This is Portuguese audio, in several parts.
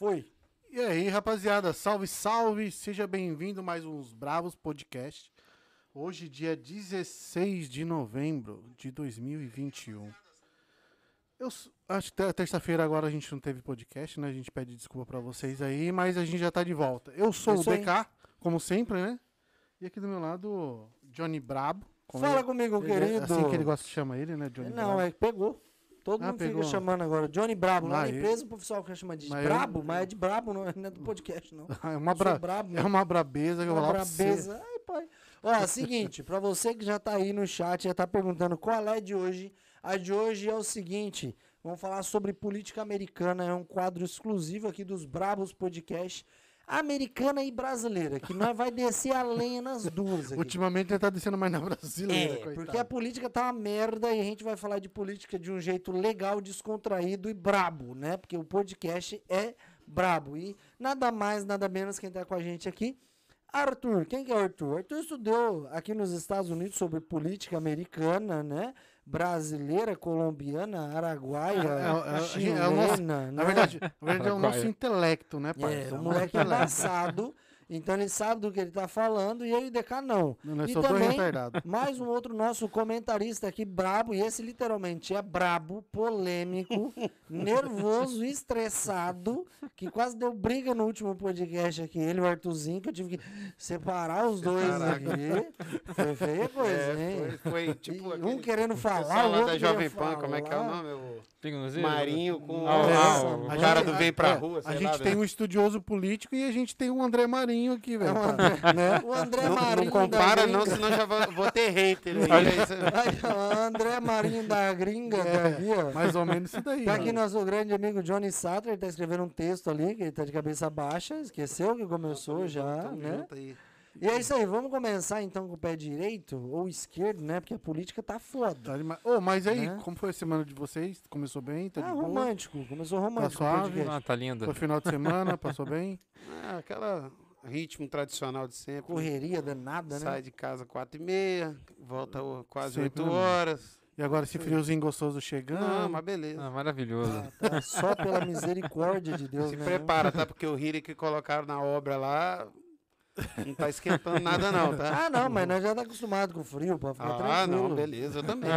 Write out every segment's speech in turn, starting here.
Foi. E aí, rapaziada, salve, salve! Seja bem-vindo a mais uns Bravos Podcast. Hoje, dia 16 de novembro de 2021. Eu acho que ter- terça-feira agora a gente não teve podcast, né? A gente pede desculpa pra vocês aí, mas a gente já tá de volta. Eu sou o aí. DK, como sempre, né? E aqui do meu lado, Johnny Brabo. Fala ele- comigo, ele é querido. Assim que ele gosta que chama ele, né? Johnny Não, Brabo. é que pegou. Todo Ah, mundo pegou. fica chamando agora. Johnny Brabo. Lá Ah, na eu- empresa o pessoal quer chamar de Mas eu- Brabo, mas é de Brabo, não é é do podcast, não. É uma, Eu bra... brabo, é uma brabeza que eu vou você. brabeza. Ai, pai. Ó, seguinte, pra você que já tá aí no chat, já tá perguntando qual é a de hoje. A de hoje é o seguinte, vamos falar sobre política americana, é um quadro exclusivo aqui dos Brabos Podcast. Americana e brasileira, que nós vai descer a lenha nas duas aqui. Ultimamente ele tá descendo mais na brasileira, É, coitado. porque a política tá uma merda e a gente vai falar de política de um jeito legal, descontraído e brabo, né? Porque o podcast é brabo. E nada mais, nada menos quem tá com a gente aqui, Arthur. Quem que é o Arthur? Arthur estudou aqui nos Estados Unidos sobre política americana, né? Brasileira, colombiana, araguaia, É, é, é, chilena, é nosso- né? Na verdade, na verdade é o nosso intelecto, né, pai? É, o moleque é embaçado, então ele sabe do que ele tá falando e eu e o DK não. Nós E também-. Mais um outro nosso comentarista aqui, brabo, e esse literalmente é brabo, polêmico, nervoso, estressado, que quase deu briga no último podcast aqui, ele e o Arthurzinho, que eu tive que separar os dois Caraca. aqui. Foi feia coisa, É, hein? foi, foi tipo aquele um querendo falar, o outro da Jovem Pan, como é que é o falar. nome? O Pingozinho? Marinho com Ah, o, ah, o o- cara a do gente- Vem Pra é, Rua, A gente lá, tem né? um estudioso político e a gente tem um André Marinho aqui, É velho. o tá? André, né? o André Não, Marinho não compara da não, gringa. senão já vou, vou ter hater aí. é aí. André Marinho da gringa, tá aqui, ó. Mais ou menos isso daí. Tá ó. aqui nosso grande amigo Johnny Sattler, tá escrevendo um texto ali, que ele tá de cabeça baixa, esqueceu que começou já, né? aí. E é isso aí, vamos começar então com o pé direito ou esquerdo, né? Porque a política tá foda. Tá. Ô, mas aí, Né? como foi a semana de vocês? Começou bem? Tá de Ah, boa? romântico, começou romântico o suave? Ah, tá linda. Foi final de semana, passou bem? Ah, aquela ritmo tradicional de sempre. Correria danada, né? Sai de casa quatro e meia, volta quase Sempre, oito né, horas. E agora esse friozinho gostoso chegando? Não, mas beleza. Ah, maravilhoso. Ah, tá só pela misericórdia de Deus, Se né? prepara, tá? Porque o Hiri que colocaram na obra lá não tá esquentando nada não, tá? Ah, não, mas nós já tá acostumado com o frio, pode ficar Ah, tranquilo. não, beleza, eu também.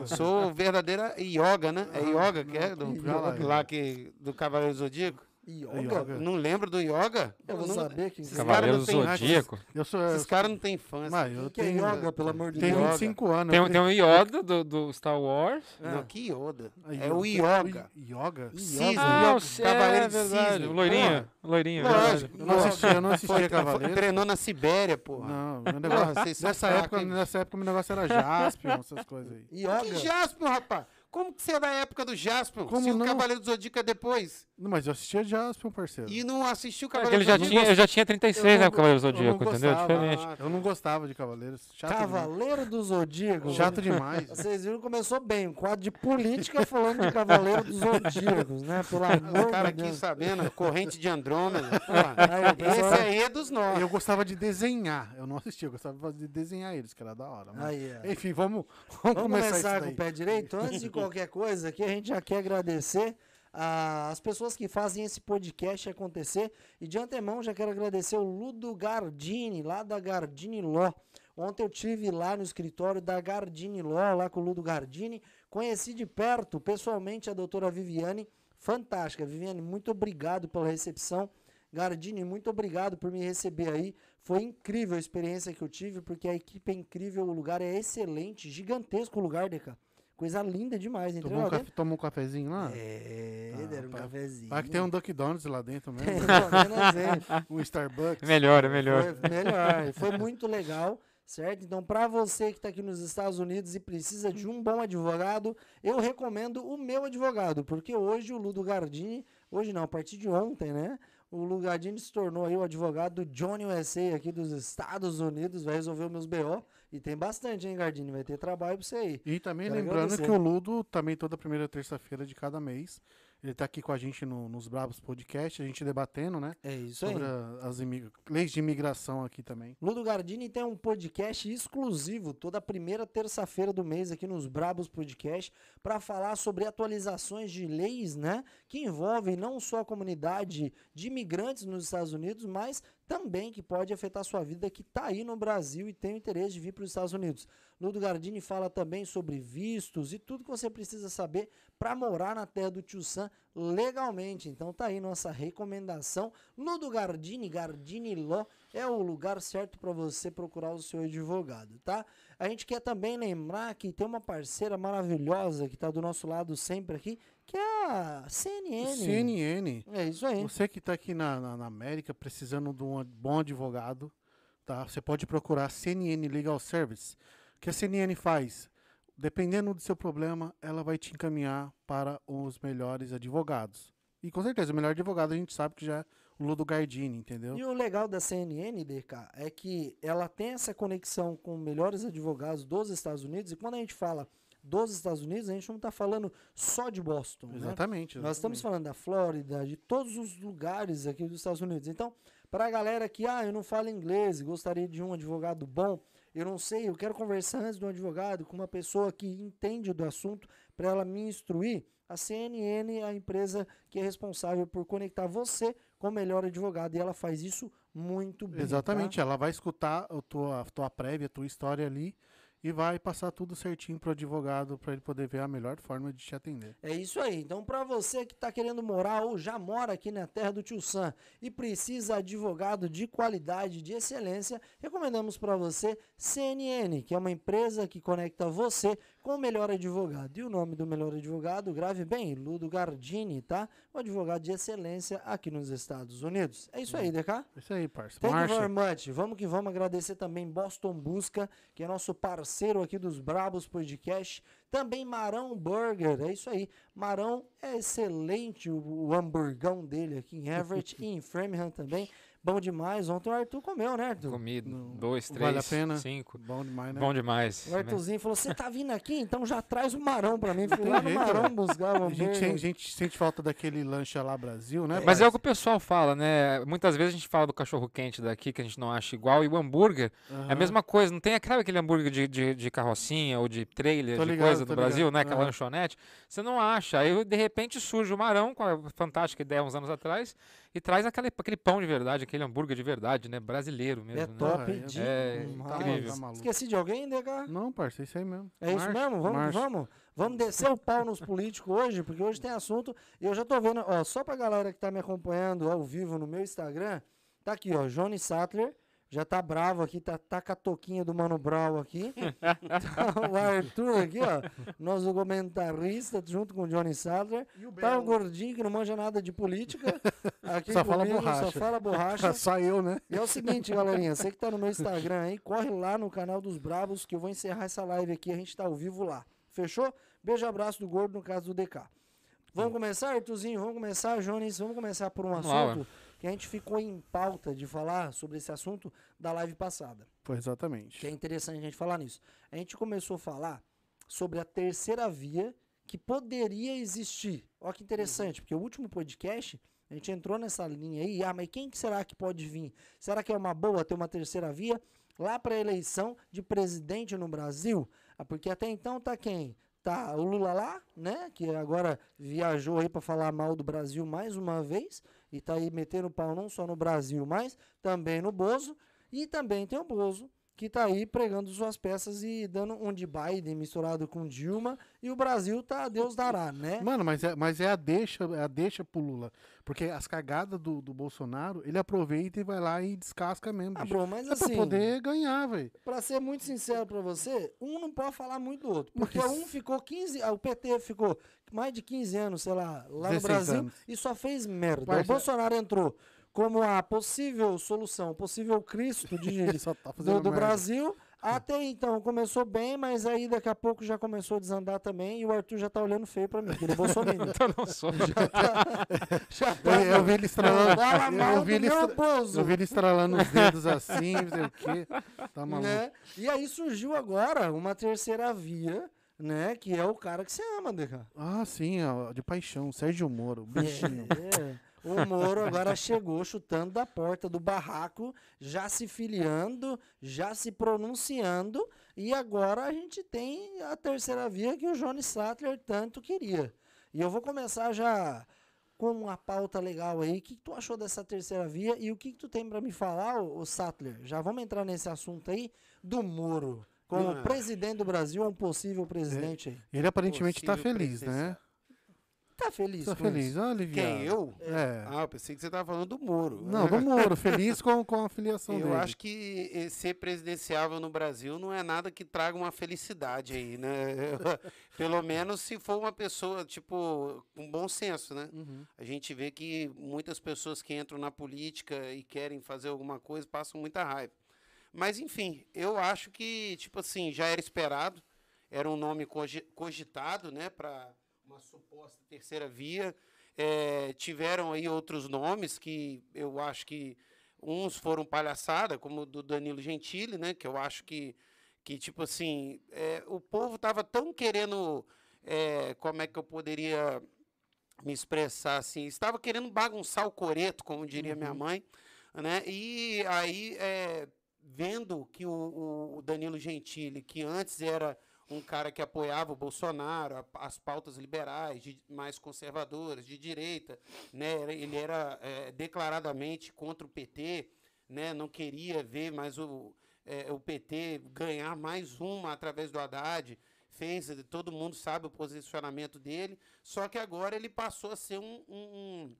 Eu sou verdadeira yoga, né? É yoga que é? Do, lá que, do Cavaleiro Zodíaco? Yoga? Yoga. Não lembro do yoga? Eu vou não, saber que Esses Cavaleiro caras não têm- Zodíaco. Eu sou. Esses caras não têm infância. Mas eu que é tenho, yoga, pelo amor de Deus. 25 anos. Tem, um- tem um Yoda do, do Star Wars. Não, que Yoda. Aí, É o yoga. Yoga? Cisne. Ah, o Cavaleiro é de verdade. Cisne. O loirinho. O loirinho, é Lógico. Eu não assistia, eu não assistia Cavaleiro. treinou na Sibéria, porra. Não, meu negócio, nessa, época, nessa época meu negócio era Jaspion, essas coisas aí. Yoga? Que Jaspion, rapaz? Como que você é da época do Jaspion? Como se o não? Cavaleiro do Zodíaco é depois. Não, mas eu assistia Jaspion, parceiro. E não assistiu o É Cavaleiro ele já do tinha, eu já tinha 36, Eu né? O Cavaleiro eu Zodíaco, entendeu? gostava. Diferente. Eu não gostava de Cavaleiros. Chato demais. Cavaleiro do Zodíaco. Chato demais. Vocês viram que começou bem, um quadro de política falando de Cavaleiro dos Zodíacos, né? Pelo Os amor caras de aqui Deus. sabendo, corrente de Andrômeda. Aí, o pessoal- Esse aí é dos nossos. Eu gostava de desenhar. Eu não assistia, eu gostava de desenhar eles, que era da hora. mas- Aí, ó. Enfim, vamos, vamos, Vamos começar, começar com o pé direito? Antes de qualquer coisa, aqui a gente já quer agradecer as pessoas que fazem esse podcast acontecer. E de antemão já quero agradecer o Ludo Gardini, lá da Gardini Law. Ontem eu tive lá no escritório da Gardini Law, lá com o Ludo Gardini. Conheci de perto, pessoalmente, a doutora Viviane. Fantástica. Viviane, muito obrigado pela recepção. Gardini, muito obrigado por me receber aí. Foi incrível a experiência que eu tive, porque a equipe é incrível, o lugar é excelente, gigantesco o lugar, Deca. Coisa linda demais. Tomou um, café, tomou um cafezinho lá? É, Ah, deram um pá. cafezinho. Vai que tem um Duck Donuts lá dentro mesmo. Tem, pelo menos é. um Starbucks. Melhor, é melhor. Foi melhor. Foi muito legal, certo? Então, para você que está aqui nos Estados Unidos e precisa de um bom advogado, eu recomendo o meu advogado, porque hoje o Ludo Gardini, hoje não, a partir de ontem, né? O Ludo Gardini se tornou aí o advogado do Johnny USA aqui dos Estados Unidos, vai resolver os meus BO. E tem bastante, hein, Gardini? Vai ter trabalho pra você aí. E também Quero lembrando agradecer. que o Ludo, também toda primeira terça-feira de cada mês, Ele tá aqui com a gente no- nos Bravos Podcast, a gente debatendo, né? É isso aí. Sobre as imi- leis de imigração aqui também. Ludo Gardini tem um podcast exclusivo toda primeira terça-feira do mês aqui nos Brabos Podcast para falar sobre atualizações de leis, né, que envolvem não só a comunidade de imigrantes nos Estados Unidos, mas também que pode afetar a sua vida que está aí no Brasil e tem o interesse de vir para os Estados Unidos. Ludo Gardini fala também sobre vistos e tudo que você precisa saber para morar na terra do Tio Sam legalmente. Então tá aí nossa recomendação. Ludo Gardini, Gardini Law é o lugar certo para você procurar o seu advogado, tá? A gente quer também lembrar que tem uma parceira maravilhosa que está do nosso lado sempre aqui, que é a CNN. CNN. É isso aí. Você que está aqui na, na- na América precisando de um bom advogado, tá? Você pode procurar CNN Legal Service. O que a CNN faz? Dependendo do seu problema, ela vai te encaminhar para os melhores advogados. E com certeza, o melhor advogado a gente sabe que já é o Ludo Gardini, entendeu? E o legal da CNN, DK, é que ela tem essa conexão com melhores advogados dos Estados Unidos. E quando a gente fala dos Estados Unidos, a gente não está falando só de Boston. né? Exatamente. Nós estamos falando da Flórida, de todos os lugares aqui dos Estados Unidos. Então, para a galera que, ah, eu não falo inglês, gostaria de um advogado bom, eu não sei, eu quero conversar antes de um advogado com uma pessoa que entende do assunto para ela me instruir, a CNN é a empresa que é responsável por conectar você com o melhor advogado e ela faz isso muito bem. tá? Exatamente, ela vai escutar a tua, a tua prévia, a tua história ali e vai passar tudo certinho pro advogado para ele poder ver a melhor forma de te atender. É isso aí. Então, para você que está querendo morar ou já mora aqui na terra do Tio Sam e precisa advogado de qualidade, de excelência, recomendamos para você CNN, que é uma empresa que conecta você com o melhor advogado. E o nome do melhor advogado, grave bem, Ludo Gardini, tá? Um advogado de excelência aqui nos Estados Unidos. É isso aí, DK? É isso aí, parça. Thank you very much. Vamos que vamos agradecer também Boston Busca, que é nosso parceiro aqui dos Brabos Podcast. Também Marão Burger, é isso aí. Marão é excelente o, o hamburgão dele aqui em Everett e em Framingham também. Bom demais. Ontem o Arthur comeu, né, Arthur? Comi dois, três, Vale a pena? cinco. bom demais, né? Bom demais. O Arthurzinho falou: Você tá vindo aqui? Então já traz o Marão pra mim. Fui tem lá no Marão buscar o a, gente, hambúrguer. a gente sente falta daquele lanche lá Brasil, né? Mas é o que o pessoal fala, né? Muitas vezes a gente fala do cachorro quente daqui que a gente não acha igual e o hambúrguer é a mesma coisa. Não tem aquele, aquele hambúrguer de, de, de carrocinha ou de trailer, Tô de ligado, coisa do Brasil, ligado. né? Aquela Aham. lanchonete. Você não acha. Aí de repente surge o Marão com a fantástica ideia uns anos atrás e traz aquele, aquele pão de verdade, aquele hambúrguer de verdade, né? Brasileiro mesmo. É né? top Ah, é- de é demais. incrível. Tá. Esqueci de alguém, Dega? Não, parça, é isso aí mesmo. É isso mesmo? Vamos, marcha. vamos. Vamos descer o pau nos políticos hoje, porque hoje tem assunto. E eu já tô vendo, ó, só pra galera que tá me acompanhando ao vivo no meu Instagram, tá aqui, ó, Johnny Sattler. Já tá bravo aqui, tá, tá com a toquinha do Mano Brown aqui. Tá o Arthur aqui, ó, nosso comentarista, junto com o Johnny Sattler. Tá o gordinho que não manja nada de política. Aqui Só fala comigo, Só borracha. fala borracha. Só eu, né? E é o seguinte, galerinha, você que tá no meu Instagram aí, corre lá no canal dos Brabos que eu vou encerrar essa live aqui, a gente tá ao vivo lá. Fechou? Beijo, abraço do gordo no caso do DK. Vamos começar, Arthurzinho? Vamos começar, Jones? Vamos começar por um Vamos lá, assunto que a gente ficou em pauta de falar sobre esse assunto da live passada. Foi exatamente. Que é interessante a gente falar nisso. A gente começou a falar sobre a terceira via que poderia existir. Olha que interessante, porque o último podcast a gente entrou nessa linha aí. Ah, mas quem que será que pode vir? Será que é uma boa ter uma terceira via lá para a eleição de presidente no Brasil? Ah, porque até então tá quem? Tá o Lula lá, né? Que agora viajou aí para falar mal do Brasil mais uma vez e tá aí metendo pau não só no Brasil, mas também no Bozo. E também tem o Bozo, que tá aí pregando suas peças e dando um de Biden misturado com Dilma. E o Brasil tá Deus dará, né? Mano, mas é, mas é a deixa, é a deixa pro Lula. Porque as cagadas do, do Bolsonaro, ele aproveita e vai lá e descasca mesmo. Ah, bro, mas é pra assim, poder ganhar, velho. pra ser muito sincero pra você, um não pode falar muito do outro. Porque Mas- um ficou 15, ah, o PT ficou mais de 15 anos, sei lá, lá no 16 Brasil anos. e só fez merda. Parça- O Bolsonaro entrou como a possível solução, possível Cristo de, tá do, do. Brasil. Até então começou bem, mas aí daqui a pouco já começou a desandar também e o Arthur já tá olhando feio pra mim, que ele é bolsonaro. Então não sou. já tá, Eu, eu vi ele estralando. Eu- eu, vi ele estra- eu vi ele estralando os dedos assim, não sei o quê. Tá maluco. né? E aí surgiu agora uma terceira via né? Que é o cara que você ama, Deca. Ah, sim, ó, de paixão. Sérgio Moro, bichinho. É, o Moro agora chegou chutando da porta do barraco, já se filiando, já se pronunciando, e agora a gente tem a terceira via que o Johnny Sattler tanto queria. E eu vou começar já com uma pauta legal aí. O que, que tu achou dessa terceira via e o que, que tu tem para me falar, ô, ô Sattler? Já vamos entrar nesse assunto aí do Moro. Como Ah. presidente do Brasil, um possível presidente aí. Ele aparentemente tá Possível feliz, né? Tá feliz Tá feliz. isso? Olha, Quem, eu? É. Ah, eu pensei que você tava falando do Moro. Não, do Moro. Feliz com, com a filiação Eu dele. acho que eh, ser presidenciável no Brasil não é nada que traga uma felicidade aí, né? Pelo menos se for uma pessoa, tipo, com bom senso, né? Uhum. A gente vê que muitas pessoas que entram na política e querem fazer alguma coisa passam muita raiva. Mas, enfim, eu acho que, tipo assim, já era esperado, era um nome cogi- cogitado, né, para uma suposta terceira via. É, tiveram aí outros nomes que eu acho que uns foram palhaçada, como o do Danilo Gentili, né, que eu acho que, que tipo assim, é, o povo estava tão querendo, é, como é que eu poderia me expressar assim, estava querendo bagunçar o coreto, como diria minha mãe, né? E aí, é, vendo que o- o Danilo Gentili, que antes era um cara que apoiava o Bolsonaro, as pautas liberais, de- mais conservadoras, de direita, né? Ele era é, declaradamente contra o PT, né? Não queria ver mais o, é, o PT ganhar mais uma através do Haddad. Fez, todo mundo sabe o posicionamento dele, só que agora ele passou a ser um, um,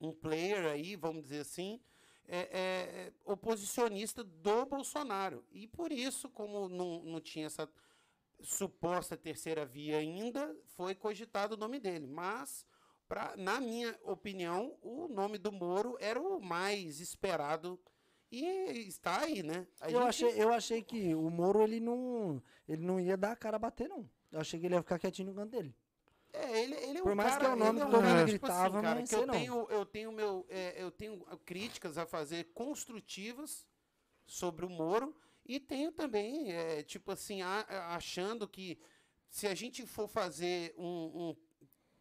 um player aí, vamos dizer assim, é, é, oposicionista do Bolsonaro. E por isso, como não, não tinha essa suposta terceira via ainda, foi cogitado o nome dele. Mas, pra, na minha opinião, o nome do Moro era o mais esperado e está aí, né? A Eu gente- achei, eu achei que o Moro ele não, ele não ia dar a cara a bater, não. Eu achei que ele ia ficar quietinho no canto dele. É, ele, ele é Por um mais cara, que é o nome é um todo mundo tipo gritava, cara, mas que eu não. tenho, eu tenho meu, é, eu tenho críticas a fazer construtivas sobre o Moro e tenho também, é, tipo assim, a- achando que se a gente for fazer um, um-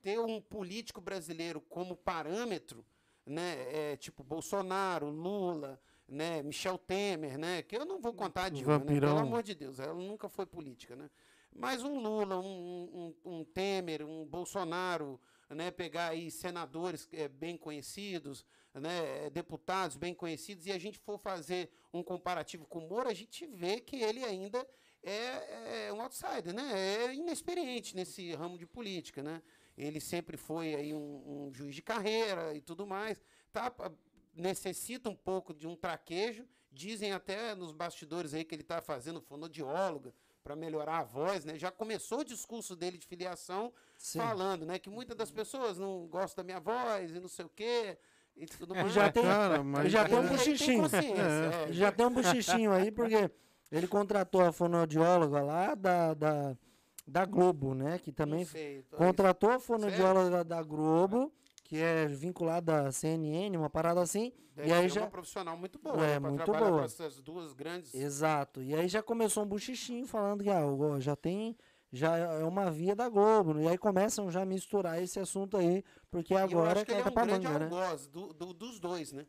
ter um político brasileiro como parâmetro, né, é, tipo Bolsonaro, Lula, né, Michel Temer, né, que eu não vou contar Dilma, né, pelo amor de Deus, ela nunca foi política, né? Mas um Lula, um, um, um Temer, um Bolsonaro, né, pegar aí senadores eh, bem conhecidos, né, eh, deputados bem conhecidos, e a gente for fazer um comparativo com o Moro, a gente vê que ele ainda é, é um outsider, né? É inexperiente nesse ramo de política, né? Ele sempre foi aí um, um juiz de carreira e tudo mais. Tá, necessita um pouco de um traquejo. Dizem até nos bastidores aí que ele está fazendo fonoaudióloga para melhorar a voz, né? Já começou o discurso dele de filiação Sim. falando, né? Que muitas das pessoas não gostam da minha voz e não sei o quê e tudo É, mais. já tem- Cara, mas já tem um consciência, É. é. Já tem um bochichinho aí, porque ele contratou a fonoaudióloga lá da, da, da Globo, né? Que também sei, contratou a fonoaudióloga da Globo, que é vinculada à CNN, uma parada assim. Deve e aí já. uma profissional muito boa, É, né, muito trabalhar boa. com essas duas grandes. Exato. E aí já começou um buchichinho falando que ah, já tem. Já é uma via da Globo. né? E aí começam já a misturar esse assunto aí, porque E eu agora acho é que ele é um grande manga, né? do, do- dos dois, né?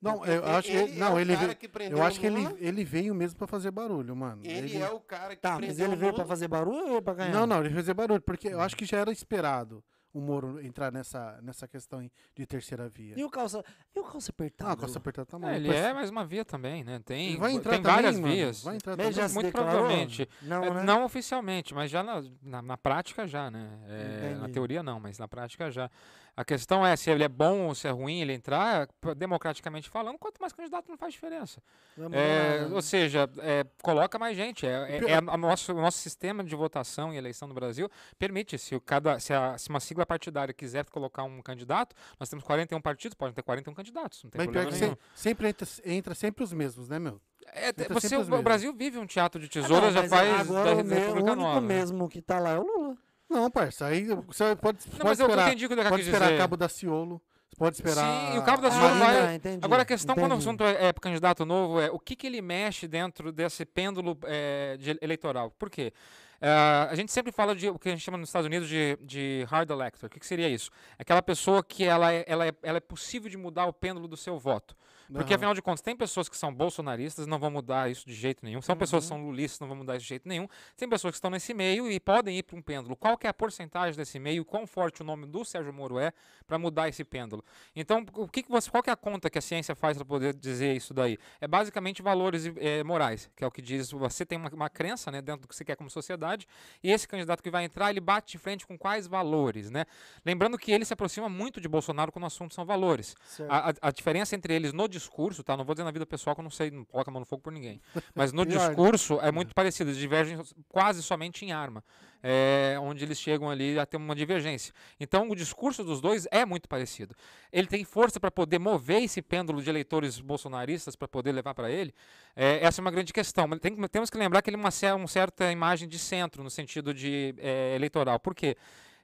Não, eu acho que ele ele, não, é o ele cara veio, que prendeu eu acho que ele, ele veio mesmo pra fazer barulho, mano. Ele, é o cara que Tá, mas prendeu ele o veio pra fazer barulho ou veio pra ganhar? Não, não, ele veio fazer barulho, porque eu acho que já era esperado o Moro entrar nessa, nessa questão de terceira via. E o calça, e o calça apertado? Ah, a Costa Apertada tá É, maluco. ele Mas- é mais uma via também, né? Tem, Ele vai entrar tem também, várias mano, vias. Vai entrar Mas ele já também. se muito declarou? provavelmente. Não, É, né? Não oficialmente, mas já na, na, na prática já, né? É, na teoria não, mas na prática já. A questão é se ele é bom ou se é ruim ele entrar, democraticamente falando, quanto mais candidato não faz diferença. É, lá, né? ou seja, é, coloca mais gente. É, é- Pior- é a- nosso, o nosso sistema de votação e eleição no Brasil permite, se, o cada, se, a- se uma sigla partidária quiser colocar um candidato, nós temos 41 partidos, podem ter 41 candidatos, não tem Mas pior problema que nenhum. se- sempre entra, entra sempre os mesmos, né, meu? É, você, sempre o mesmos. Brasil vive um teatro de Ah, não, tesoura já faz agora da o, me- o República único Nova. mesmo que tá lá é o Lula. Não, parça, aí você pode, Não, pode mas eu esperar, entendi o que eu pode esperar dizer. Cabo da Ciolo, Você pode esperar. Sim, e o Cabo da Ciolo Marina- vai- Ah, entendi, Agora a questão quando o entendi. assunto é, é candidato novo é o que, que ele mexe dentro desse pêndulo é, de eleitoral. Por quê? Ah, a gente sempre fala de o que a gente chama nos Estados Unidos de, de hard elector. O que, que seria isso? Aquela pessoa que ela é, ela, é, ela é possível de mudar o pêndulo do seu voto. Porque, afinal de contas, tem pessoas que são bolsonaristas, não vão mudar isso de jeito nenhum. São pessoas que Uhum. são lulistas, não vão mudar isso de jeito nenhum. Tem pessoas que estão nesse meio e podem ir para um pêndulo. Qual que é a porcentagem desse meio? Quão forte o nome do Sérgio Moro é para mudar esse pêndulo? Então, o que, que você, qual que é a conta que a ciência faz para poder dizer isso daí? É basicamente valores eh, morais, que é o que diz. Você tem uma, uma crença né, dentro do que você quer como sociedade, e esse candidato que vai entrar, ele bate de frente com quais valores, né? Lembrando que ele se aproxima muito de Bolsonaro quando o assunto são valores. A, a- a diferença entre eles no discurso, tá? Não vou dizer na vida pessoal que eu não sei, não coloca a mão no fogo por ninguém. Mas no né? discurso é muito parecido, eles divergem quase somente em arma. É, onde eles chegam ali a ter uma divergência. Então o discurso dos dois é muito parecido. Ele tem força para poder mover esse pêndulo de eleitores bolsonaristas para poder levar para ele. É, essa é uma grande questão. Mas tem temos que lembrar que ele é uma, uma certa imagem de centro no sentido de é, eleitoral. Por quê?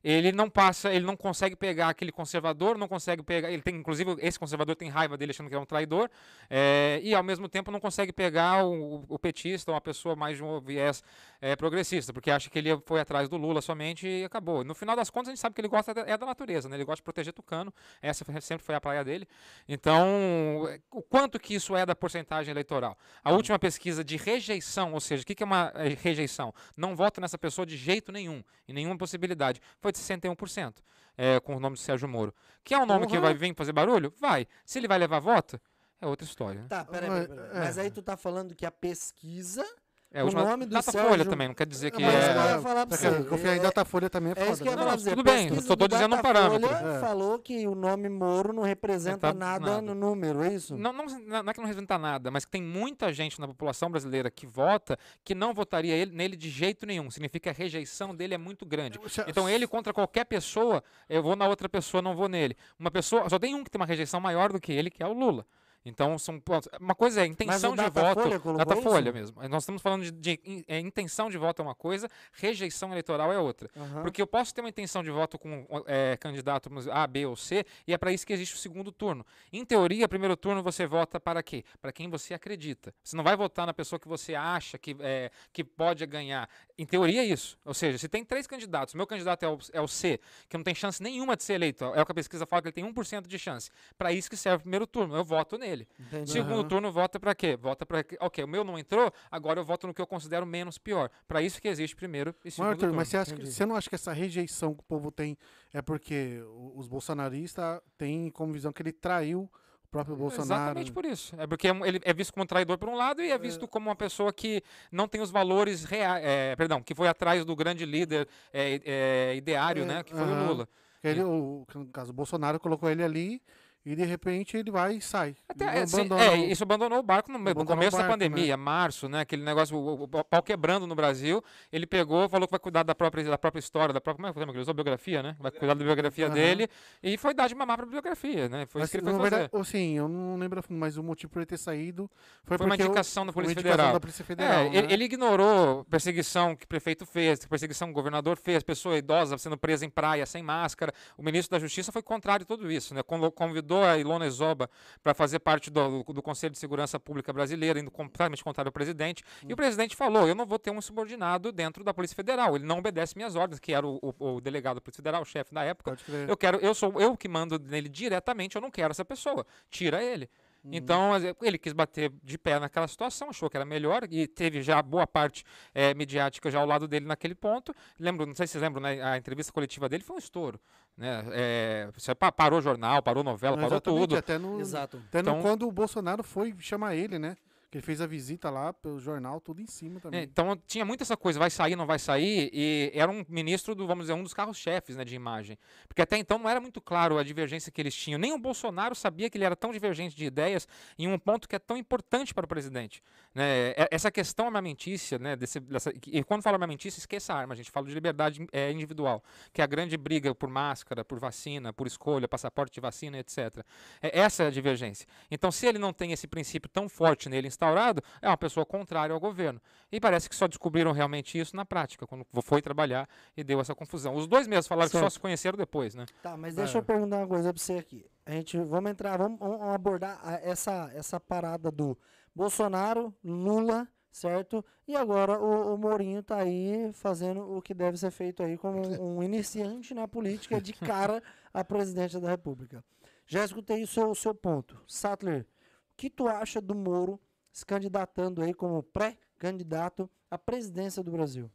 Ele não passa, ele não consegue pegar aquele conservador, não consegue pegar, ele tem, inclusive, esse conservador tem raiva dele achando que é um traidor, eh, e ao mesmo tempo não consegue pegar o, o petista, uma pessoa mais de um viés eh, progressista, porque acha que ele foi atrás do Lula somente e acabou. No final das contas, a gente sabe que ele gosta da- é da natureza, né? ele gosta de proteger Tucano, essa sempre foi a praia dele. Então, o quanto que isso é da porcentagem eleitoral? A última pesquisa de rejeição, ou seja, o que que é uma eh, rejeição? Não voto nessa pessoa de jeito nenhum, em nenhuma possibilidade. Foi de 61%, eh, com o nome de Sérgio Moro. Que é um nome que Porra. vai vir fazer barulho? Vai. Se ele vai levar voto, é outra história. né? Tá, peraí, Mas- peraí, peraí. Mas é. aí tu tá falando que a pesquisa. É o nome do Datafolha Sérgio- também, não quer dizer que Mas eu é... ia falar pra você, quê? Confiar em é- Datafolha também é É foda. que eu ia né? Não, tudo bem, eu só tô dizendo um parâmetro. É. falou que o nome Moro não representa Tá nada, nada. no número, é isso? Não, não, não é que não representa nada, mas que tem muita gente na população brasileira que vota que não votaria ele, nele de jeito nenhum. Significa que a rejeição dele é muito grande. Então ele contra qualquer pessoa, eu vou na outra pessoa, não vou nele. Uma pessoa, só tem um que tem uma rejeição maior do que ele, que é o Lula. Então são pontos. Uma coisa é intenção de voto. Datafolha isso? mesmo. Nós estamos falando de, de in- é, intenção de voto é uma coisa, rejeição eleitoral é outra. Aham. Porque eu posso ter uma intenção de voto com é, candidato A, B ou C, e é para isso que existe o segundo turno. Em teoria, primeiro turno você vota para quê? Para quem você acredita. Você não vai votar na pessoa que você acha que, é, que pode ganhar. Em teoria é isso. Ou seja, se tem três candidatos, meu candidato é o, é o C, que não tem chance nenhuma de ser eleito, é o que a pesquisa fala que ele tem 1% de chance. Para isso que serve o primeiro turno. Eu voto nele. Entendi. Segundo Aham. turno, vota para quê? Vota para. Ok, o meu não entrou, agora eu voto no que eu considero menos pior. Para isso que existe primeiro e segundo Arthur, turno. mas você, acha que- você não acha que essa rejeição que o povo tem é porque os bolsonaristas têm como visão que ele traiu o próprio Bolsonaro? Exatamente por isso. É porque ele é visto como um traidor por um lado e é visto como uma pessoa que não tem os valores reais. perdão, que foi atrás do grande líder é, é, ideário, É, né? Que foi o Lula. Ele, o, no caso, o Bolsonaro colocou ele ali e de repente ele vai e sai. Até, Ele é, sim, é, isso abandonou o barco no, no Abandonou começo da barco, pandemia, março, né? Aquele negócio, o, o- pau quebrando no Brasil. Ele pegou, falou que vai cuidar da própria, da própria história, da própria. Como é que ele usou biografia, né? Vai cuidar da biografia Aham. dele e foi dar de mamar pra biografia, né? Foi Mas, isso que ele foi fazer. verdade, sim, eu não lembro mas o motivo por ele ter saído foi, Foi uma indicação da foi uma Polícia indicação Federal. da Polícia É, Federal. ele, né? ele ignorou perseguição que o prefeito fez, perseguição que o governador fez, pessoa idosa sendo presa em praia sem máscara. O ministro da Justiça foi contrário a tudo isso, né? Convo- Convidou a Ilona Isoba para fazer parte do, do Conselho de Segurança Pública Brasileira, indo completamente contrário ao presidente. E o presidente falou: eu não vou ter um subordinado dentro da Polícia Federal. Ele não obedece minhas ordens, que era o, o- o delegado da Polícia Federal, o chefe da época. Eu quero, eu sou eu que mando nele diretamente, eu não quero essa pessoa. Tira ele. Então, as- ele quis bater de pé naquela situação, achou que era melhor e teve já boa parte eh, midiática já ao lado dele naquele ponto. Lembro, não sei se vocês lembram, né, a entrevista coletiva dele foi um estouro. Né? Eh, você pa- parou jornal, parou novela, Não, parou tudo. Até, no, Exato. até no- Então- quando o Bolsonaro foi chamar ele, né? Que ele fez a visita lá pelo jornal, tudo em cima É, também. Então tinha muito essa coisa, vai sair, não vai sair, e era um ministro do, vamos dizer, um dos carros-chefes né, de imagem. Porque até então não era muito claro a divergência que eles tinham. Nem o Bolsonaro sabia que ele era tão divergente de ideias em um ponto que é tão importante para o presidente. Né? É- Essa questão armamentícia, né, desse, dessa, e quando fala armamentícia, esqueça a arma, a gente fala de liberdade é, individual, que é a grande briga por máscara, por vacina, por escolha, passaporte de vacina, etc. É essa é a divergência. Então, se ele não tem esse princípio tão forte nele instaurado é uma pessoa contrária ao governo. E parece que só descobriram realmente isso na prática, quando foi trabalhar e deu essa confusão. Os dois mesmos falaram que só Certo. se conheceram depois, né? Tá, mas deixa eu perguntar uma coisa pra você aqui. A gente, vamos entrar, vamos, vamos abordar essa, essa parada do Bolsonaro, Lula, certo? E agora o, o Mourinho tá aí fazendo o que deve ser feito aí como um, um iniciante na política de cara a presidente da República. Já escutei o seu, o seu ponto. Sattler, o que tu acha do Moro se candidatando aí como pré-candidato à presidência do Brasil?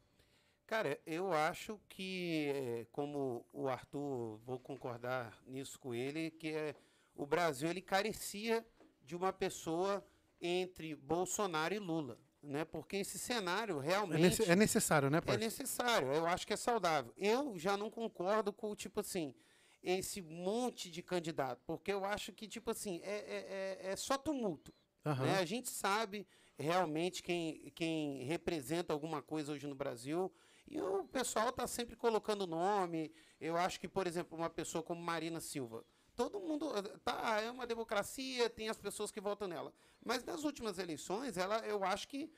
Cara, eu acho que, eh, como o Arthur, vou concordar nisso com ele, que é, o Brasil ele carecia de uma pessoa entre Bolsonaro e Lula, né? Porque esse cenário É, realmente é necessário, né, é parceiro? necessário. Eu acho que é saudável. Eu já não concordo com o tipo assim esse monte de candidato, porque eu acho que tipo assim é, é, é- é só tumulto. Aham. né? A gente sabe realmente quem, quem representa alguma coisa hoje no Brasil. E o pessoal está sempre colocando nome. Eu acho que, por exemplo, uma pessoa como Marina Silva. Todo mundo. Tá, é uma democracia, tem as pessoas que votam nela. Mas nas últimas eleições, ela, eu acho que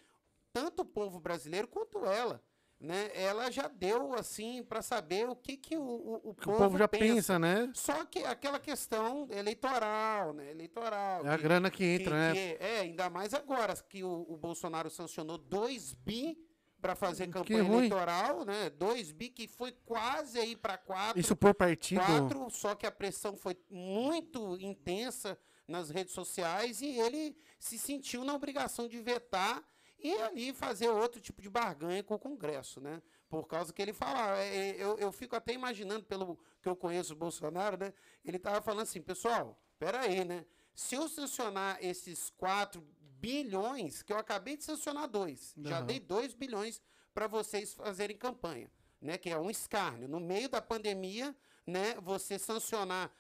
tanto o povo brasileiro quanto ela. Né, ela já deu assim para saber o que, que o, o, o O povo, povo já pensa. pensa, né? Só que aquela questão eleitoral, né? Eleitoral. É a que- grana que que- entra, né? que- é, ainda mais agora que o, o Bolsonaro sancionou 2 bi para fazer campanha eleitoral, né? 2 bi que foi quase aí para 4. Isso por partido. Quatro, só que a pressão foi muito intensa nas redes sociais e ele se sentiu na obrigação de vetar e ali fazer outro tipo de barganha com o Congresso, né? Por causa que ele fala, é, é, eu, eu fico até imaginando, pelo que eu conheço o Bolsonaro, né? Ele estava falando assim, pessoal, peraí, né? Se eu sancionar esses 4 bilhões, que eu acabei de sancionar dois, já Aham. dei 2 bilhões para vocês fazerem campanha, né? Que é um escárnio. No meio da pandemia, né? Você sancionar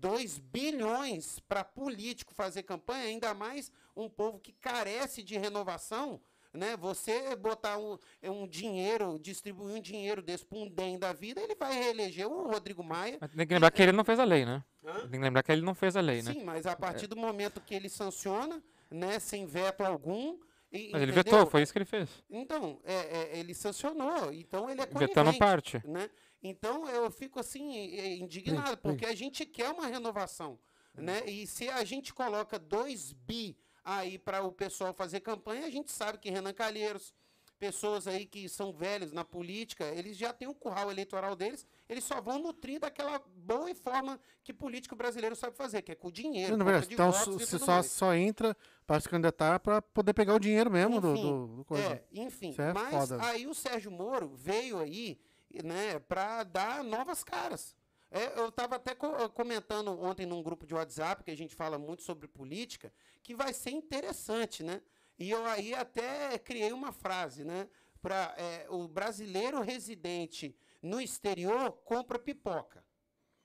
2 bilhões para político fazer campanha, ainda mais um povo que carece de renovação, né? Você botar um, é, um dinheiro, distribuir um dinheiro desse para um DEM da vida, ele vai reeleger o Rodrigo Maia. Mas tem que lembrar que ele não fez a lei, né? Hã? Tem que lembrar que ele não fez a lei, né? Sim, mas a partir do momento que ele sanciona, né, sem veto algum. e- Mas ele entendeu? vetou, foi isso que ele fez. Então, é, é, ele sancionou, então ele é Vetando parte. né? Então eu fico assim eh, indignado, porque a gente quer uma renovação, né? E se a gente coloca 2 bi aí para o pessoal fazer campanha, a gente sabe que Renan Calheiros, pessoas aí que são velhos na política, eles já têm o curral eleitoral deles, eles só vão nutrir daquela boa forma que político brasileiro sabe fazer, que é com dinheiro, Não, de Então você só, mais. só entra para se candidatar para poder pegar o dinheiro mesmo do, Enfim, do, do coisa. É, enfim, é mas foda. aí o Sérgio Moro veio aí, né, para dar novas caras. É, eu estava até co- comentando ontem num grupo de WhatsApp, que a gente fala muito sobre política, que vai ser interessante, né? E eu aí até criei uma frase, né? Para o brasileiro residente no exterior compra pipoca.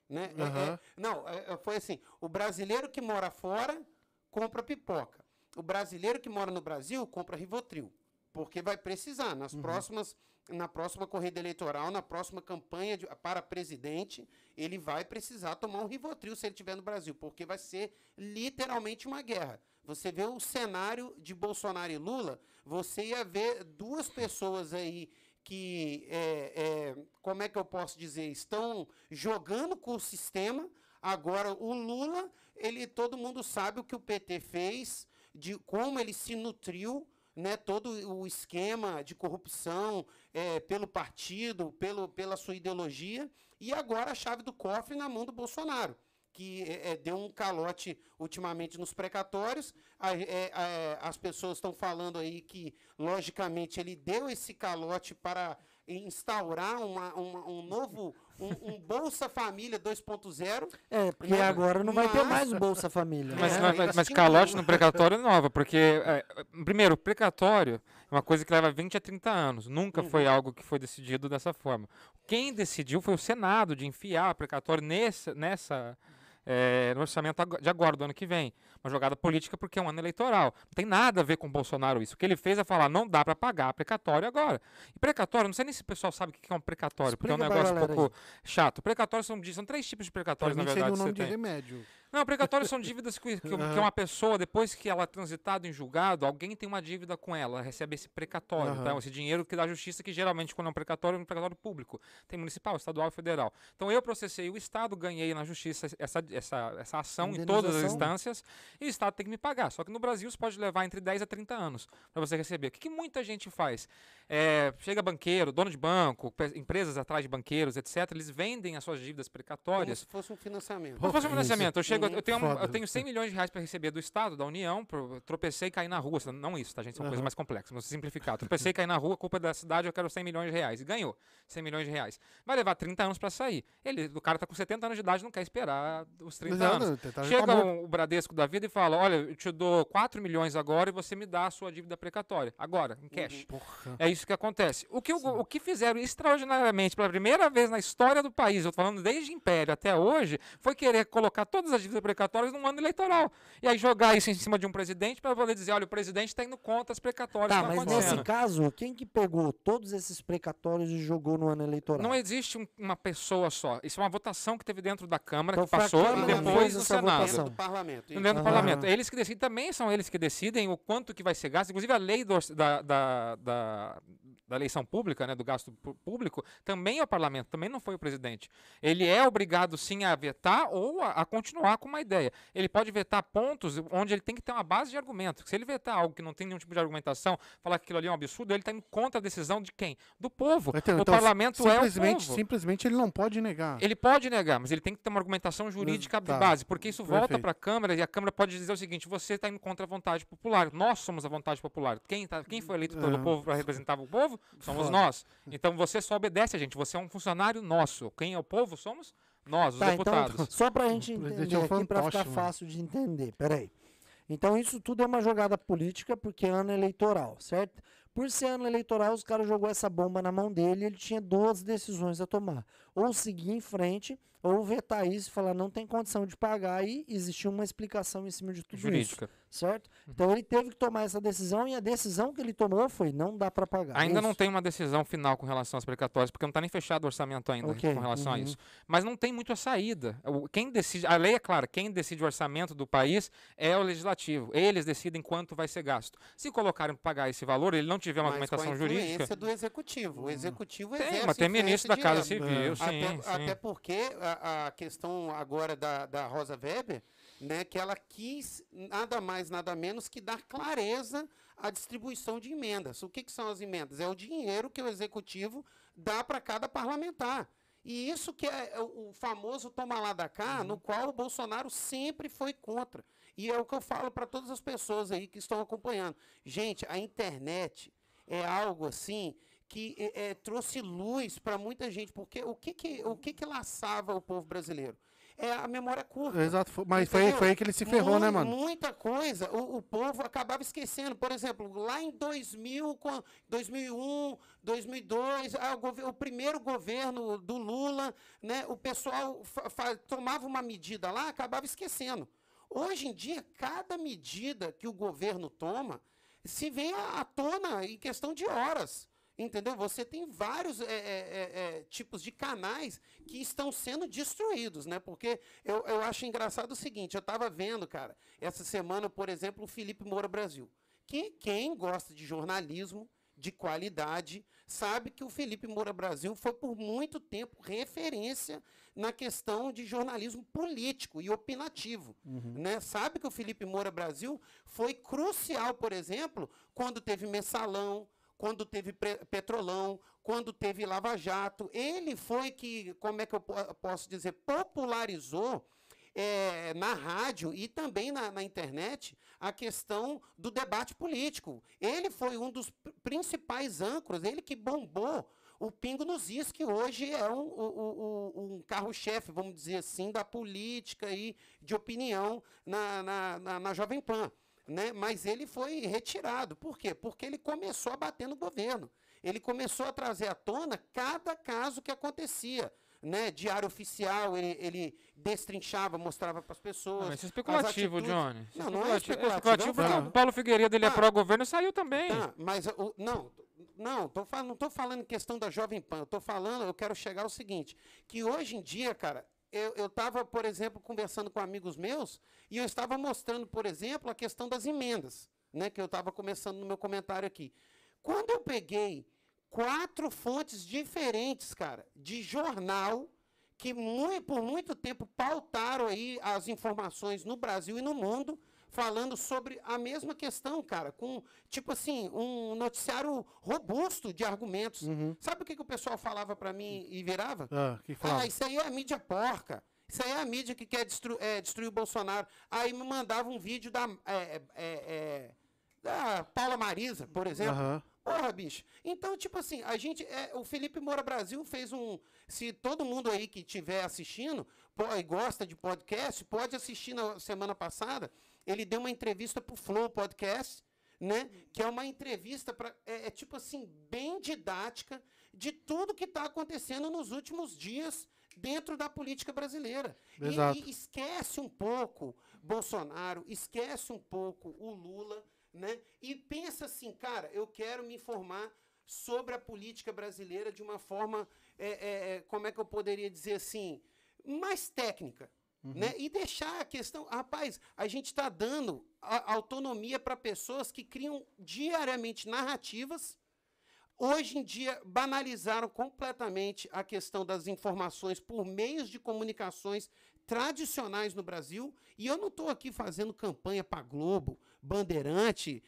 Né? É- é- Aham. não, é- é- foi assim: o brasileiro que mora fora compra pipoca. O brasileiro que mora no Brasil compra Rivotril. Porque vai precisar. Nas próximas, na próxima corrida eleitoral, na próxima campanha de- para presidente, ele vai precisar tomar um Rivotril se ele estiver no Brasil. Porque vai ser literalmente uma guerra. Você vê o cenário de Bolsonaro e Lula, você ia ver duas pessoas aí que, é, é, como é que eu posso dizer, estão jogando com o sistema. Agora, o Lula, ele, todo mundo sabe o que o PT fez, de como ele se nutriu, né, todo o esquema de corrupção é, pelo partido, pelo, pela sua ideologia, e agora a chave do cofre na mão do Bolsonaro que é, é, deu um calote ultimamente nos precatórios. A- é, é, as pessoas estão falando aí que, logicamente, ele deu esse calote para instaurar uma- uma- um novo, um, um Bolsa Família 2.0. É, porque Né? agora não vai ter Mas- mais o Bolsa Família. Mas, né? É, mas, mas tinham- calote no precatório é nova, porque, é, primeiro, o precatório é uma coisa que leva 20 a 30 anos. Nunca Uhum. foi algo que foi decidido dessa forma. Quem decidiu foi o Senado de enfiar o precatório nesse, nessa. É, no orçamento de agora, do ano que vem. Uma jogada política porque é um ano eleitoral. Não tem nada a ver com o Bolsonaro isso. O que ele fez é falar, não dá para pagar precatório agora. E precatório, não sei nem se o pessoal sabe o que é um precatório, porque é um Explica negócio um pouco chato. Precatório são, são três tipos de precatórios, na seria verdade. o nome de tem. remédio. Não, precatórios são dívidas que, que, que uma pessoa, depois que ela é transitada em julgado, alguém tem uma dívida com ela, recebe esse precatório, Aham. tá? esse dinheiro que da justiça, que geralmente, quando é um precatório, é um precatório público. Tem municipal, estadual e federal. Então eu processei o Estado, ganhei na justiça essa, essa, essa ação em todas as instâncias, e o Estado tem que me pagar. Só que no Brasil isso pode levar entre 10 a 30 anos para você receber. O que, que muita gente faz? É, chega banqueiro, dono de banco, empresas atrás de banqueiros, etc., eles vendem as suas dívidas Como precatórias se fosse um financiamento. como se fosse um financiamento. Eu, chego, Uhum. eu, tenho, um- Foda. eu tenho 100 milhões de reais para receber do Estado, da União, pro- tropecei e caí na rua. Não isso, tá, gente? São coisas Aham. mais complexas, vamos simplificar. Tropecei e caí na rua, culpa da cidade, eu quero 100 milhões de reais. E ganhou 100 milhões de reais. Vai levar 30 anos para sair. Ele, o cara tá com 70 anos de idade, não quer esperar os 30 Exato, anos. tá- tá Chega morto. o, o Bradesco da vida e fala: Olha, eu te dou 4 milhões agora e você me dá a sua dívida precatória. Agora, em cash. Porra. É isso que acontece. O que, o, o que fizeram extraordinariamente pela primeira vez na história do país, eu tô falando desde Império até hoje, foi querer colocar todas as dívidas precatórias num ano eleitoral. E aí jogar isso em cima de um presidente para poder dizer, olha, o presidente está indo contra as precatórias Tá, que mas nesse caso, quem que pegou todos esses precatórios e jogou no ano eleitoral? Não existe um- uma pessoa só. Isso é uma votação que teve dentro da Câmara, Então que passou, e depois no Senado. Dentro do parlamento. isso. Dentro do Aham. parlamento. Eles que decidem, também são eles que decidem o quanto que vai ser gasto. Inclusive a lei do da, da, da, da eleição pública, né, do gasto público, também é o parlamento, também não foi o presidente. Ele é obrigado sim a vetar ou a, a continuar com uma ideia. Ele pode vetar pontos onde ele tem que ter uma base de argumento. Se ele vetar algo que não tem nenhum tipo de argumentação, falar que aquilo ali é um absurdo, ele está indo contra a decisão de quem? Do povo. Então, o então, parlamento é o simplesmente, povo. simplesmente ele não pode negar. Ele pode negar, mas ele tem que ter uma argumentação jurídica de tá. base, porque isso volta Perfeito. para a Câmara e a Câmara pode dizer o seguinte: você está indo contra a vontade popular. Nós somos a vontade popular. Quem, tá, quem foi eleito pelo Ah. povo para representar o povo? Somos Foda. nós. Então você só obedece a gente. Você é um funcionário nosso. Quem é o povo? Somos nós, os Tá, então, deputados. só pra gente entender aqui, pra ficar fácil de entender. Peraí. Então, isso tudo é uma jogada política, porque é ano eleitoral, certo? Por ser ano eleitoral, os caras jogou essa bomba na mão dele e ele tinha duas decisões a tomar. Ou seguir em frente, ou vetar isso e falar não tem condição de pagar e existia uma explicação em cima de tudo isso, Jurídica. certo? Então ele teve que tomar essa decisão e a decisão que ele tomou foi não dá para pagar. Ainda não Isso. tem uma decisão final com relação às precatórias, porque não está nem fechado o orçamento ainda Ok, com relação a uhum. isso. Mas não tem muito a saída. Quem decide, a lei é clara, quem decide o orçamento do país é o legislativo. Eles decidem quanto vai ser gasto. Se colocarem para pagar esse valor, ele não tiver uma Mas com a argumentação jurídica. do executivo. O executivo Tem, exerce mas tem ministro da Casa. Civil, É. sim, até, sim. até porque a, a questão agora da, da Rosa Weber, né, que ela quis nada mais, nada menos que dar clareza à distribuição de emendas. O que, que são as emendas? É o dinheiro que o executivo dá para cada parlamentar. E isso que é o famoso toma lá da cá, no qual o Bolsonaro sempre foi contra. E é o que eu falo para todas as pessoas aí que estão acompanhando. Gente, a internet é algo assim que é, é, trouxe luz para muita gente, porque o que que, o que que laçava o povo brasileiro? É a memória curta. Exato, mas foi, Entendeu? foi aí que ele se ferrou, né, mano? Muita coisa o, o povo acabava esquecendo. Por exemplo, lá em 2000, quan- 2001, 2002, ah, o, o primeiro governo do Lula, né, o pessoal tomava uma medida lá, acabava esquecendo. Hoje em dia, cada medida que o governo toma se vem à à tona em questão de horas. Entendeu? Você tem vários é, é, é, é, tipos de canais que estão sendo destruídos, né? Porque eu, eu acho engraçado o seguinte, eu estava vendo, cara, essa semana, por exemplo, o Felipe Moura Brasil. Que, quem gosta de jornalismo de qualidade sabe que o Felipe Moura Brasil foi por muito tempo referência na questão de jornalismo político e opinativo. Né? Sabe que o Felipe Moura Brasil foi crucial, por exemplo, quando teve mensalão, quando teve Petrolão, quando teve Lava Jato. Ele foi que, como é que eu po- posso dizer, popularizou eh, na rádio e também na, na internet a questão do debate político. Ele foi um dos pr- principais âncoras, ele que bombou o Pingo nos Is, que hoje é um, o- um carro-chefe, vamos dizer assim, da política e de opinião na, na, na- na Jovem Pan. Né? Mas ele foi retirado. Por quê? Porque ele começou a bater no governo. Ele começou a trazer à tona cada caso que acontecia. Né? Diário oficial, ele, ele destrinchava, mostrava para as pessoas. Mas isso é especulativo, atitudes. Johnny. Isso Não, não é especulativo, especulativo é porque fato. o Paulo Figueiredo ele é Tá. pró-governo e saiu também. Tá, mas o, não, não, tô não estou falando em questão da Jovem Pan, eu tô falando, eu quero chegar ao seguinte, que hoje em dia, cara, eu, eu tava, por exemplo, conversando com amigos meus e eu estava mostrando, por exemplo, a questão das emendas, né? Que eu estava começando no meu comentário aqui. Quando eu peguei quatro fontes diferentes, cara, de jornal que mui- por muito tempo pautaram aí as informações no Brasil e no mundo, falando sobre a mesma questão, cara, com, tipo assim, um noticiário robusto de argumentos. Sabe o que, que o pessoal falava para mim e virava? Ah, que Ah, falava? isso aí é a mídia porca. Isso aí é a mídia que quer destru- é, destruir o Bolsonaro. Aí me mandava um vídeo da, é, é, é, da Paula Marisa, por exemplo. Aham. Porra, bicho. Então, tipo assim, a gente. É, o Felipe Moura Brasil fez um. Se todo mundo aí que estiver assistindo pô, e gosta de podcast, pode assistir na semana passada. Ele deu uma entrevista pro Flow Podcast, né? Que é uma entrevista para. É, é tipo assim, bem didática de tudo que está acontecendo nos últimos dias dentro da política brasileira. E- Exato. e esquece um pouco Bolsonaro, esquece um pouco o Lula, né? E pensa assim, cara, eu quero me informar sobre a política brasileira de uma forma, é, é, é, como é que eu poderia dizer assim, mais técnica. Né? E deixar a questão. Rapaz, a gente está dando a- autonomia para pessoas que criam diariamente narrativas Hoje em dia, banalizaram completamente a questão das informações por meios de comunicações tradicionais no Brasil. E eu não estou aqui fazendo campanha para Globo, Bandeirante,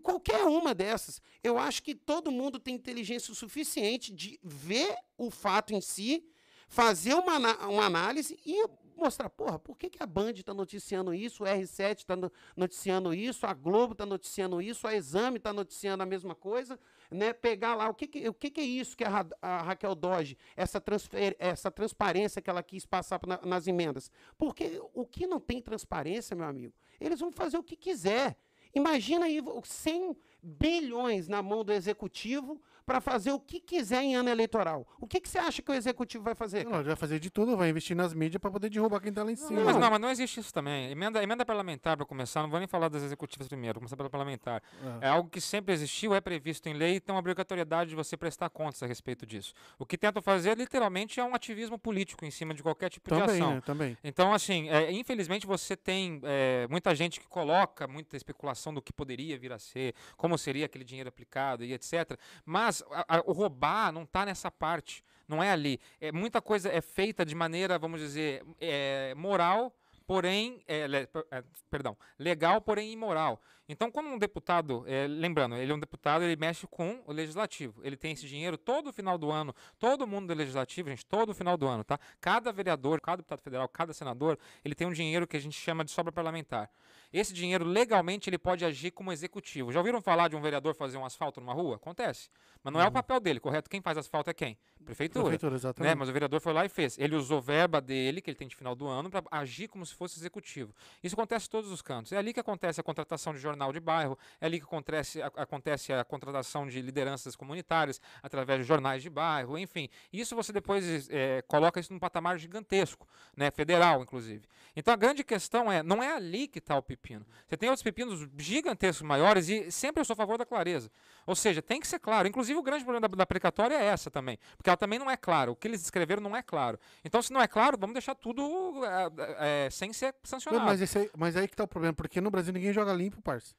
qualquer uma dessas. Eu acho que todo mundo tem inteligência suficiente de ver o fato em si, fazer uma, uma análise e mostrar, porra, por que, que a Band está noticiando isso, o R7 está noticiando isso, a Globo está noticiando isso, a Exame está noticiando a mesma coisa, né? Pegar lá, o que, que, o que, que é isso que a, a Raquel Doge, essa, transfer, essa transparência que ela quis passar na- nas emendas? Porque o que não tem transparência, meu amigo, eles vão fazer o que quiser. Imagina aí vo- 100 bilhões na mão do executivo para fazer o que quiser em ano eleitoral. O que, que você acha que o executivo vai fazer? Não, ele vai fazer de tudo, vai investir nas mídias pra poder derrubar quem tá lá em cima. Não, mas não, mas não existe isso também. Emenda, emenda parlamentar, para começar, não vou nem falar das executivas primeiro, vou começar pela parlamentar. É algo que sempre existiu, é previsto em lei e tem uma obrigatoriedade de você prestar contas a respeito disso. O que tentam fazer, literalmente, é um ativismo político em cima de qualquer tipo de Também, ação. né? Também. Então, assim, é, infelizmente você tem é, muita gente que coloca muita especulação do que poderia vir a ser, como seria aquele dinheiro aplicado e etc. Mas a- a- o roubar não está nessa parte, não é ali. É, muita coisa é feita de maneira, vamos dizer, é, moral, porém, é, le- é, perdão, legal, porém imoral. Então, quando um deputado, é, lembrando, ele é um deputado, ele mexe com o legislativo. Ele tem esse dinheiro todo final do ano, todo mundo do legislativo, gente, todo final do ano, tá? Cada vereador, cada deputado federal, cada senador, ele tem um dinheiro que a gente chama de sobra parlamentar. Esse dinheiro, legalmente, ele pode agir como executivo. Já ouviram falar de um vereador fazer um asfalto numa rua? Acontece. Mas não é o papel dele, correto? Quem faz asfalto é quem? Prefeitura. Prefeitura, Né? exatamente. Mas o vereador foi lá e fez. Ele usou verba dele, que ele tem de final do ano, para agir como se fosse executivo. Isso acontece em todos os cantos. É ali que acontece a contratação de jornal de bairro, é ali que acontece a, acontece a contratação de lideranças comunitárias através de jornais de bairro, enfim. Isso você depois eh, coloca isso num patamar gigantesco, né? federal, inclusive. Então a grande questão é, não é ali que está o pepino. Você tem outros pepinos gigantescos maiores e sempre eu sou a favor da clareza. Ou seja, tem que ser claro. Inclusive o grande problema da, da precatória é essa também, porque ela também não é clara. O que eles escreveram não é claro. Então se não é claro, vamos deixar tudo eh, eh, sem ser Não, sancionado. mas, aí, mas aí que tá o problema, porque no Brasil ninguém joga limpo, parça.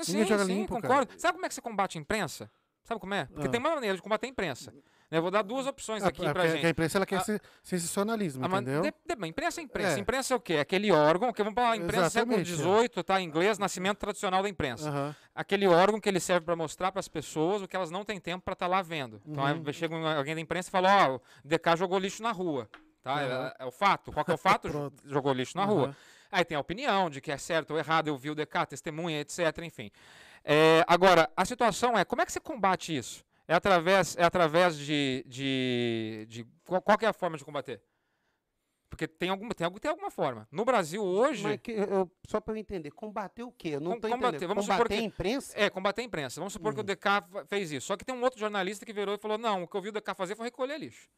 Sim, Ninguém joga sim, limpo, cara. concordo. Sabe como é que você combate a imprensa? Sabe como é? Porque Ah. tem uma maneira de combater a imprensa. Né? Eu vou dar duas opções aqui é pra porque gente. A imprensa ela quer ser sensacionalismo, mas entendeu? de- de- imprensa é imprensa. É. Imprensa é o quê? Aquele órgão que vamos falar, imprensa século Exatamente, é. XVIII, tá? Em inglês, nascimento tradicional da imprensa. Aham. Aquele órgão que ele serve para mostrar para as pessoas o que elas não têm tempo para estar lá vendo. Então Uhum. aí chega alguém da imprensa e fala, ó, o DK jogou lixo na rua. Tá? Aham. É, é o fato. Qual que é o fato? Jogou lixo na rua. Aí tem a opinião de que é certo ou errado, eu vi o DK, testemunha, etc, enfim. É, agora, a situação é, como é que você combate isso? É através, é através de, de, de- qual, qual que é a forma de combater? Porque tem, alguma, tem, tem alguma forma. No Brasil, hoje... Mas que, eu- só para eu entender, combater o quê? Eu não Com- combater, entendendo. vamos supor combater que- a imprensa? É, combater a imprensa. Vamos supor que o DK fa- fez isso. Só que tem um outro jornalista que virou e falou: não, o que eu vi o DK fazer foi recolher lixo.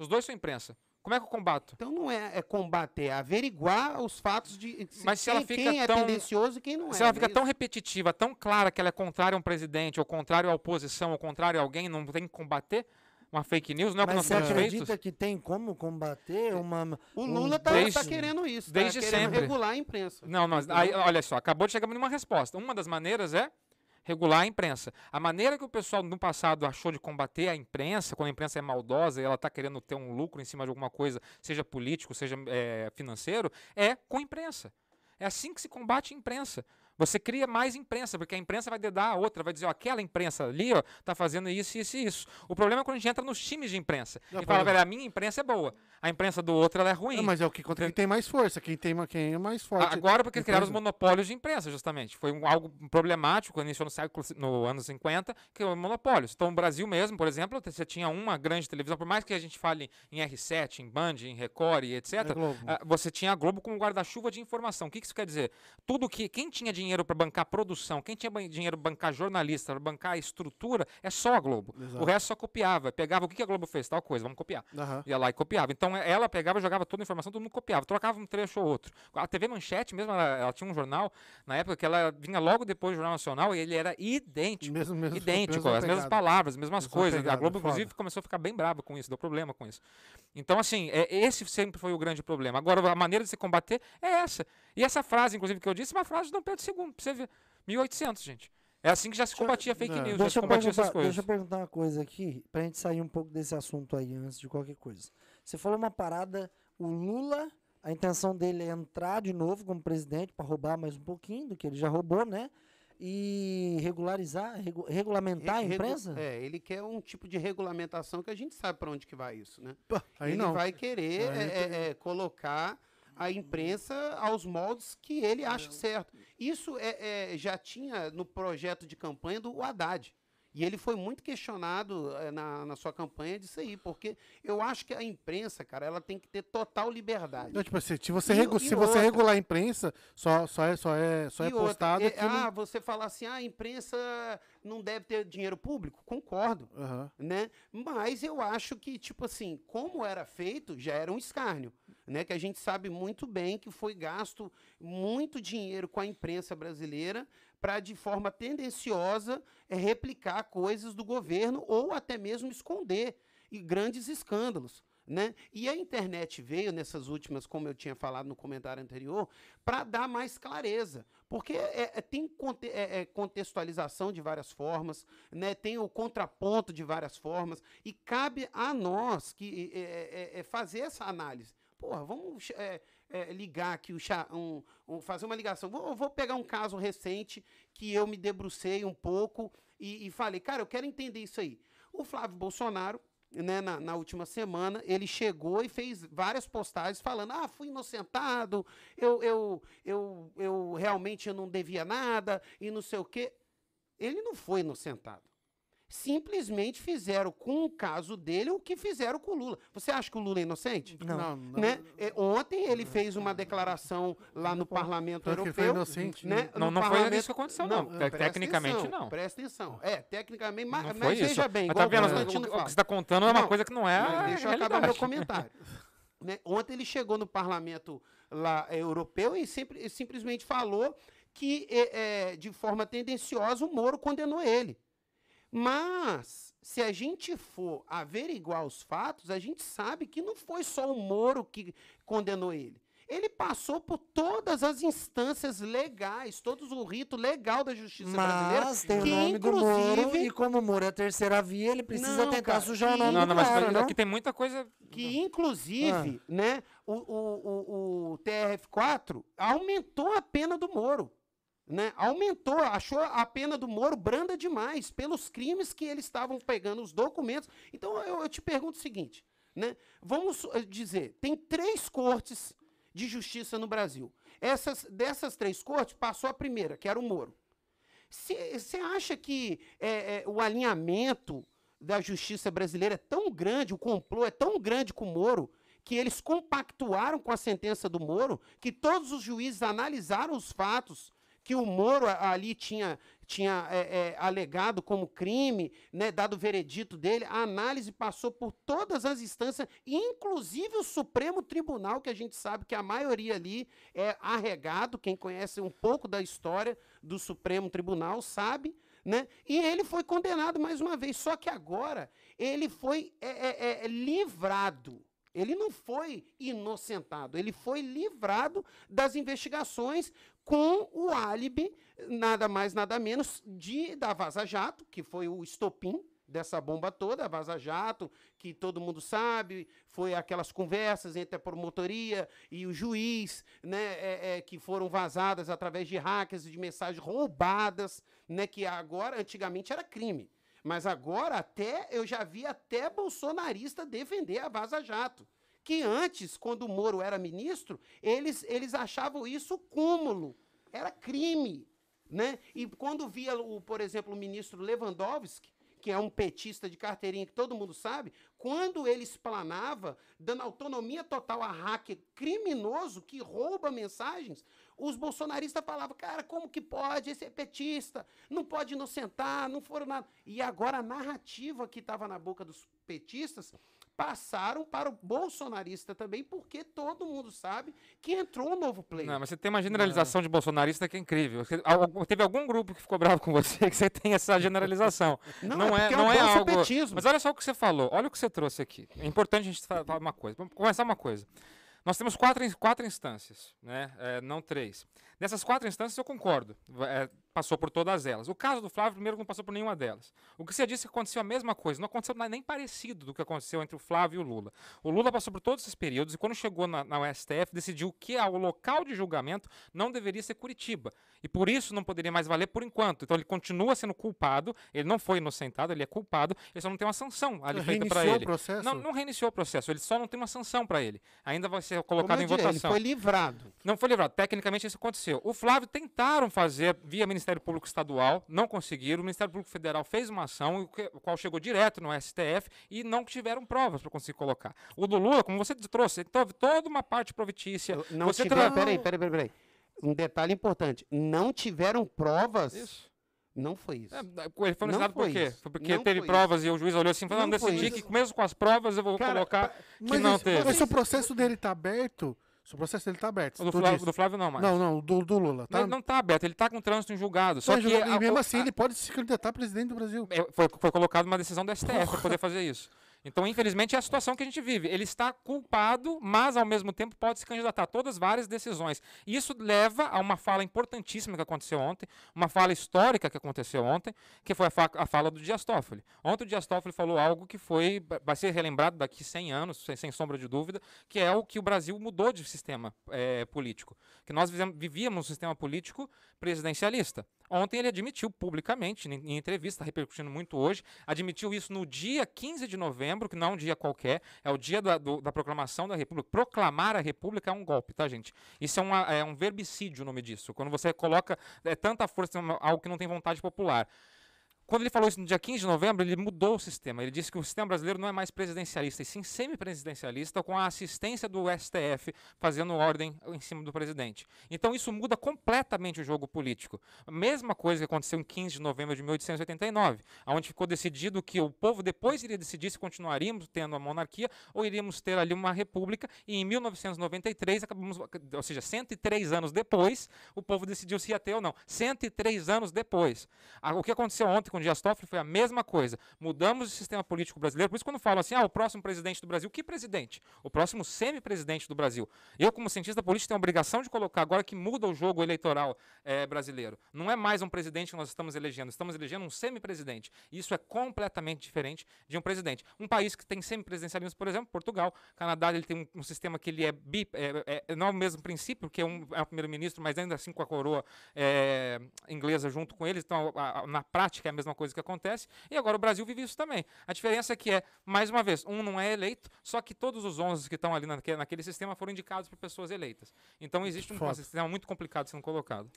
Os dois são imprensa. Como é que eu combato? Então não é, é combater, é averiguar os fatos de Mas se quem, ela fica quem é tão- tendencioso e quem não é. Se ela não fica é tão repetitiva, tão clara que ela é contrária a um presidente, ou contrária à oposição, ou contrária a alguém, não tem que combater? uma fake news, não é o que Mas nós você temos acredita feito. que tem como combater uma. O Lula tá, Desde- tá querendo isso, tá desde querendo sempre. regular a imprensa. Não, nós, aí, olha só, acabou de chegar numa resposta. Uma das maneiras é regular a imprensa. A maneira que o pessoal no passado achou de combater a imprensa, quando a imprensa é maldosa e ela está querendo ter um lucro em cima de alguma coisa, seja político, seja eh, financeiro, é com a imprensa. É assim que se combate a imprensa. Você cria mais imprensa, porque a imprensa vai dedar a outra, vai dizer, ó, aquela imprensa ali, ó, tá fazendo isso, isso e isso. O problema é quando a gente entra nos times de imprensa Não, e fala, velho, a minha imprensa é boa, a imprensa do outro ela é ruim. Não, mas é o que contra quem tem mais força. Quem tem quem é mais forte. Agora, porque criaram os monopólios de imprensa, justamente. Foi um- algo problemático quando iniciou no século, no anos 50, que é o monopólios. Então, o Brasil mesmo, por exemplo, você tinha uma grande televisão, por mais que a gente fale em R7, em Band, em Record etc., É ah, você tinha a Globo como guarda-chuva de informação. O que que isso quer dizer? Tudo que. Quem tinha dinheiro para bancar produção, quem tinha dinheiro para bancar jornalista, para bancar estrutura, é só a Globo. Exato. O resto só copiava. Pegava o que a Globo fez, tal coisa, vamos copiar. Aham. Ia lá e copiava. Então eh, ela pegava, jogava toda a informação, todo mundo copiava. Trocava um trecho ou outro. A TV Manchete mesmo, ela, ela tinha um jornal, na época que ela vinha logo depois do Jornal Nacional, e ele era idêntico. Mesmo, mesmo, idêntico, mesma as mesmas palavras, as mesmas Mesma coisas. pegada, a Globo, foda. inclusive, começou a ficar bem brava com isso, deu problema com isso. Então, assim, é, esse sempre foi o grande problema. Agora, a maneira de se combater é essa. E essa frase, inclusive, que eu disse, é uma frase de Dom Pedro II, pra você ver. 1800, gente. É assim que já se combatia fake Não. news, já se Deixa eu, combatia essas perguntar, coisas. deixa eu perguntar uma coisa aqui, pra gente sair um pouco desse assunto aí antes de qualquer coisa. Você falou uma parada, o Lula, a intenção dele é entrar de novo como presidente pra roubar mais um pouquinho do que ele já roubou, né? E regularizar, regu- regulamentar a Regu- imprensa? É, ele quer um tipo de regulamentação que a gente sabe para onde que vai isso, né? Pô, Aí ele não. vai querer Aí é, tem- é, é, colocar a imprensa aos moldes que ele acha certo. Isso é, é, já tinha no projeto de campanha do Haddad. E ele foi muito questionado é, na, na sua campanha disso aí, porque eu acho que a imprensa, cara, ela tem que ter total liberdade. Não, tipo assim, se você, E- regu- e se você outra? regular a imprensa, só, só é, só é, só é outra, postado é, ah, você fala assim, ah, a imprensa não deve ter dinheiro público. Concordo. Aham. né? Mas eu acho que, tipo assim, como era feito, já era um escárnio, né? Que a gente sabe muito bem que foi gasto muito dinheiro com a imprensa brasileira para, de forma tendenciosa, eh, replicar coisas do governo ou até mesmo esconder e grandes escândalos. Né? E a internet veio nessas últimas, como eu tinha falado no comentário anterior, para dar mais clareza. Porque é- é- tem conte- é- é contextualização de várias formas, né? tem o contraponto de várias formas, e cabe a nós que é, é, é, fazer essa análise. Porra, vamos é, ligar aqui, um- um- fazer uma ligação. Vou, vou pegar um caso recente que eu me debrucei um pouco e, e falei, cara, eu quero entender isso aí. O Flávio Bolsonaro, né, na, na última semana, ele chegou e fez várias postagens falando: ah, fui inocentado, eu, eu, eu, eu realmente não devia nada e não sei o quê. Ele não foi inocentado. Simplesmente fizeram com o caso dele o que fizeram com o Lula. Você acha que o Lula é inocente? Não. não. Né? É, ontem ele fez uma declaração lá no Parlamento Tanto que ele foi Europeu. inocente, né? Não, No não foi parlamento- isso que aconteceu, não. Te- presta Tecnicamente, atenção, não. Presta atenção. É, tecnicamente, mas, Não mas foi isso. veja bem, Mas igual tá vendo? o O, que você está contando é uma Não, coisa que não é. Mas deixa eu acabar meu comentário. Né, Ontem ele chegou no parlamento lá eh, europeu e sempre, simplesmente falou que, eh, eh, de forma tendenciosa, o Moro condenou ele. Mas, se a gente for averiguar os fatos, a gente sabe que não foi só o Moro que condenou ele. Ele passou por todas as instâncias legais, todos o rito legal da justiça brasileira. Mas tem o que nome do Moro inclusive- e como o Moro é a terceira via, ele precisa Não, tentar cara, sujar o que- nome Não, não, mas cara, não? aqui tem muita coisa. que inclusive, né, o, o, o, o TRF4 aumentou a pena do Moro. Né? Aumentou, achou a pena do Moro branda demais pelos crimes que eles estavam pegando os documentos. Então eu, eu te pergunto o seguinte, né? Vamos eh, dizer, tem três cortes de justiça no Brasil. Essas, dessas três cortes, passou a primeira, que era o Moro. Você acha que é, é, o alinhamento da justiça brasileira é tão grande, o complô é tão grande com o Moro, que eles compactuaram com a sentença do Moro, que todos os juízes analisaram os fatos que o Moro ali tinha, tinha é, é, alegado como crime, né, dado o veredito dele, a análise passou por todas as instâncias, inclusive o Supremo Tribunal, que a gente sabe que a maioria ali é arregado, quem conhece um pouco da história do Supremo Tribunal sabe, Né? E ele foi condenado mais uma vez. Só que agora ele foi é, é, é, livrado. Ele não foi inocentado, ele foi livrado das investigações com o álibi, nada mais, nada menos, de da Vaza Jato, que foi o estopim dessa bomba toda, a Vaza Jato, que todo mundo sabe, foi aquelas conversas entre a promotoria e o juiz, né, é, é, que foram vazadas através de hackers de mensagens roubadas, né, que agora, antigamente era crime. Mas agora até eu já vi até bolsonarista defender a Vaza Jato. Que antes, quando o Moro era ministro, eles, eles achavam isso cúmulo. Era crime. Né? E quando via, o, por exemplo, o ministro Lewandowski, que é um petista de carteirinha que todo mundo sabe, quando ele explanava, dando autonomia total a hacker criminoso que rouba mensagens, os bolsonaristas falavam, cara, como que pode? Esse é petista, não pode inocentar, não foram nada. E agora a narrativa que estava na boca dos petistas passaram para o bolsonarista também, porque todo mundo sabe que entrou um novo player. Não, mas você tem uma generalização de bolsonarista que é incrível. Teve algum grupo que ficou bravo com você que você tem essa generalização. não, não é, é, não é, é algo. Petismo. Mas olha só o que você falou. Olha o que você trouxe aqui. É importante a gente falar uma coisa. Vamos começar uma coisa. Nós temos quatro, quatro instâncias, né? É, não três. Nessas quatro instâncias eu concordo. É, passou por todas elas. O caso do Flávio, primeiro, não passou por nenhuma delas. O que você disse que aconteceu a mesma coisa. Não aconteceu nem parecido do que aconteceu entre o Flávio e o Lula. O Lula passou por todos esses períodos e quando chegou na, na STF, decidiu que o local de julgamento não deveria ser Curitiba. E por isso não poderia mais valer por enquanto. Então ele continua sendo culpado, ele não foi inocentado, ele é culpado, ele só não tem uma sanção ali feita para ele. O processo? Não, não reiniciou o processo, ele só não tem uma sanção para ele. Ainda vai ser colocado em diria, votação. Ele foi livrado. Não foi livrado. Tecnicamente isso aconteceu. O Flávio tentaram fazer via Ministério Público Estadual, não conseguiram. O Ministério Público Federal fez uma ação, o qual chegou direto no STF e não tiveram provas para conseguir colocar. O do Lula, como você trouxe, teve toda uma parte provitícia. Não você tiver, tra... peraí, peraí, peraí, peraí um detalhe importante. Não tiveram provas. Isso. Não foi isso. É, ele foi anunciado por quê? Foi porque não teve provas isso. e o juiz olhou assim e falou: não, decidi que mesmo com as provas eu vou Cara, colocar que não isso, teve. Mas se o processo dele está aberto. Se o processo dele está aberto. O do Flávio, do Flávio, não, mais. Não, não, do, do Lula. Tá? Não está aberto, ele está com trânsito em julgado. Só que e mesmo a, assim a, ele pode se candidatar a presidente do Brasil. É, foi, foi colocado uma decisão do STF para poder fazer isso. Então, infelizmente, é a situação que a gente vive. Ele está culpado, mas ao mesmo tempo pode se candidatar a todas várias decisões. E isso leva a uma fala importantíssima que aconteceu ontem, uma fala histórica que aconteceu ontem, que foi a, fa a fala do Dias Toffoli. Ontem o Dias Toffoli falou algo que foi vai ser relembrado daqui 100 anos, sem, sem sombra de dúvida, que é o que o Brasil mudou de sistema é, político. Que nós vivíamos um sistema político presidencialista. Ontem ele admitiu publicamente, em, entrevista, repercutindo muito hoje, admitiu isso no dia 15 de novembro, que não é um dia qualquer, é o dia da, do, da proclamação da República. Proclamar a República é um golpe, tá, gente? Isso é, uma, é um verbicídio o nome disso. Quando você coloca é, tanta força em algo que não tem vontade popular. Quando ele falou isso no dia 15 de novembro, ele mudou o sistema. Ele disse que o sistema brasileiro não é mais presidencialista, e sim semipresidencialista, com a assistência do STF fazendo ordem em cima do presidente. Então isso muda completamente o jogo político. Mesma coisa que aconteceu em 15 de novembro de 1889, onde ficou decidido que o povo depois iria decidir se continuaríamos tendo a monarquia ou iríamos ter ali uma república, e em 1993, acabamos, ou seja, 103 anos depois, o povo decidiu se ia ter ou não. 103 anos depois. O que aconteceu ontem com com Dias Toffoli foi a mesma coisa. Mudamos o sistema político brasileiro. Por isso, quando falam assim, ah, o próximo presidente do Brasil, que presidente? O próximo semi-presidente do Brasil. Eu, como cientista político, tenho a obrigação de colocar agora que muda o jogo eleitoral é, brasileiro. Não é mais um presidente que nós estamos elegendo, estamos elegendo um semi-presidente. Isso é completamente diferente de um presidente. Um país que tem semi-presidencialismo, por exemplo, Portugal. Canadá ele tem um, um sistema que ele é, bi, é, é, não é o mesmo princípio, porque um é o primeiro-ministro, mas ainda assim com a coroa é, inglesa junto com eles. Então, a, a, na prática é a mesma mesma coisa que acontece, e agora o Brasil vive isso também. A diferença é que é, mais uma vez, um não é eleito, só que todos os 11 que estão ali naquele, naquele sistema foram indicados por pessoas eleitas. Então existe um, um sistema muito complicado sendo colocado.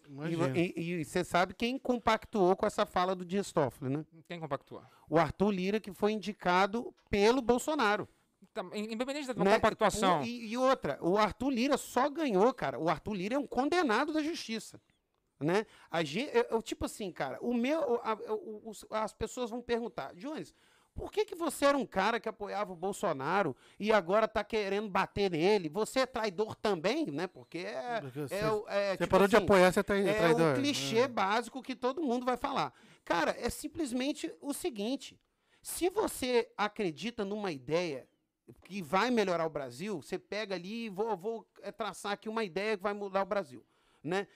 E você sabe quem compactuou com essa fala do Dias Toffoli, né? Quem compactuou? O Arthur Lira, que foi indicado pelo Bolsonaro. Tá, independente da né? compactuação. E, e outra, o Arthur Lira só ganhou, cara. O Arthur Lira é um condenado da justiça. Né? A gente, eu, eu, tipo assim, cara, o meu, a, o, as pessoas vão perguntar, Jones, por que, que você era um cara que apoiava o Bolsonaro e agora está querendo bater nele? Você é traidor também, né? Porque é. Porque é, você, é, você tipo parou assim, de apoiar, você tá é traidor. É o clichê é. básico que todo mundo vai falar. Cara, é simplesmente o seguinte: se você acredita numa ideia que vai melhorar o Brasil, você pega ali e vou, vou é, traçar aqui uma ideia que vai mudar o Brasil. Né?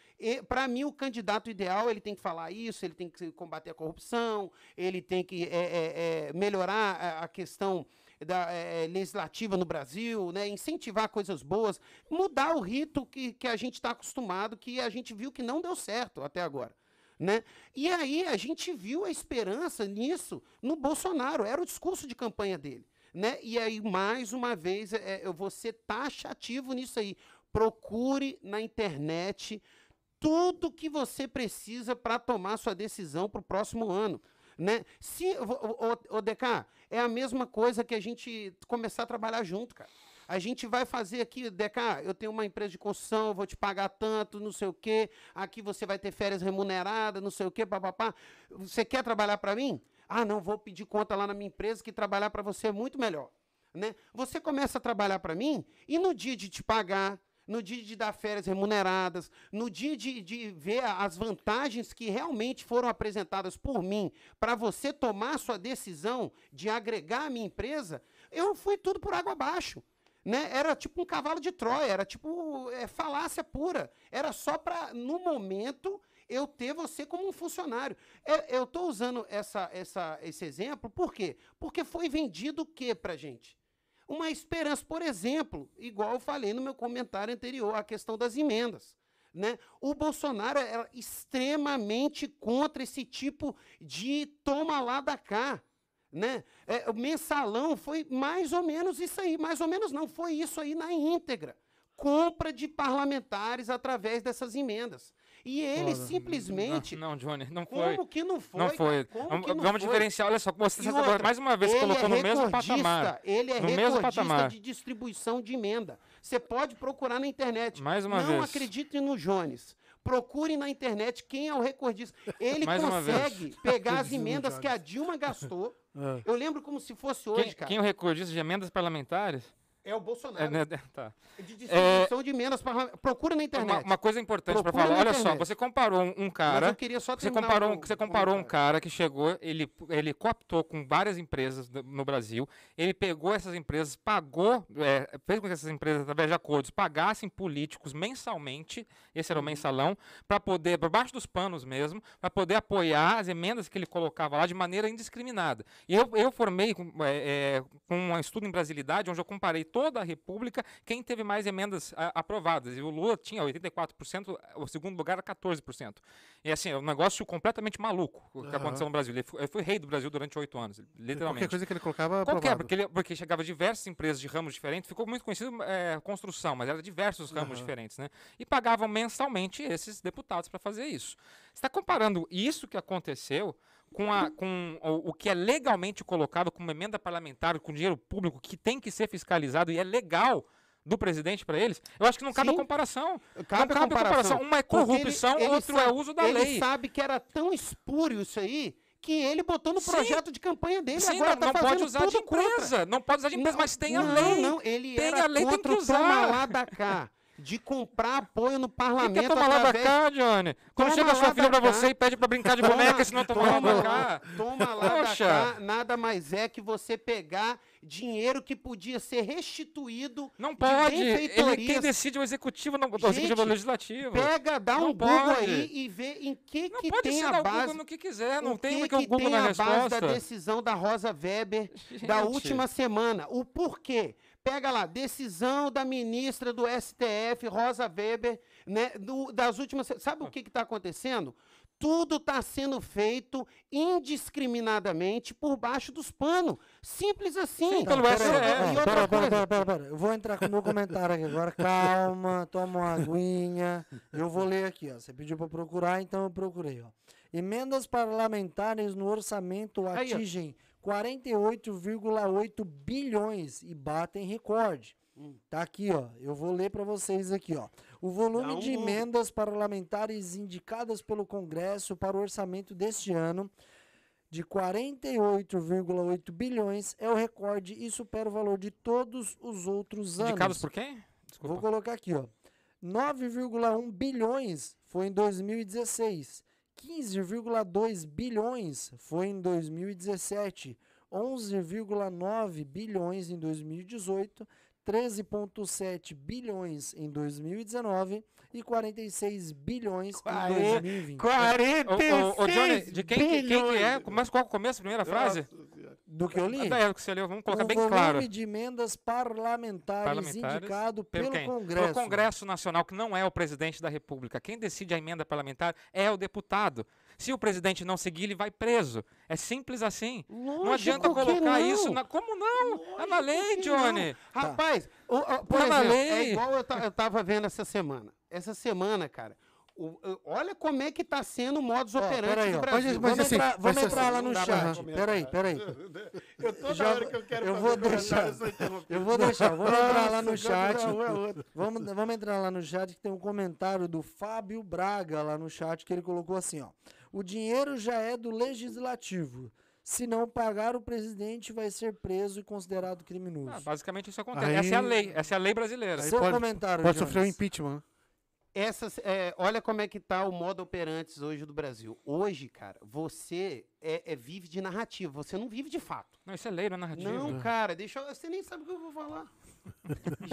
Para mim, o candidato ideal ele tem que falar isso, ele tem que combater a corrupção, ele tem que é, é, é melhorar a, questão da, é, legislativa no Brasil, né? incentivar coisas boas, mudar o rito que, que a gente está acostumado, que a gente viu que não deu certo até agora. Né? E aí a gente viu a esperança nisso no Bolsonaro, era o discurso de campanha dele. Né? E aí, mais uma vez, é, ser taxativo nisso aí. Procure na internet tudo que você precisa para tomar sua decisão para o próximo ano. Né? Se, o, DK, é a mesma coisa que a gente começar a trabalhar junto, cara. A gente vai fazer aqui, DK, eu tenho uma empresa de construção, vou te pagar tanto, não sei o quê. Aqui você vai ter férias remuneradas, não sei o quê, papapá. Você quer trabalhar para mim? Ah, não, vou pedir conta lá na minha empresa que trabalhar para você é muito melhor. Né? Você começa a trabalhar para mim e no dia de te pagar, no dia de dar férias remuneradas, no dia de, de ver as vantagens que realmente foram apresentadas por mim para você tomar sua decisão de agregar a minha empresa, eu fui tudo por água abaixo. Né? Era tipo um cavalo de Troia, era tipo é, falácia pura. Era só para, no momento, eu ter você como um funcionário. É, eu estou usando essa, essa, esse exemplo, por quê? Porque foi vendido o que para gente? Uma esperança, por exemplo, igual eu falei no meu comentário anterior, a questão das emendas. Né? O Bolsonaro era extremamente contra esse tipo de toma lá da cá. Né? É, o mensalão foi mais ou menos isso aí, mais ou menos não, foi isso aí na íntegra. Compra de parlamentares através dessas emendas. E ele Foda. simplesmente. Não, não, Johnny, não foi. Como que não foi? Não foi. Vamos, vamos diferenciar, olha só, você outra, mais uma vez colocou é no mesmo patamar. Ele é no mesmo patamar. de distribuição de emenda. Você pode procurar na internet. Mais uma não vez. Não acredite no Jones. Procure na internet quem é o recordista. Ele Mais consegue pegar as emendas que a Dilma gastou. É. Eu lembro como se fosse hoje, quem, cara. Quem é o recordista de emendas parlamentares? É o Bolsonaro. É, né, tá. De distribuição é, de emendas para procura na internet. Uma, uma coisa importante para falar. Olha só, você comparou um, um cara. Mas eu queria só você comparou, o, você comparou um cara que chegou, ele ele cooptou com várias empresas no Brasil. Ele pegou essas empresas, pagou, é, fez com que essas empresas através de acordos pagassem políticos mensalmente. Esse era o uhum. mensalão para poder, por baixo dos panos mesmo, para poder apoiar as emendas que ele colocava lá de maneira indiscriminada. E eu, eu formei com, é, é com um estudo em brasilidade onde eu comparei toda a República quem teve mais emendas a, aprovadas. E o Lula tinha 84%, o segundo lugar era 14%. E assim, é um negócio completamente maluco o que uhum. aconteceu no Brasil. Ele foi, ele foi, rei do Brasil durante oito anos, literalmente. Qualquer coisa que ele colocava Qualquer, porque, ele, porque chegava diversas empresas de ramos diferentes, ficou muito conhecido é, construção, mas era diversos ramos uhum. diferentes, né? E pagavam mensalmente esses deputados para fazer isso. Você está comparando isso que aconteceu com, a, com o, o, que é legalmente colocado como emenda parlamentar, com dinheiro público, que tem que ser fiscalizado e é legal do presidente para eles, eu acho que não cabe Sim. a comparação. Cabe não cabe a comparação. Uma é corrupção, ele, ele outro é sabe, é uso da ele lei. Ele sabe que era tão espúrio isso aí que ele botou no projeto Sim. de campanha dele. Sim, agora não, tá não pode usar de empresa. Contra. Não pode usar de empresa, não, mas tem a não, lei. Não, ele tem era a lei, tem que usar. lá da cá de comprar apoio no parlamento. Que que é tomar através... lá da cá, Johnny? Quando toma chega a sua filha pra você e pede pra brincar de boneca, senão toma, toma lá cá. Toma lá Poxa. da cá, nada mais é que você pegar dinheiro que podia ser restituído. Não pode. Ele, quem decide é o executivo, não, o executivo é o legislativo. Pega, dá não um pode. Google aí e vê em que não que pode tem a base. Google no que quiser, não tem que, que, o Google tem na a resposta. base da decisão da Rosa Weber Gente. da última semana. O porquê? Pega lá, decisão da ministra do STF, Rosa Weber, né, do, das últimas. Sabe o que está acontecendo? Tudo está sendo feito indiscriminadamente por baixo dos panos. Simples assim. Sim, pelo STF. E outra pera, pera, pera, pera, Eu vou entrar com o meu comentário aqui agora. Calma, toma uma aguinha. Eu vou ler aqui, ó. Você pediu para procurar, então eu procurei, ó. Emendas parlamentares no orçamento atingem 48,8 bilhões e batem recorde. Hum. Tá aqui, ó. Eu vou ler para vocês aqui, ó. O volume um... de emendas parlamentares indicadas pelo Congresso para o orçamento deste ano de 48,8 bilhões é o recorde e supera o valor de todos os outros anos. Indicados por quem? Desculpa. Vou colocar aqui, ó. 9,1 bilhões foi em 2016, 15,2 bilhões foi em 2017, 11,9 bilhões em 2018, 13,7 bilhões em 2019 e 46 bilhões em Quare- 2020. 46 Ô, ô, ô, Johnny, de quem, que- quem que é? bilhões. Mas qual o começo, a primeira frase? Senhora. Do que eu li? Ah, é, o que você leu, vamos colocar o bem volume claro. de emendas parlamentares, Parlamentares, indicado Pelo? Congresso. Pelo Congresso Nacional, que não é o presidente da República. Quem decide a emenda parlamentar é o deputado. Se o presidente não seguir, ele vai preso. É simples assim. não Lógico adianta que colocar não. isso na. Como não? é na Lógico lei, Johnny. não. Rapaz, o- o- por Tá na exemplo, lei. é igual eu, eu tava vendo essa semana. Essa semana, cara, o- o- olha como é que tá sendo o modus Ó, operandi peraí, do Brasil. mas Vamos assim, entrar, vamos ser entrar assim, lá no chat. Peraí, peraí. Eu toda Já- hora que eu quero eu fazer vou deixar. eu vou deixar, vamos entrar lá no chat. Vamos, vamos entrar lá no chat que tem um comentário do Fábio Braga lá no chat que ele colocou assim, ó. O dinheiro já é do legislativo. Se não pagar, o presidente vai ser preso e considerado criminoso. Ah, basicamente isso acontece. Aí- Essa é a lei. Essa é a lei brasileira. Aí Seu pode- comentário, Pode Jones. sofrer um impeachment. Essas, é, olha como é que tá o modo operantes hoje do Brasil. Hoje, cara, você é, é- vive de narrativa, você não vive de fato. Não, isso é lei, não é narrativa. Não, cara, deixa eu, você nem sabe o que eu vou falar.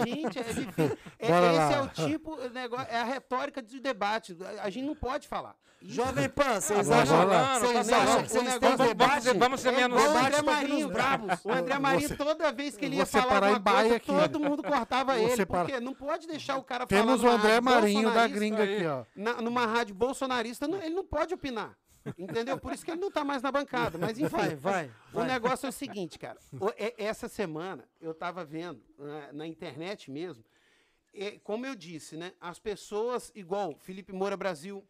Gente, é difícil. É, Bora esse lá. é o tipo, negócio, é a retórica do debate. A, a gente não pode falar. Isso- Jovem Pan, vocês acham, vocês acham que vocês têm debate? ser- vamos ser É menos- debate André Marinho. bravos. O André Marinho, Você- toda vez que ele ia falar alguma baia coisa, aqui. todo mundo cortava ele. separar. Porque não pode deixar o cara Temos o falar André Marinho da gringa aí. aqui, ó. na- numa rádio bolsonarista, não- ele não pode opinar. Entendeu? Por isso que ele não tá mais na bancada. Mas enfim. Vai, vai, O vai. negócio é o seguinte, cara. É- essa semana eu tava vendo na, na internet mesmo. é, como eu disse, né? As pessoas, igual Felipe Moura Brasil,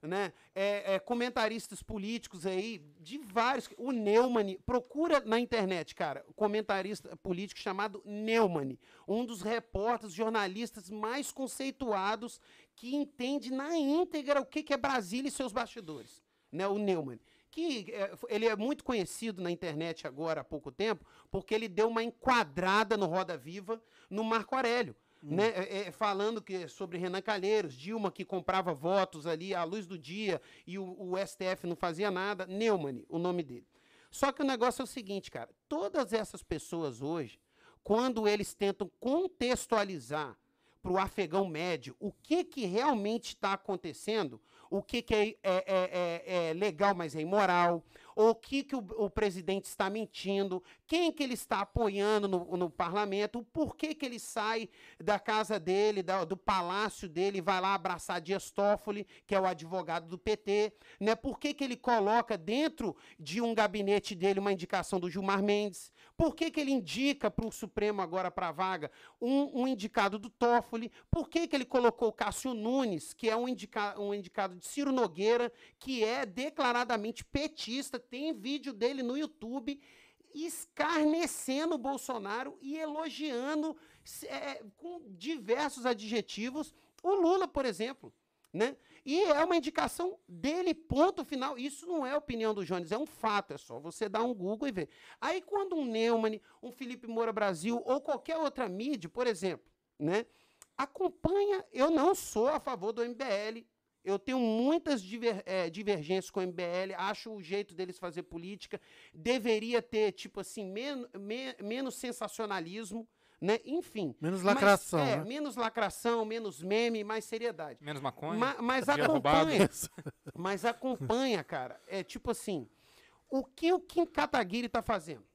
né? é, é, comentaristas políticos aí, de vários. O Neumann, procura na internet, cara, comentarista político chamado Neumann, um dos repórteres, jornalistas mais conceituados que entende na íntegra o que, que é Brasília e seus bastidores, né? O Neumann. Que é, ele é muito conhecido na internet agora há pouco tempo, porque ele deu uma enquadrada no Roda Viva no Marco Aurélio né, é, é, falando que sobre Renan Calheiros, Dilma que comprava votos ali à luz do dia e o, o STF não fazia nada, Neumann, o nome dele. Só que o negócio é o seguinte, cara, todas essas pessoas hoje, quando eles tentam contextualizar para o afegão médio o que, que realmente está acontecendo, o que, que é, é- é- é- legal, mas é imoral, o que, que o, o presidente está mentindo, quem que ele está apoiando no, no parlamento, o porquê que ele sai da casa dele, da- do palácio dele, e vai lá abraçar Dias Toffoli, que é o advogado do PT, né? Por que, que ele coloca dentro de um gabinete dele uma indicação do Gilmar Mendes? Por que, que ele indica para o Supremo agora para a vaga um, um indicado do Toffoli? Por que, que ele colocou Cássio Nunes, que é um, indica, um indicado de Ciro Nogueira, que é declaradamente petista, tem vídeo dele no YouTube escarnecendo o Bolsonaro e elogiando é, com diversos adjetivos o Lula, por exemplo. Né? E é uma indicação dele, ponto final. Isso não é opinião do Jones, é um fato. É só você dar um Google e ver. Aí, quando um Neumann, um Felipe Moura Brasil ou qualquer outra mídia, por exemplo, né, acompanha. Eu não sou a favor do MBL. Eu tenho muitas diver- eh, divergências com o MBL, acho o jeito deles fazer política. Deveria ter, tipo assim, men- me- menos sensacionalismo, né? Enfim. Menos Mas, lacração, é, né? menos lacração, menos meme, mais seriedade. Menos maconha. Ma- mas roubado. acompanha, mas acompanha, cara. É tipo assim, o que o Kim Kataguiri tá fazendo?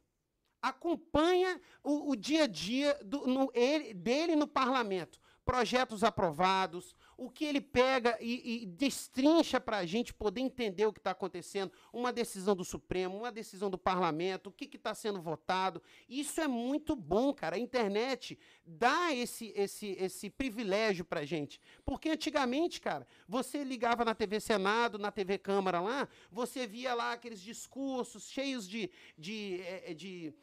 Acompanha o, o dia a dia do- no- ele- dele no parlamento. Projetos aprovados, o que ele pega e, e destrincha para a gente poder entender o que está acontecendo, uma decisão do Supremo, uma decisão do parlamento, o que está sendo votado. Isso é muito bom, cara. A internet dá esse, esse, esse privilégio para a gente. Porque antigamente, cara, você ligava na TV Senado, na TV Câmara lá, você via lá aqueles discursos cheios de, de, eh, de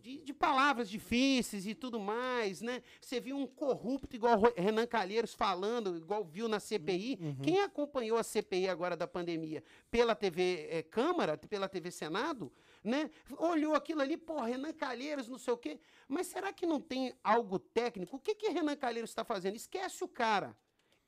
de, de palavras difíceis e tudo mais, né? Você viu um corrupto igual Renan Calheiros falando, igual viu na CPI. Quem acompanhou a CPI agora da pandemia pela TV eh, Câmara, pela TV Senado, né? Olhou aquilo ali, pô, Renan Calheiros, não sei o quê. Mas será que não tem algo técnico? O que que Renan Calheiros está fazendo? Esquece o cara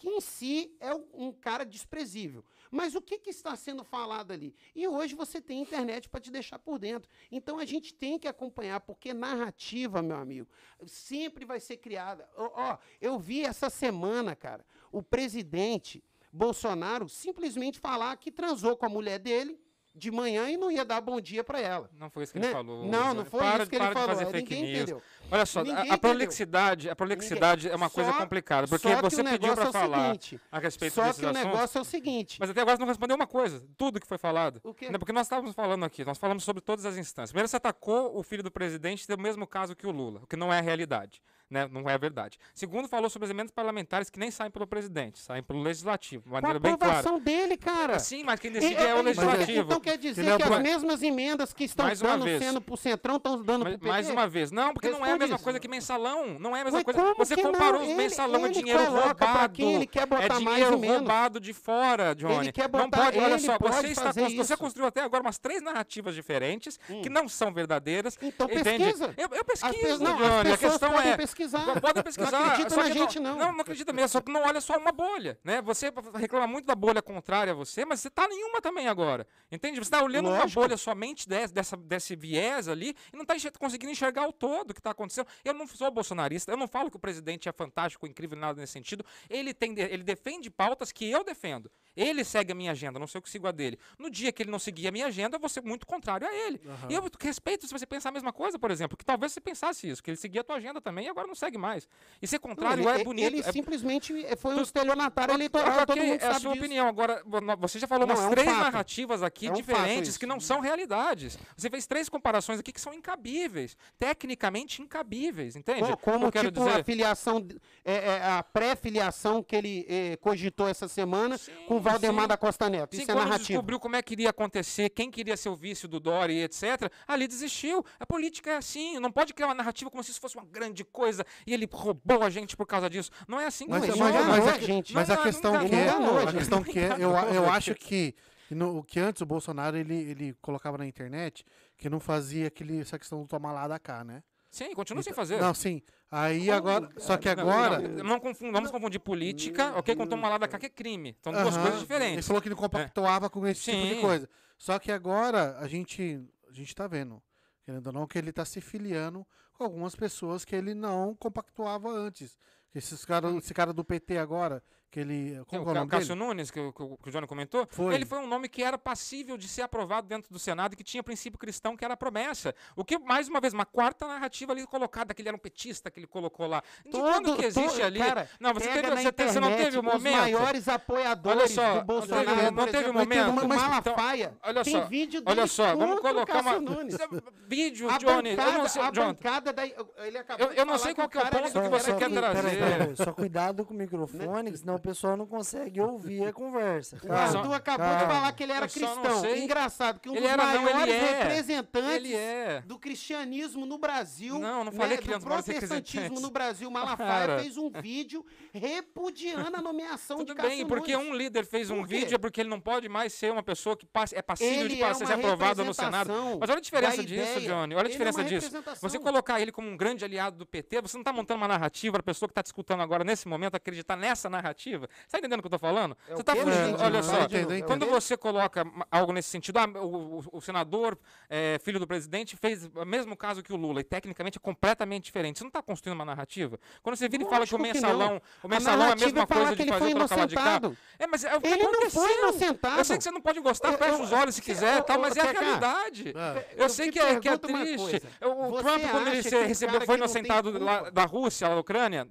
que em si é um cara desprezível. Mas o que, que está sendo falado ali? E hoje você tem internet para te deixar por dentro. Então a gente tem que acompanhar, porque narrativa, meu amigo, sempre vai ser criada. Ó, ó, eu vi essa semana, cara, o presidente Bolsonaro simplesmente falar que transou com a mulher dele de manhã e não ia dar bom dia para ela. Não foi isso que Né? ele falou. Não, não foi para, isso que ele falou. Fazer fake ninguém news. entendeu. Olha só, Ninguém a, a prolixidade, a prolixidade é uma coisa Só- complicada, porque só que você pediu para é falar seguinte, a respeito Só desses que o negócio é o seguinte. mas até agora você não respondeu uma coisa, tudo que foi falado. O quê? Né, Porque nós estávamos falando aqui, nós falamos sobre todas as instâncias. Primeiro você atacou o filho do presidente do mesmo caso que o Lula, o que não é a realidade. Né? Não é a verdade. Segundo, falou sobre os emendas parlamentares que nem saem pelo presidente, saem pelo legislativo, de maneira bem clara. aprovação dele, cara. Sim, mas quem E- decide é o e- legislativo. Então quer dizer Ele é que as mesmas emendas que estão Mais dando vez. sendo pro Centrão estão dando Mas- pro PT? mais uma vez, não, porque não é a Responde mesma isso. coisa que mensalão. Não é a mesma Ué, coisa. Você comparou não? os Ele- mensalão é ele dinheiro coloca pra roubado. quem ele quer botar é mais dinheiro menos. roubado de fora, Johnny. quer não botar- pode, olha ele só, você, está, você construiu até agora umas três narrativas diferentes que não são verdadeiras. Então entende? pesquisa. Eu, eu As pesquiso, pe- não, Johnny. as a questão é. Pesquisar. Podem pesquisar. Não acredita só na gente, não. Não, não acredita mesmo. Só que não olha só uma bolha, né? Você reclama muito da bolha contrária a você, mas você tá nenhuma também agora. Entende? Você está olhando Lógico. uma bolha somente desse, dessa, desse viés ali e não está conseguindo enxergar o todo que está acontecendo. Eu não sou bolsonarista, eu não falo que o presidente é fantástico, incrível, nada nesse sentido. Ele, tem, ele defende pautas que eu defendo. Ele segue a minha agenda, não sei o que sigo a dele. No dia que ele não seguir a minha agenda, eu vou ser muito contrário a ele. E eu respeito se você pensar a mesma coisa, por exemplo, que talvez você pensasse isso, que ele seguia a tua agenda também e agora não segue mais. E ser contrário ele, é bonito. Ele é simplesmente foi um estelionatário eleitoral, todo mundo é a sua disso. opinião. Agora, você já falou Não, umas é um três fato. narrativas aqui É um diferentes que não são realidades. Você fez três comparações aqui que são incabíveis. Tecnicamente incabíveis, entende? Co- Como, eu quero tipo, dizer. a filiação, é, é, a pré-filiação que ele é, cogitou essa semana Sim, com o Valdemar sim. da Costa Neto. Sim, Isso é quando narrativa. descobriu como é que iria acontecer, quem queria ser o vice do Dori, etc., ali desistiu. A política é assim, não pode criar uma narrativa como se isso fosse uma grande coisa e ele roubou a gente por causa disso. Não é assim que Mas, ele mas, não mas, a, a gente. mas a questão que é, a questão que é, eu, eu acho que no, que antes o Bolsonaro ele, ele colocava na internet que não fazia aquele, essa questão do tomar lá da cá, né? Sim, continua sem fazer. Não, sim. Aí agora, só que agora, não, não confund- vamos confundir política, ok, com tomar lá da cá, que é crime. São duas Aham, coisas Ele diferentes. falou que não compactuava com esse tipo de Sim. coisa. Só que agora a gente, a gente tá vendo, querendo ou não, que ele tá se filiando com algumas pessoas que ele não compactuava antes. Esses cara, esse cara do PT agora, que ele. Como o que é o nome Cássio dele? Nunes, que, o- que o que o Johnny comentou, Foi. ele foi um nome que era passível de ser aprovado dentro do Senado e que tinha princípio cristão, que era promessa. O que, mais uma vez, uma quarta narrativa ali colocada, que ele era um petista, que ele colocou lá. De quando que existe todo- ali? Cara, não, você, teve, você, te- você não internet teve o Os momento? maiores apoiadores Olha só, do Bolsonaro. não teve- não teve exemplo, momento. O Mas, Malafaia. olha tem só, vídeo Olha só, vamos o colocar uma. Cássio Nunes. Vídeo, A Johnny. bancada, eu não sei, a John, bancada da... Ele acabou Eu- eu não sei qual o que é o ponto que você quer trazer. só cuidado com o microfone, que senão o pessoal não consegue ouvir a conversa. O Arthur acabou de falar que ele era cristão. sei- Engraçado, que um Ele dos era, não, ele maiores é. representantes Ele é. do cristianismo no Brasil, Não, não falei né, que ele é um do maiores protestantismo no Brasil, Malafaia Cara. fez um vídeo repudiando a nomeação Tudo de Cássio bem, porque Nunes. um líder fez um vídeo é porque ele não pode mais ser uma pessoa que passe- é passível de Ele é passar, ser uma aprovado no Senado. Mas olha a diferença disso, ideia. Johnny. Olha a é diferença uma disso. Você colocar ele como um grande aliado do PT, você não está montando uma narrativa para a pessoa que está te escutando agora, nesse momento, acreditar nessa narrativa. Você está entendendo o que eu estou falando? É você quê? fugindo. Olha só, quando você coloca algo nesse sentido, ah, o, o- o senador, é, filho do presidente, fez o mesmo caso que o Lula, e tecnicamente é completamente diferente. Você não está construindo uma narrativa? Quando você vira e fala que o que mensalão, não. o mensalão é a narrativa mesma é coisa que de fazer trocar lá de cá. É, mas é o que Ele não foi inocentado. Eu sei que você não pode gostar, fecha os olhos se quiser, tal, eu- mas é a realidade. É. Eu, sei que é, que é triste. O Trump, quando ele que recebeu, foi que inocentado da Rússia, da Ucrânia,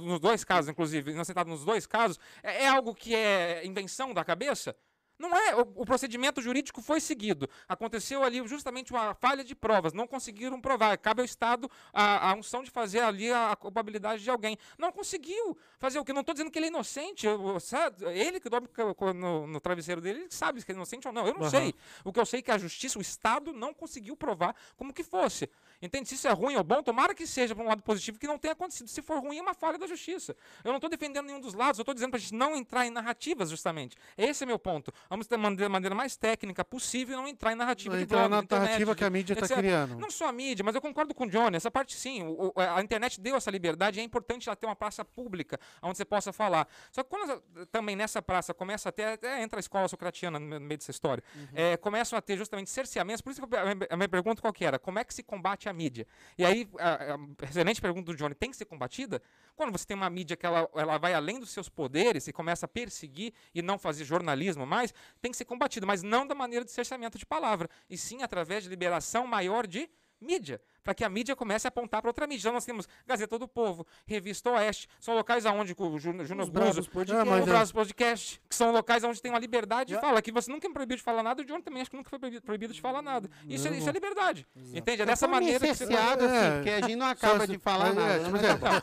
nos dois casos, inclusive, inocentado nos dois casos, é, é algo que é invenção da cabeça? Não é. O, o procedimento jurídico foi seguido. Aconteceu ali justamente uma falha de provas. Não conseguiram provar. Cabe ao Estado a, a unção de fazer ali a, a culpabilidade de alguém. Não conseguiu fazer o que? Não estou dizendo que ele é inocente. Eu- sabe? Ele que dorme no, no travesseiro dele, ele sabe se é inocente ou não. Eu não Aham. sei. O que eu sei é que a justiça, o Estado, não conseguiu provar como que fosse. Entende? Se isso é ruim ou bom, tomara que seja para um lado positivo que não tenha acontecido. Se for ruim, é uma falha da justiça. Eu não estou defendendo nenhum dos lados, eu estou dizendo para a gente não entrar em narrativas, justamente. Esse é meu ponto. Vamos ter maneira, maneira mais técnica possível não entrar em narrativa de Entrar blog, na de internet, narrativa de- que a mídia está criando. Não só a mídia, mas eu concordo com o Johnny. Essa parte sim. o- a internet deu essa liberdade e é importante ela ter uma praça pública onde você possa falar. Só que quando essa- também nessa praça começa a ter, até entra a escola socratiana no meio dessa história, é, começam a ter justamente cerceamentos. Por isso que eu- a minha- a minha pergunta qual que era? Como é que se combate a mídia? E aí, a, a excelente pergunta do Johnny, tem que ser combatida? Quando você tem uma mídia que ela, ela vai além dos seus poderes e começa a perseguir e não fazer jornalismo mais, tem que ser combatido, mas não da maneira de cerceamento de palavra, e sim através de liberação maior de mídia, para que a mídia comece a apontar para outra mídia. Então nós temos Gazeta do Povo, Revista Oeste, são locais aonde o Júnior Júnior Os bravos Bruso, podcast. Ah, mas o é- Brazos Podcast, que são locais onde tem uma liberdade de Já- fala, que você nunca me proibiu de falar nada, o Johnny também acho que nunca foi proibido, proibido de falar nada. Isso, é, isso é liberdade. Entende? É dessa Foi maneira que você licenciado, assim, É. porque a gente não acaba de falar é, nada. né?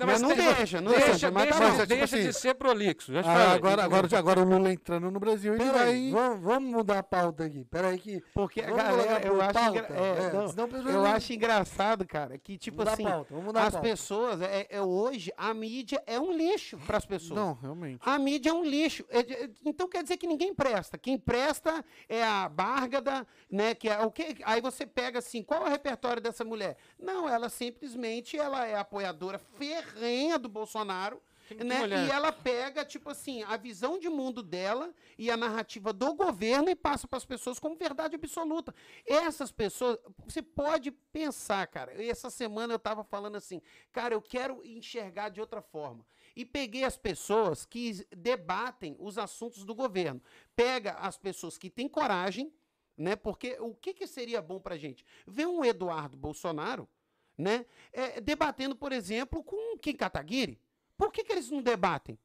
Não, Mas não tem- deixa, não deixa, deixa, mas deixa, tá é tipo de assim, ser prolixo. Ah, agora, agora, agora o Lula entrando no Brasil, ele vai. vamos, mudar a pauta aqui. Pera aí que... Porque galera, eu acho, é, É, não, eu acho engraçado, cara, que tipo mudar assim, pauta, vamos as pauta. pessoas, é, é hoje, a mídia é um lixo para as pessoas. Não, realmente. A mídia é um lixo. É, é, Então quer dizer que ninguém presta. Quem presta é a Bárgada, né? Que é o que? Aí você pega assim, qual é o repertório dessa mulher? Não, ela simplesmente ela é apoiadora ferrenha do Bolsonaro. Né? E ela pega, tipo assim, a visão de mundo dela e a narrativa do governo e passa para as pessoas como verdade absoluta. Essas pessoas, você pode pensar, cara. Essa semana eu estava falando assim, cara, eu quero enxergar de outra forma. E peguei as pessoas que debatem os assuntos do governo. Pega as pessoas que têm coragem, né? Porque o que, que seria bom para gente? Ver um Eduardo Bolsonaro, né? é, debatendo, por exemplo, com Kim Kataguiri. Por que, que eles não debatem?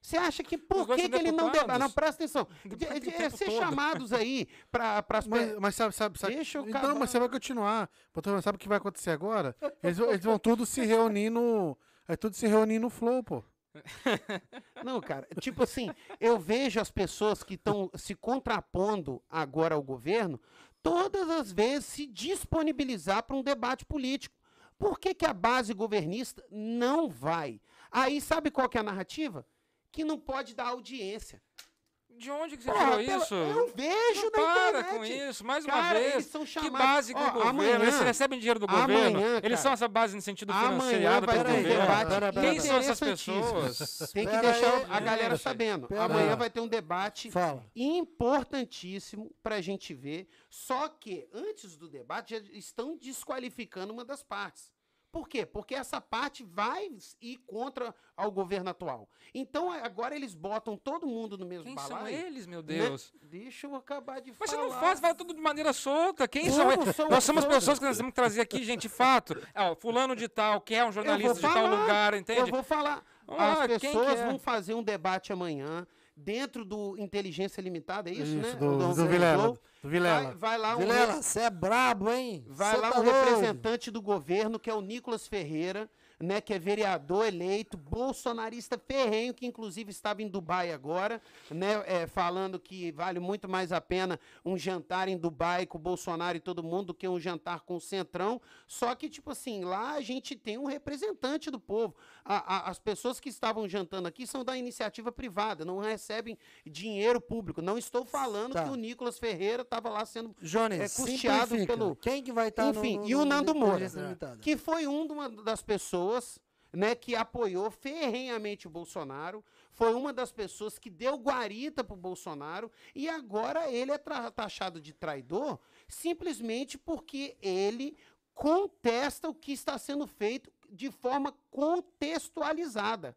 Você acha que por que, são que ele não debate? Não, presta atenção. De, de- tempo ser todo. chamados aí para as Mas, mas sabe, sabe, sabe. Deixa eu então, mas você vai continuar. Patrão, Sabe o que vai acontecer agora? Eles, vão- eles vão tudo se reunir no. É tudo se reunir no Flow, pô. Não, cara, tipo assim, eu vejo as pessoas que estão se contrapondo agora ao governo, todas as vezes se disponibilizar para um debate político. Por que, que a base governista não vai? Aí sabe qual que é a narrativa? Que não pode dar audiência. De onde que você Porra, tirou pela- isso? Eu vejo Não na para internet. com isso, mais uma Cara, vez. eles são Que chamados... base do Ó, governo? amanhã- eles recebem dinheiro do amanhã, governo. cara, eles são essa base no sentido Amanhã financiado vai pelo ter um governo. debate Pera, pera, Quem são essas pessoas? Tem que Pera deixar aí, a galera sabendo. Pera Amanhã vai ter um debate Fala. importantíssimo para a gente ver. Só que antes do debate já estão desqualificando uma das partes. Por quê? Porque essa parte vai ir contra ao governo atual. Então agora eles botam todo mundo no mesmo Quem são balaio. eles, meu né? Deus? Deixa eu acabar de Mas você falar. não faz, fala tudo de maneira solta. Quem são eles? são Nós somos todas? pessoas que nós temos que trazer aqui, gente, fato. Ó, fulano de tal, que é um jornalista de tal falar, lugar, Eu entende? vou falar. Vamos As quem pessoas é? vão fazer um debate amanhã dentro do Inteligência Limitada, é isso, né? do, O do Vilela. Do Vai, Vilela. vai lá um Vilela, você é brabo, hein? Vai Cê lá tá um representante do governo, que é o Nicolas Ferreira, né, que é vereador eleito, bolsonarista ferrenho, que inclusive estava em Dubai agora, né, é, falando que vale muito mais a pena um jantar em Dubai com o Bolsonaro e todo mundo do que um jantar com o Centrão. Só que, tipo assim, lá a gente tem um representante do povo. A- a- as pessoas que estavam jantando aqui são da iniciativa privada, não recebem dinheiro público. Não estou falando Tá. que o Nicolas Ferreira estava lá sendo Jones, é custeado simplifica. pelo- Quem que vai estar Enfim, no, no, e o Nando Moura, que foi um uma das pessoas né, que apoiou ferrenhamente o Bolsonaro, foi uma das pessoas que deu guarita para o Bolsonaro, e agora ele é taxado de traidor simplesmente porque ele contesta o que está sendo feito de forma contextualizada.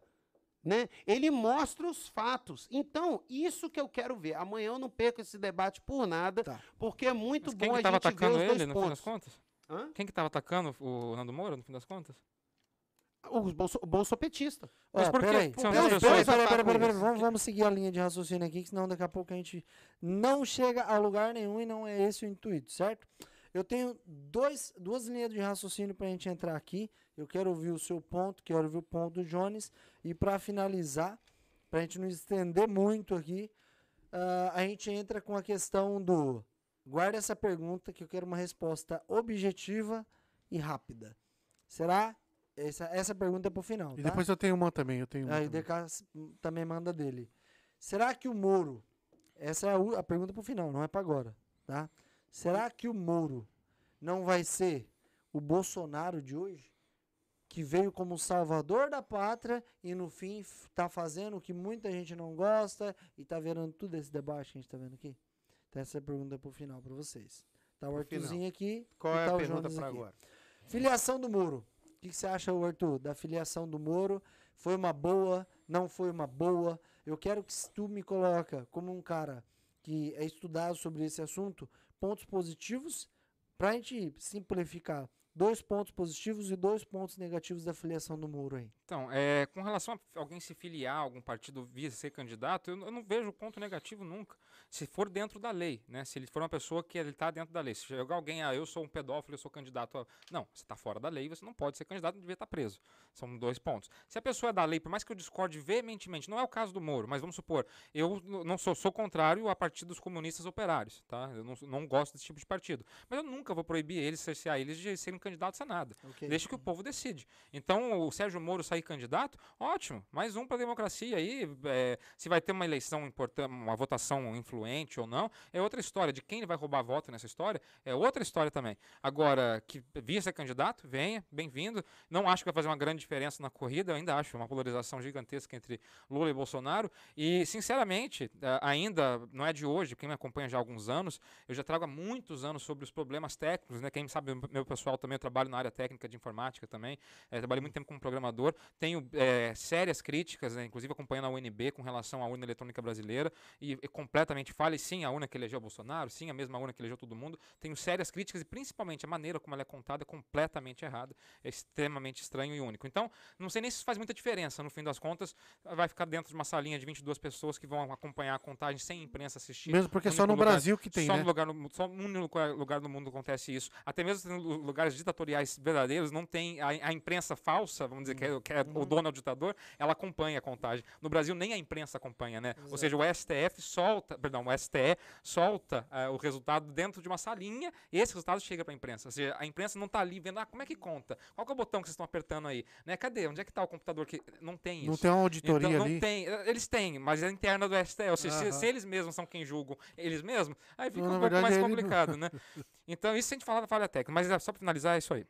Né? Ele mostra os fatos. Então, isso que eu quero ver. Amanhã eu não perco esse debate por nada, Tá. porque é muito Mas bom que a gente ver atacando os ele, no fim das pontos. contas? Quem que tava atacando o Nando Moura, no fim das contas? O bolso, o bolsopetista. Mas por quê? peraí, peraí, peraí, peraí, peraí, atacam peraí, peraí, isso. Vamos, vamos seguir a linha de raciocínio aqui, que senão daqui a pouco a gente não chega a lugar nenhum e não é esse o intuito, certo? Eu tenho dois, duas linhas de raciocínio para a gente entrar aqui. Eu quero ouvir o seu ponto, quero ouvir o ponto do Jones. E para finalizar, para a gente não estender muito aqui, ah, a gente entra com a questão do. Guarda essa pergunta que eu quero uma resposta objetiva e rápida. Será? Essa, essa pergunta é pro final. E tá? depois eu tenho uma também. Eu tenho uma Aí o também. Também manda dele. Será que o Moro essa é a, a pergunta pro final, não é para agora, tá? Será que o Moro não vai ser o Bolsonaro de hoje? Que veio como salvador da pátria e no fim tá fazendo o que muita gente não gosta e tá vendo tudo esse debate que a gente tá vendo aqui? Então essa é a pergunta pro final para vocês. Tá o. Arthurzinho aqui Qual e é tá a o pergunta para aqui. agora? Filiação do Moro. O que, que você acha, Arthur, da filiação do Moro? Foi uma boa? Não foi uma boa? Eu quero que tu me coloca como um cara que é estudado sobre esse assunto, pontos positivos, pra gente simplificar. Dois pontos positivos e dois pontos negativos da filiação do Moro aí. Então, é, com relação a alguém se filiar a algum partido via ser candidato, eu, eu não vejo ponto negativo nunca. Se for dentro da lei, né? Se ele for uma pessoa que ele está dentro da lei. Se chegar alguém, ah, eu sou um pedófilo, eu sou candidato a... Não, você está fora da lei, você não pode ser candidato, devia estar preso. São dois pontos. Se a pessoa é da lei, por mais que eu discorde veementemente, não é o caso do Moro, mas vamos supor, eu não sou, sou contrário a partidos comunistas operários, tá? Eu não, não gosto desse tipo de partido. Mas eu nunca vou proibir eles, cercear eles de serem candidatos a nada. Ok? Deixa que o povo decide. Então, o Sérgio Moro sair candidato, ótimo. Mais um para a democracia aí. é, se vai ter uma eleição importante, uma votação influente ou não, é outra história. De quem ele vai roubar voto nessa história, é outra história também. Agora, que via ser candidato, venha, bem-vindo. Não acho que vai fazer uma grande diferença na corrida, eu ainda acho uma polarização gigantesca entre Lula e Bolsonaro. E, sinceramente, eh, ainda não é de hoje, quem me acompanha já há alguns anos, eu já trago há muitos anos sobre os problemas técnicos, né? Quem sabe, meu pessoal também, eu trabalho na área técnica de informática também, eh, trabalhei muito tempo como programador, tenho eh, sérias críticas, né, inclusive acompanhando a UNB com relação à urna eletrônica brasileira, e, e completamente falha, e sim, a urna que elegeu Bolsonaro, sim, a mesma urna que elegeu todo mundo, tenho sérias críticas, e principalmente a maneira como ela é contada é completamente errada, é extremamente estranho e único. Então, não sei nem se isso faz muita diferença, no fim das contas, vai ficar dentro de uma salinha de 22 pessoas que vão acompanhar a contagem sem imprensa assistir. Mesmo porque é só no lugar- Brasil que tem, só né? no lugar no, só no único lugar- lugar no mundo acontece isso. Até mesmo lugares ditatoriais verdadeiros, não tem a, a imprensa falsa, vamos dizer, que é, que é o dono é o ditador, ela acompanha a contagem. No Brasil, nem a imprensa acompanha, né? Ou seja, o STF solta, perdão, o STE solta eh, o resultado dentro de uma salinha e esse resultado chega para a imprensa. Ou seja, a imprensa não está ali vendo, ah, como é que conta? Qual que é o botão que vocês estão apertando aí? Né? Cadê? Onde é que está o computador? que Não tem isso. Não tem uma auditoria Então, não ali. tem, eles têm, mas é interna do STF. Ou seja, se, Aham. se eles mesmos são quem julgam eles mesmos, aí fica Não, um pouco mais ele- complicado, né? Então, isso a gente fala da falha técnica, mas é só para finalizar, é isso aí.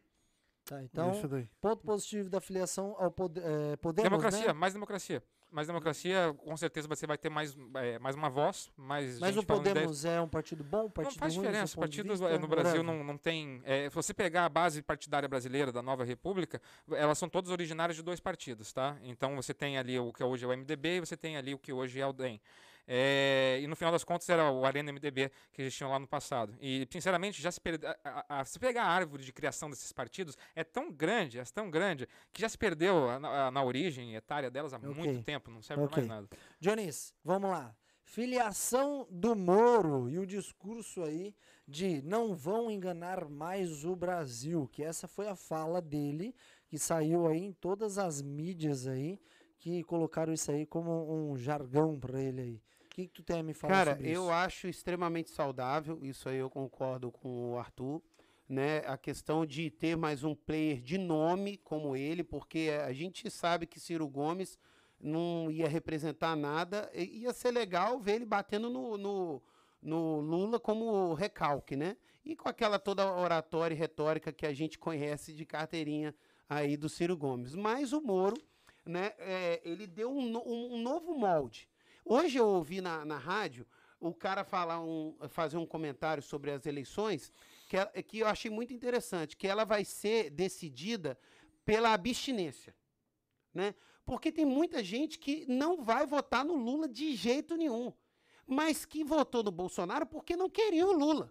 Tá, então, ponto positivo da filiação ao poder, é, Podemos, democracia, né? mais democracia. Mais democracia, com certeza você vai ter mais, eh, mais uma voz, mais Mas gente o. Podemos é um partido bom, um partido Não faz ruim, diferença. Partidos vista? eh, no Brasil não, não tem. eh, se você pegar a base partidária brasileira da nova república, elas são todas originárias de dois partidos, tá? Então você tem ali o que hoje é o MDB e você tem ali o que hoje é o DEM. Eh, e no final das contas era o Arena MDB que existiam lá no passado. E, sinceramente, já se, perde, a, a- se pegar a árvore de criação desses partidos, é tão grande, é tão grande, que já se perdeu a- na, origem etária delas há Ok. muito tempo, não serve Ok. para mais nada. Dionis, vamos lá. Filiação do Moro e o discurso aí de não vão enganar mais o Brasil, que essa foi a fala dele, que saiu aí em todas as mídias aí, que colocaram isso aí como um jargão pra ele aí. O que, que tu tem a me falar Cara, sobre eu isso? acho extremamente saudável, isso aí eu concordo com o Arthur, né? A questão de ter mais um player de nome como ele, porque a gente sabe que Ciro Gomes não ia representar nada, e ia ser legal ver ele batendo no, no, no Lula como recalque, né? E com aquela toda oratória e retórica que a gente conhece de carteirinha aí do Ciro Gomes. Mas o Moro, né, é, ele deu um, no- um- um novo molde. Hoje eu ouvi na, na rádio o cara falar um, fazer um comentário sobre as eleições que, que eu achei muito interessante, que ela vai ser decidida pela abstinência, né? Porque tem muita gente que não vai votar no Lula de jeito nenhum, mas que votou no Bolsonaro porque não queria o Lula.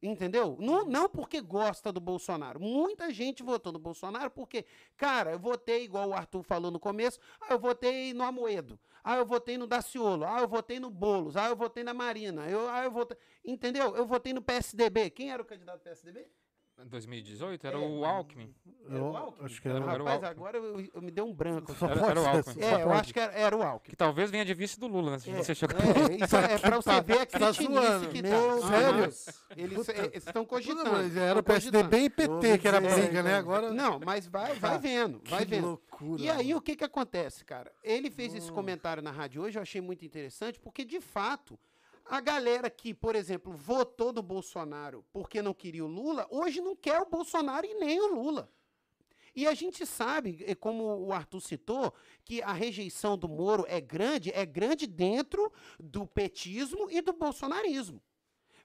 Entendeu? Não, não porque gosta do Bolsonaro. Muita gente votou no Bolsonaro porque, cara, eu votei, igual o Arthur falou no começo, ah, eu votei no Amoedo, ah, eu votei no Daciolo, ah, eu votei no Boulos, ah, eu votei na Marina, eu, ah, eu votei. Entendeu? Eu votei no PSDB. Quem era o candidato do PSDB? Em 2018 era É. o Alckmin. Era o Alckmin? acho que era, Era o Rapaz, Alckmin. agora eu, eu me deu um branco. Só Era- pode era o Alckmin. É, eu acho que era, era o Alckmin. Que talvez venha de vice do Lula, né? Se É, você chegou. é, isso é pra você ver a Tá cretinice que Meu tá. Sério? Eles eles estão cogitando. mas era o. PSDB e PT que era briga, né? Agora. Não, mas vai, vai vendo, vai que vendo. loucura. E aí, o que que acontece, cara? Ele fez esse comentário na rádio hoje, eu achei muito interessante, porque, de fato, a galera que, por exemplo, votou no Bolsonaro porque não queria o Lula, hoje não quer o Bolsonaro e nem o Lula. E a gente sabe, eh, como o Arthur citou, que a rejeição do Moro é grande, é grande dentro do petismo e do bolsonarismo.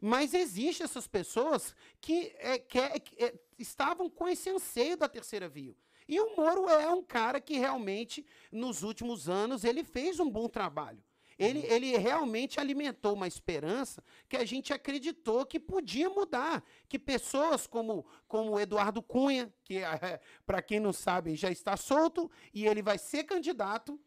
Mas existem essas pessoas que, é, que é- que é- estavam com esse anseio da terceira via. E o Moro é um cara que realmente, nos últimos anos, ele fez um bom trabalho. Ele, ele realmente alimentou uma esperança que a gente acreditou que podia mudar. Que pessoas como, Eduardo Cunha, que, para quem não sabe, já está solto, e ele vai ser candidato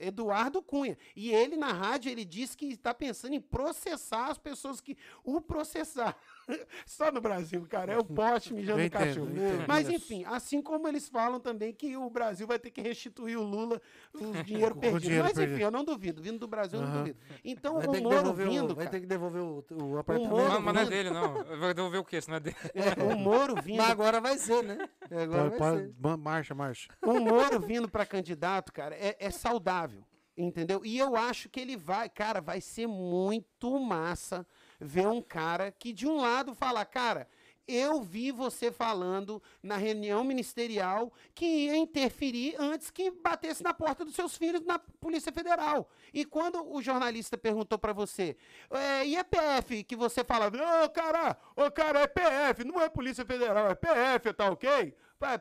Eduardo Cunha. E ele, na rádio, ele disse que está pensando em processar as pessoas que o processar. Só no Brasil, cara. É o poste mijando entendo, cachorro. entendo. Mas, enfim, assim como eles falam também que o Brasil vai ter que restituir o Lula o dinheiro O perdido. dinheiro Mas, enfim, perdido. eu não duvido. Vindo do Brasil, eu não duvido. Então, Vai o Moro devolver o, vindo, vai cara, ter que devolver o, o Moro apartamento. Não, mas não é vindo. dele, não. Vai devolver o quê? Se não é dele. o Moro vindo Mas agora vai ser, né? Agora Pode- vai pode- ser. ma- marcha, marcha. o Moro vindo para candidato, cara, é, é saudável. Entendeu? E eu acho que ele vai, cara, vai ser muito massa ver um cara que, de um lado, fala, cara, eu vi você falando na reunião ministerial que ia interferir antes que batesse na porta dos seus filhos na Polícia Federal. E quando o jornalista perguntou para você, é, e a PF, que você fala, ô cara, ô cara, é PF, não é Polícia Federal, é PF, tá ok?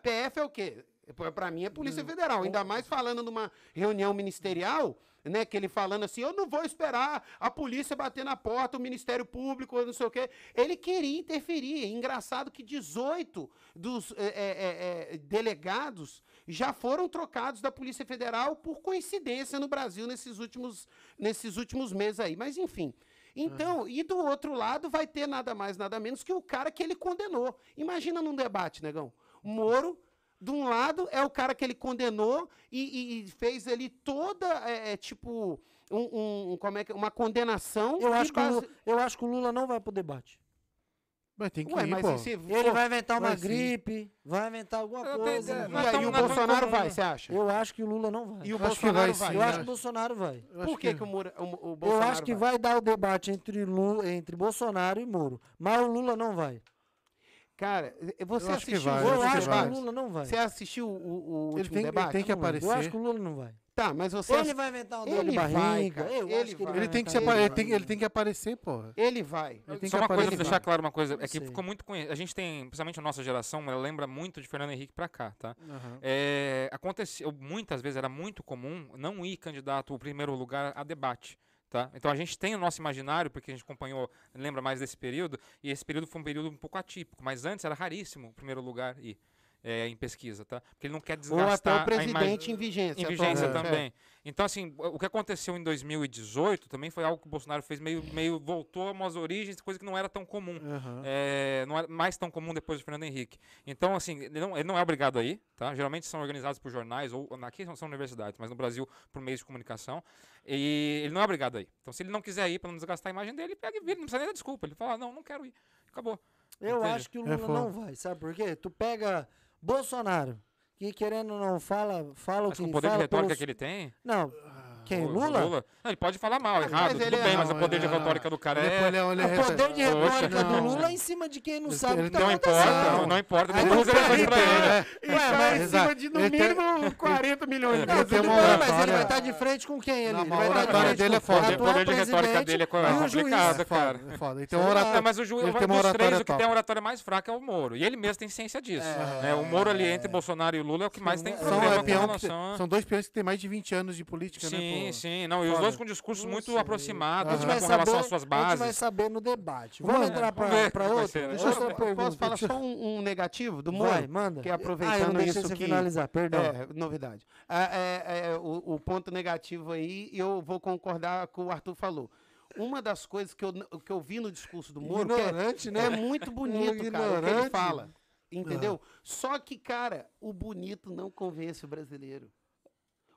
PF é o quê? Pra mim é Polícia Federal, ainda mais falando numa reunião ministerial, né, que ele falando assim, eu não vou esperar a polícia bater na porta, o Ministério Público, não sei o quê. Ele queria interferir. Engraçado que 18 dos é, é, é, é, delegados já foram trocados da Polícia Federal por coincidência no Brasil nesses últimos, nesses últimos meses aí. Mas, enfim. Então, e do outro lado vai ter nada mais, nada menos que o cara que ele condenou. Imagina num debate, negão. Moro, de um lado, é o cara que ele condenou e, e- e fez ali toda, é, é, tipo, um, um- como é que, uma condenação. Eu acho, que o base- Lula, eu acho que o Lula não vai pro debate. Mas tem que Ué, ir, mas pô. e se Ele vai inventar uma vai sim. gripe, vai inventar alguma Eu coisa. tenho- não E aí o é Bolsonaro vai, você acha? Eu acho que o Lula não vai. E o Acho que Bolsonaro vai vai. sim, Eu né? acho que o Bolsonaro vai. Eu Por que, que o, Mura- o, o Eu Bolsonaro acho que vai dar o debate entre, Lula, entre Bolsonaro e Moro. Mas o Lula não vai. Cara, você Eu acho que assistiu vai, eu acho que acho que vai. o Lula não vai. Você assistiu o, o Ele último tem, ele debate? tem que vai. Eu aparecer. acho que o Lula não vai. Tá, mas você Ele vai inventar dor Ele de vai, barriga. cara. eu Ele acho que vai. ele Ele tem que, se inventar apa- uma ele, tem, ele tem que aparecer, porra. ele vai. Ele tem Só que uma coisa aparecer. pra deixar claro uma coisa, é que ficou muito conhecido. A gente tem, principalmente a nossa geração, ela lembra muito de Fernando Henrique pra cá, tá? Aham. É, aconteceu, muitas vezes era muito comum não ir candidato o primeiro lugar a debate. Tá? Então a gente tem o nosso imaginário, porque a gente acompanhou, lembra mais desse período, e esse período foi um período um pouco atípico, mas antes era raríssimo o primeiro lugar ir é, em pesquisa, tá? Porque ele não quer Ou desgastar até o a imagem presidente em vigência. em vigência atualmente. também. Então, assim, o que aconteceu em 2018 também foi algo que o Bolsonaro fez meio, meio voltou a umas origens, coisa que não era tão comum. Aham. É, não era mais tão comum depois do Fernando Henrique. Então, assim, ele não, ele não é obrigado a ir, tá? Geralmente são organizados por jornais, ou aqui são, são universidades, mas no Brasil por meios de comunicação. E ele não é obrigado a ir. Então, se ele não quiser ir para não desgastar a imagem dele, pega e vira, não precisa nem dar desculpa. Ele fala, não, não quero ir. Acabou. Eu Entende? acho que o É Lula foda. não vai. Sabe por quê? Tu pega Bolsonaro, que querendo ou não fala, fala o Mas que com o poder de retórica pelos- que ele tem. Não, quem? o Lula? Não, ele pode falar mal, Ah, errado, mas tudo é- bem, mas o poder de não. retórica do cara é- é. é- é O poder de retórica do. Lula é em cima de quem não sabe o ele que tá Não importa, acontecendo. não, não importa. Depois ele vai pra né? ele. É em cima de, no mínimo, 40 milhões de uma mas ele vai estar de frente com quem Ele vai estar de frente dele é com foda. o poder de retórica dele é o juiz. complicado, É cara. é foda. Lá. oratória. Mas o ju... ele tem uma dos três, o que tem a oratória mais fraca é o Moro. E ele mesmo tem ciência disso. né? O Moro ali entre Bolsonaro e o Lula é o que mais tem problema é, com relação são dois peões que têm mais de 20 anos de política, né? Sim, sim. Não, e os dois com discursos muito aproximados né, com saber, relação às suas a gente vai bases. saber no debate. Vamos entrar vamos pra, outra? ser, né? Deixa eu Posso, só perguntar. posso falar só um, um negativo do Moro? Vai, manda. Que ah, eu não aproveitando deixei isso você que... finalizar, perdão. É, novidade. Ah, é, é, o, o ponto negativo aí, eu vou concordar com o que o Arthur falou. Uma das coisas que eu, que eu vi no discurso do Moro, que é, Ignorante, né? é muito bonito, cara, o que ele Ignorante. fala. Entendeu? Só que, cara, o bonito não convence o brasileiro.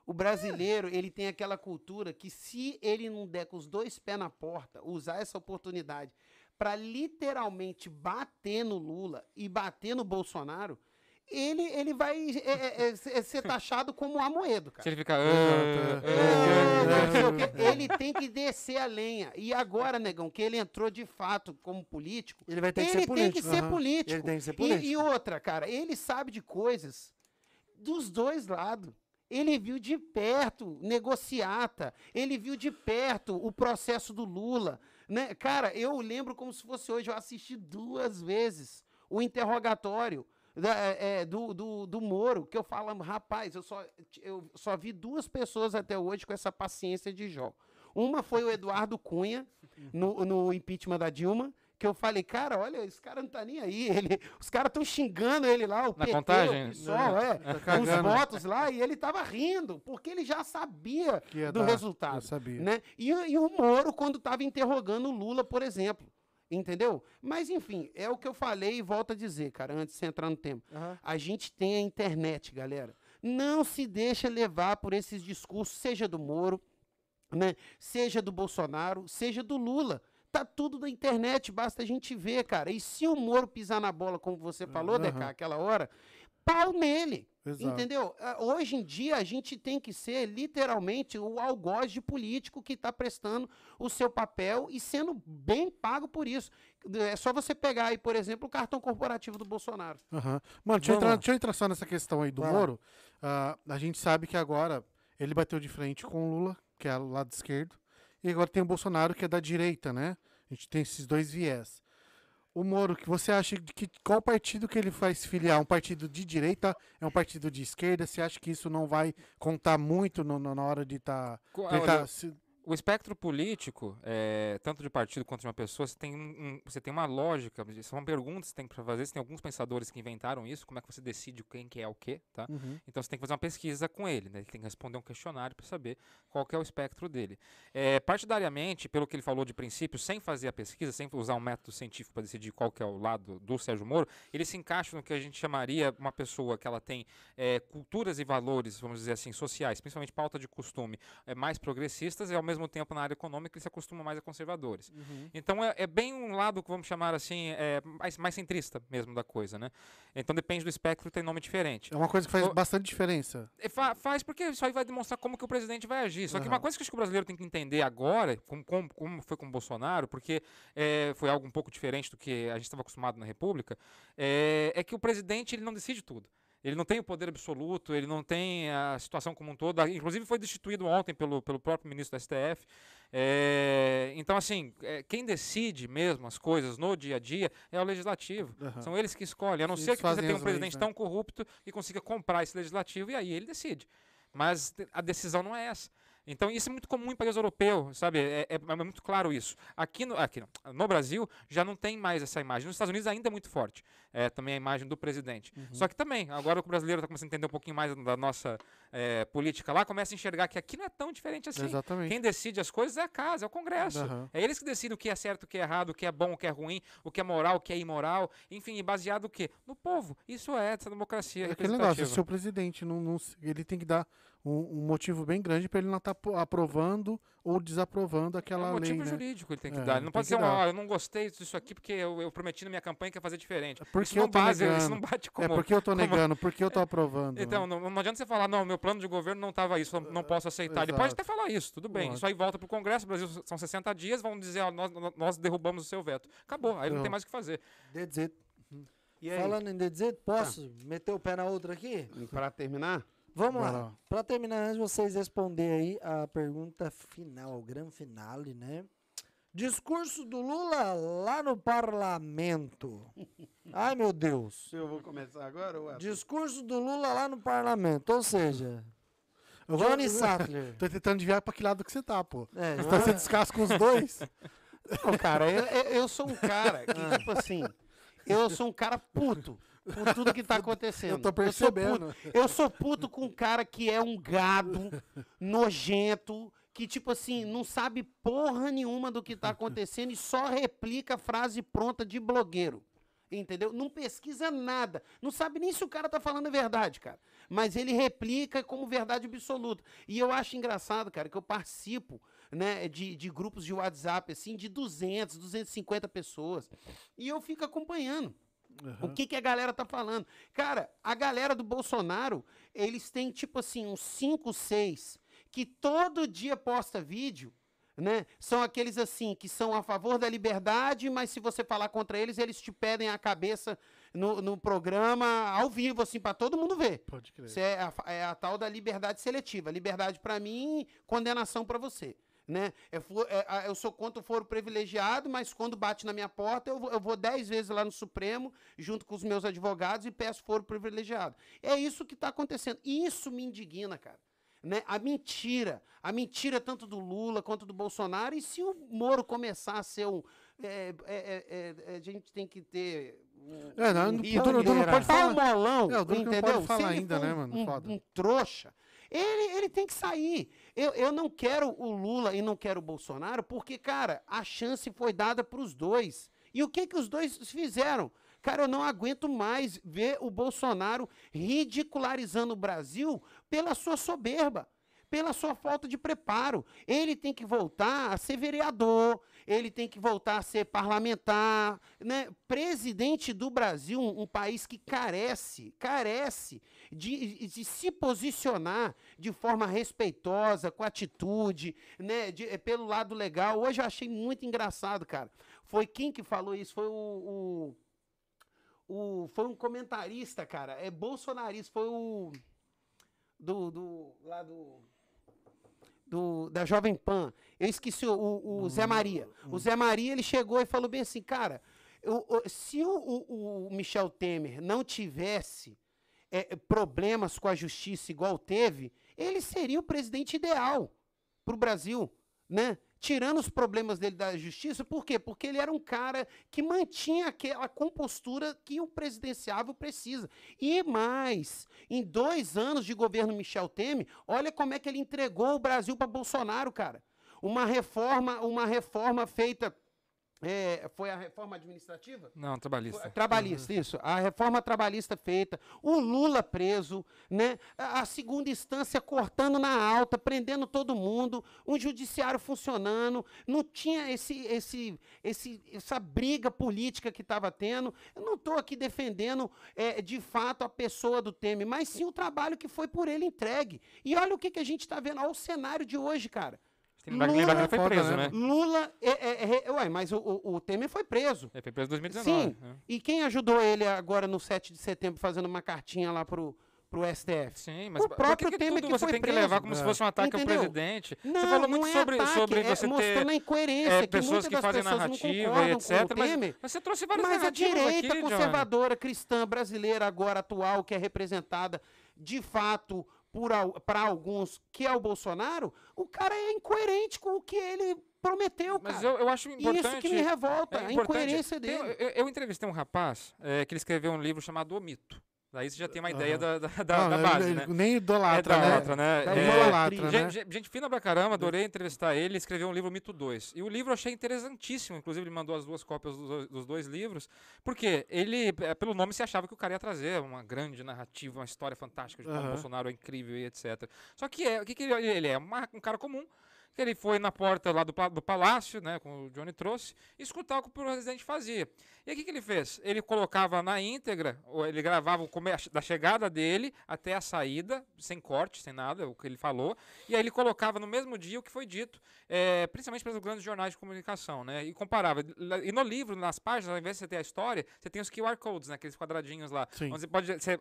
O brasileiro, ele tem aquela cultura que se ele não der com os dois pés na porta, usar essa oportunidade para literalmente bater no Lula e bater no Bolsonaro, ele, ele vai é, é, é, ser- ser taxado como amoedo, cara. Se ele fica. Exato, "Ah, é. É, não sei o quê. Ele tem que descer a lenha. E agora, negão, que ele entrou de fato como político, Ele vai ter que ele ser tem político. que ser político. Ele tem que ser E- político. E, outra, cara, ele sabe de coisas dos dois lados. Ele viu de perto negociata, ele viu de perto o processo do Lula. Né? Cara, eu lembro como se fosse hoje, eu assisti duas vezes o interrogatório da- é, é, do, do, do Moro, que eu falo, rapaz, eu só, eu só vi duas pessoas até hoje com essa paciência de Jó. Uma foi o Eduardo Cunha, no, no impeachment da Dilma, que eu falei, cara, olha, esse cara não tá nem aí. Ele, os caras estão xingando ele lá, o Na PT, contagem? o PSOL, é, Tá os votos lá, e ele tava rindo, porque ele já sabia do dar, resultado. Eu sabia. Né? E, o- e o Moro, quando estava interrogando o Lula, por exemplo. Entendeu? Mas, enfim, é o que eu falei e volto a dizer, cara, antes de você entrar no tema. Aham. A gente tem a internet, galera. Não se deixa levar por esses discursos, seja do Moro, né? seja do Bolsonaro, seja do Lula. Tá tudo na internet, basta a gente ver, cara. E se o Moro pisar na bola, como você falou, Aham. Deca, aquela hora, pau nele. Exato. Entendeu? Ah, Hoje em dia a gente tem que ser literalmente o algoz de político que está prestando o seu papel e sendo bem pago por isso. É só você pegar aí, por exemplo, o cartão corporativo do Bolsonaro. Aham. Mano, deixa eu, entrar, deixa eu entrar só nessa questão aí do Vai. Moro. Ah, a gente sabe que agora ele bateu de frente com o Lula, que é o lado esquerdo, e agora tem o Bolsonaro, que é da direita, né? A gente tem esses dois viés. O Moro, que você acha que qual partido que ele faz filiar? Um partido de direita? É um partido de esquerda? Você acha que isso não vai contar muito no- no- na hora de estar. tá se- O espectro político, é, tanto de partido quanto de uma pessoa, você tem, um- um- você tem uma lógica, são perguntas que você tem para fazer, você tem alguns pensadores que inventaram isso, como é que você decide quem que é o quê, tá? Uhum. Então você tem que fazer uma pesquisa com ele, né? Ele tem que responder um questionário para saber qual que é o espectro dele. É, partidariamente, pelo que ele falou de princípio, sem fazer a pesquisa, sem usar um método científico para decidir qual que é o lado do Sérgio Moro, ele se encaixa no que a gente chamaria uma pessoa que ela tem é, culturas e valores, vamos dizer assim, sociais, principalmente pauta de costume, é, mais progressistas e ao mesmo tempo na área econômica ele se acostuma mais a conservadores. Então é, é bem um lado que vamos chamar assim, é, mais, mais centrista mesmo da coisa, né? Então depende do espectro, tem nome diferente. É uma coisa que faz O- bastante diferença. É, fa- faz porque isso aí vai demonstrar como que o presidente vai agir. Só que uma coisa que acho que o brasileiro tem que entender agora, como, como, como foi com o Bolsonaro, porque é, foi algo um pouco diferente do que a gente estava acostumado na República, é, é que o presidente ele não decide tudo. Ele não tem o poder absoluto, ele não tem a situação como um todo. Inclusive foi destituído ontem pelo, pelo próprio ministro da STF. É, então, assim, é, quem decide mesmo as coisas no dia a dia é o legislativo. Aham. São eles que escolhem. A não Eles ser que você tenha um leis, presidente né? tão corrupto que consiga comprar esse legislativo e aí ele decide. Mas a decisão não é essa. Então isso é muito comum em país europeu, sabe? É, é- é muito claro isso. Aqui no, aqui não. no Brasil já não tem mais essa imagem. Nos Estados Unidos ainda é muito forte. É, também a imagem do presidente. Uhum. Só que também, agora o brasileiro está começando a entender um pouquinho mais da nossa é, política lá, começa a enxergar que aqui não é tão diferente assim. Exatamente. Quem decide as coisas é a casa, é o Congresso. Aham. É eles que decidem o que é certo, o que é errado, o que é bom, o que é ruim, o que é moral, o que é imoral. Enfim, baseado o quê? No povo. Isso é essa democracia É aquele negócio, se o presidente não, não ele tem que dar um, um motivo bem grande para ele não estar aprovando ou desaprovando É aquela um motivo lei, né? jurídico ele tem que É, dar. Ele não pode ser um, ah, eu não gostei disso aqui porque eu, eu prometi na minha campanha que ia fazer diferente. Porque isso, não eu tô base, isso negando. não bate como. É porque eu tô como- negando, porque eu tô aprovando. né? Então, não, não adianta você falar, não, meu plano de governo não estava isso, não, não posso aceitar. Ele pode exato. até falar isso, tudo bem. Isso aí volta pro Congresso, o Brasil são 60 dias, vão dizer, ó, nós, nós derrubamos o seu veto. Acabou, aí não tem Não. mais o que fazer. Dedezito. E aí, Falando em Dedezito, posso meter o pé na outra aqui? para terminar, Vamos Vai lá. Pra terminar, antes de vocês responder aí a pergunta final, o grande finale, né? Discurso do Lula lá no parlamento. Ai, meu Deus. eu vou começar agora ou Discurso do Lula lá no parlamento. Ou seja, Eu vou- Johnny Sattler. Tô tentando desviar pra que lado que você tá, pô. É, Você tá se descasca com os dois? Não, cara, eu, eu- eu sou um cara que, tipo assim, eu sou um cara puto com tudo que tá acontecendo. Eu tô sou percebendo. puto- Eu sou puto com um cara que é um gado, nojento, que, tipo assim, não sabe porra nenhuma do que tá acontecendo e só replica frase pronta de blogueiro. Entendeu? Não pesquisa nada. Não sabe nem se o cara tá falando a verdade, cara. Mas ele replica como verdade absoluta. E eu acho engraçado, cara, que eu participo né, de, de grupos de WhatsApp, assim, de 200, 250 pessoas. E eu fico acompanhando. O que, que a galera tá falando? Cara, a galera do Bolsonaro, eles têm tipo assim, uns 5, 6, que todo dia posta vídeo, né? São aqueles assim, que são a favor da liberdade, mas se você falar contra eles, eles te pedem a cabeça no, no programa ao vivo, assim, para todo mundo ver. Pode crer. Isso é a, é a tal da liberdade seletiva. Liberdade para mim, condenação para você. Né? É é, eu sou contra o foro privilegiado, mas quando bate na minha porta, eu vou, eu vou dez vezes lá no Supremo, junto com os meus advogados, e peço foro privilegiado. É isso que está acontecendo. E isso me indigna, cara. Né? A mentira. A mentira tanto do Lula quanto do Bolsonaro. E se o Moro começar a ser um. é, é, é, é, a gente tem que ter. Um, É, não, um não- rio não de pode falar. palmolão, É, o Duro não pode entendeu? Falar ele ainda, né, um- mano? Um, um trouxa. Ele, ele tem que sair. Eu, eu não quero o Lula e não quero o Bolsonaro, porque, cara, a chance foi dada para os dois. E o que, que os dois fizeram? Cara, eu não aguento mais ver o Bolsonaro ridicularizando o Brasil pela sua soberba, pela sua falta de preparo. Ele tem que voltar a ser vereador, ele tem que voltar a ser parlamentar, né? Presidente do Brasil, um, um país que carece, carece de, de se posicionar de forma respeitosa, com atitude, né? de- eh, pelo lado legal. Hoje eu achei muito engraçado, cara. Foi quem que falou isso? Foi o, o, o- foi um comentarista, cara. É bolsonarista, foi o do, do lá do do, da Jovem Pan. Eu esqueci o, o- o Zé Maria. O Zé Maria, ele chegou e falou bem assim, cara, eu- eu- se o, o- o Michel Temer não tivesse é, problemas com a justiça igual teve, ele seria o presidente ideal para o Brasil, né? Tirando os problemas dele da justiça, por quê? Porque ele era um cara que mantinha aquela compostura que o presidenciável precisa. E mais, em dois anos de governo Michel Temer, olha como é que ele entregou o Brasil para Bolsonaro, cara. Uma reforma, uma reforma feita. É, foi a reforma administrativa? Não, trabalhista. Trabalhista, isso. A reforma trabalhista feita, o Lula preso, né? A segunda instância cortando na alta, prendendo todo mundo, um judiciário funcionando, não tinha esse, esse, esse, essa briga política que estava tendo. Eu não estou aqui defendendo, eh, de fato, a pessoa do Temer, mas sim o trabalho que foi por ele entregue. E olha o que, que a gente está vendo, olha o cenário de hoje, cara. Tem que lembrar que lembrar que ele foi Foda, preso, né? Lula, é, é, é, ué, mas o, o, o Temer foi preso. Ele foi preso em 2019. Sim. né? E quem ajudou ele agora no 7 de setembro fazendo uma cartinha lá pro, pro STF? Sim, mas O próprio que, que Temer que você foi tem que preso? levar como se É. fosse um ataque Entendeu? ao presidente? Não, você falou muito é sobre, ataque, sobre é você mostrando a ter incoerência, é, que pessoas que das fazem narrativa e etc. Mas, mas você trouxe várias Mas a direita aqui, conservadora cristã brasileira agora atual, que é representada de fato para alguns, que é o Bolsonaro, o cara é incoerente com o que ele prometeu, cara. Mas eu, eu acho importante... Isso que me revolta, é a incoerência Tem- dele. eu, eu entrevistei um rapaz é, que ele escreveu um livro chamado O Mito. Daí você já tem uma ideia Aham. da, da, da- Não, da ele- base, ele né? Nem idolatra, é né? outra, né? Da É, idolatra, né? Gente, gente- fina pra caramba, adorei entrevistar ele. Escreveu um livro Mito 2. E o livro eu achei interessantíssimo. Inclusive, ele mandou as duas cópias dos, dois- dos dois livros. Porque ele, é, pelo nome, se achava que o cara ia trazer uma grande narrativa, uma história fantástica de como Aham. Bolsonaro é incrível e etc. Só que é, o que, que ele, ele é? Uma- um cara comum. Que ele foi na porta lá do, do palácio, né, como o Johnny trouxe, escutar o que o presidente fazia. E aí o que, que ele fez? Ele colocava na íntegra, ou ele gravava o da chegada dele até a saída, sem corte, sem nada, o que ele falou, e aí ele colocava no mesmo dia o que foi dito, eh, principalmente pelos grandes jornais de comunicação, né, e comparava. E no livro, nas páginas, ao invés de você ter a história, você tem os QR codes, né, aqueles quadradinhos lá, Sim. onde você pode, você, eh,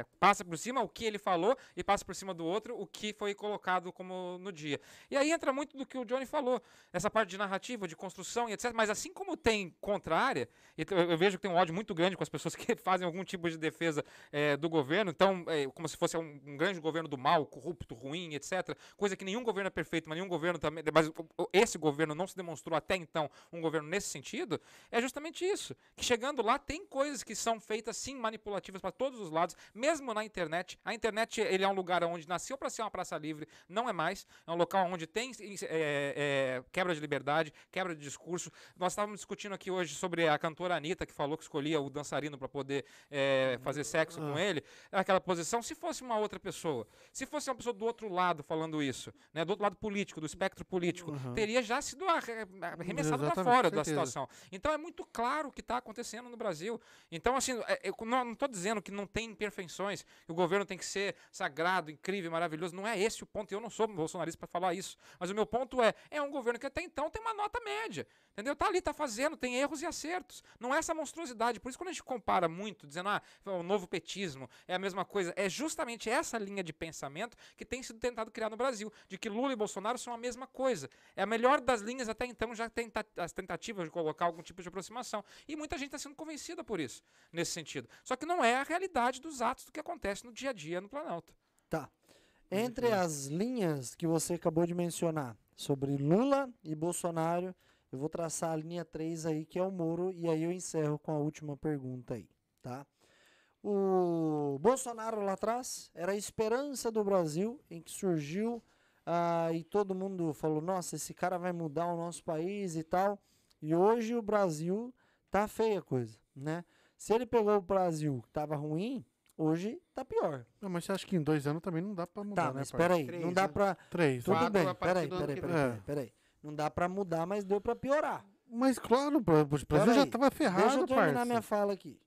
eh, passa por cima o que ele falou e passa por cima do outro o que foi colocado como no dia. E aí entra muito do que o Johnny falou, essa parte de narrativa, de construção e etc. Mas assim como tem contrária, eu vejo que tem um ódio muito grande com as pessoas que fazem algum tipo de defesa eh, do governo, então, eh, como se fosse um, um grande governo do mal, corrupto, ruim, etc. Coisa que nenhum governo é perfeito, mas nenhum governo também. Mas esse governo não se demonstrou até então um governo nesse sentido, é justamente isso. Que chegando lá tem coisas que são feitas sim manipulativas para todos os lados, mesmo na internet. A internet ele é um lugar onde nasceu para ser uma praça livre, não é mais. É um local onde tem é, é, quebra de liberdade, quebra de discurso. Nós estávamos discutindo aqui hoje sobre a cantora Anitta, que falou que escolhia o dançarino para poder é, fazer sexo com ele, naquela posição. Se fosse uma outra pessoa, se fosse uma pessoa do outro lado falando isso, né, do outro lado político, do espectro político, teria já sido arre- arremessado para fora da situação. Então é muito claro o que está acontecendo no Brasil. Então, assim, é, eu não estou dizendo que não tem imperfeições, que o governo tem que ser sagrado, incrível, maravilhoso. Não é esse o ponto. Eu não sou bolsonarista para falar isso. Mas o meu ponto é: é um governo que até então tem uma nota média. Entendeu? Tá ali, tá fazendo, tem erros e acertos. Não é essa monstruosidade. Por isso, quando a gente compara muito, dizendo, ah, o novo petismo é a mesma coisa, é justamente essa linha de pensamento que tem sido tentado criar no Brasil, de que Lula e Bolsonaro são a mesma coisa. É a melhor das linhas até então, já tem ta- as tentativas de colocar algum tipo de aproximação. E muita gente está sendo convencida por isso, nesse sentido. Só que não é a realidade dos atos do que acontece no dia a dia no Planalto. Tá. Entre as linhas que você acabou de mencionar sobre Lula e Bolsonaro, eu vou traçar a linha 3 aí, que é o Moro, e aí eu encerro com a última pergunta aí, tá? O Bolsonaro lá atrás era a esperança do Brasil, em que surgiu ah, e todo mundo falou: nossa, esse cara vai mudar o nosso país e tal. E hoje o Brasil tá feia a coisa, né? Se ele pegou o Brasil que tava ruim, hoje tá pior. Não, mas você acha que em dois anos também não dá pra mudar, Tá, né, mas parça? peraí, Três, não dá né? pra. Três. Tudo Quatro bem, peraí, peraí, que peraí, vem. peraí, peraí. Não dá pra mudar, mas deu pra piorar. Mas claro, o Brasil Pera já tava Deixa eu ferrado, terminar parça. minha fala aqui.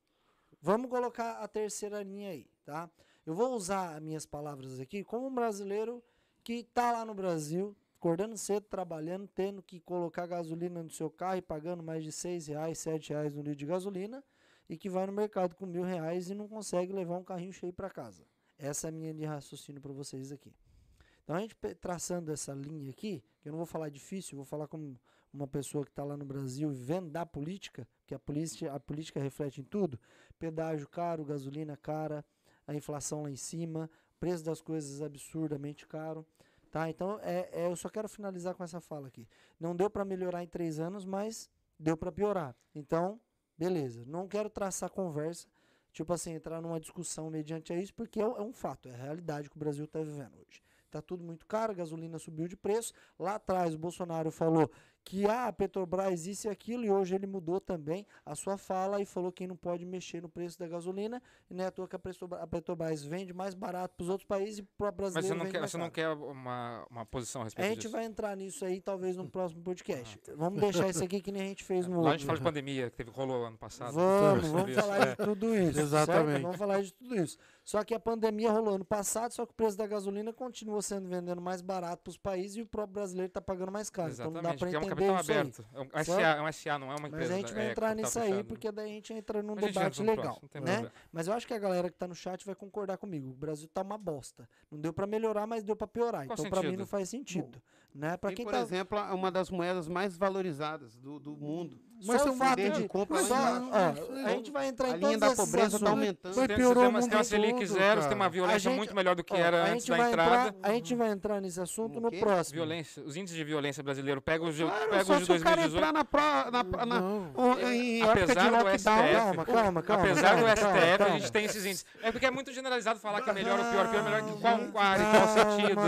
Vamos colocar a terceira linha aí, tá? Eu vou usar as minhas palavras aqui como um brasileiro que tá lá no Brasil, acordando cedo, trabalhando, tendo que colocar gasolina no seu carro e pagando mais de seis reais, sete reais no litro de gasolina, e que vai no mercado com mil reais e não consegue levar um carrinho cheio para casa. Essa é a minha de raciocínio para vocês aqui. Então a gente traçando essa linha aqui, que eu não vou falar difícil, vou falar como uma pessoa que está lá no Brasil vivendo da política, que a política, a política reflete em tudo, pedágio caro, gasolina cara, a inflação lá em cima, preço das coisas absurdamente caro. Tá? Então é, é- eu só quero finalizar com essa fala aqui. Não deu para melhorar em três anos, mas deu para piorar. Então, beleza. Não quero traçar conversa, tipo assim, entrar numa discussão mediante a isso, porque é, é um fato, é a realidade que o Brasil está vivendo hoje. Tá tudo muito caro, a gasolina subiu de preço. Lá atrás o Bolsonaro falou que ah, a Petrobras isso e aquilo, e hoje ele mudou também a sua fala e falou que não pode mexer no preço da gasolina, e não é à toa que a Petrobras, a Petrobras vende mais barato para os outros países e para o Mas brasileiro você não vende quer, você não quer uma, uma posição a A respeito gente disso? vai entrar nisso aí talvez no próximo podcast. Vamos deixar isso aqui que nem a gente fez no Lá a gente outro. fala de pandemia, que teve, rolou ano passado. Vamos, Sobre vamos isso. falar É. de tudo isso. certo? Exatamente. Vamos falar de tudo isso. Só que a pandemia rolou ano passado, só que o preço da gasolina continua sendo vendendo mais barato para os países e o próprio brasileiro está pagando mais caro. Então não dá Exatamente, para é um entender capital isso aí. aberto. É um? SA, é um SA, não é uma Mas empresa. a gente vai é, entrar nisso aí, fechado. porque daí a gente entra num gente debate legal, próximo, né? Mas eu acho que a galera que tá no chat vai concordar comigo. O Brasil tá uma bosta. Não deu para melhorar, mas deu para piorar. Qual então para mim não faz sentido, né? Para E, quem por tá exemplo, é uma das moedas mais valorizadas do, do mundo. Só Mas o tem um fato de de compra só, embaixo. ó, a gente vai entrar A em linha todos da pobreza está aumentando. Vai tem, o uma, tem uma mundo Selic zero, você tem uma violência gente- muito melhor do que Ó, era a antes da entrada. entrar, a gente vai entrar nesse assunto O no próximo. Violência, os índices de violência brasileiro, pega os, de- só os se o cara 2018. entrar na, pro, na, na, Não. o- Apesar do. STF, Calma, calma, calma. Apesar do STF, a gente tem esses índices. É porque é muito generalizado falar que é melhor ou pior, pior, melhor que qual, qual, sentido.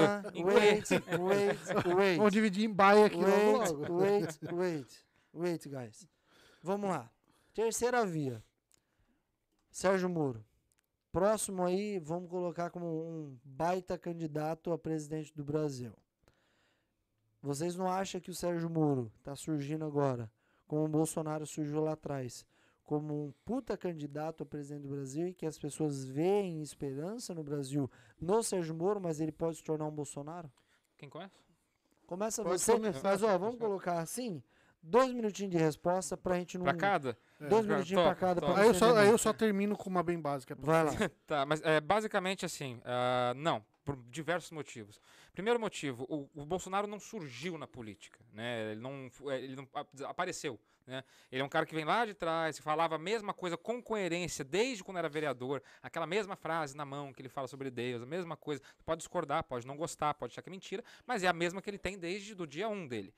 Wait, wait, wait. Vamos dividir em baia aqui Wait, logo. wait, wait, wait, guys. Vamos lá. Terceira via. Sérgio Moro. Próximo aí, vamos colocar como um baita candidato a presidente do Brasil. Vocês não acham que o Sérgio Moro está surgindo agora, como o Bolsonaro surgiu lá atrás, como um puta candidato a presidente do Brasil e que as pessoas veem esperança no Brasil no Sérgio Moro, mas ele pode se tornar um Bolsonaro? Quem conhece? Começa Pode você, começar. mas ó, vamos colocar assim, dois minutinhos de resposta pra gente não... Pra cada? Dois Pra- minutinhos pra top, cada pra Aí eu, só, aí eu só termino com uma bem básica. Vai lá. Tá, mas é, basicamente assim, ah, não, por diversos motivos. Primeiro motivo, o, o Bolsonaro não surgiu na política, né? Ele não, é, ele não ap- apareceu, né? Ele é um cara que vem lá de trás, que falava a mesma coisa com coerência desde quando era vereador, aquela mesma frase na mão que ele fala sobre Deus, a mesma coisa. Pode discordar, pode não gostar, pode achar que é mentira, mas é a mesma que ele tem desde do dia 1 dele.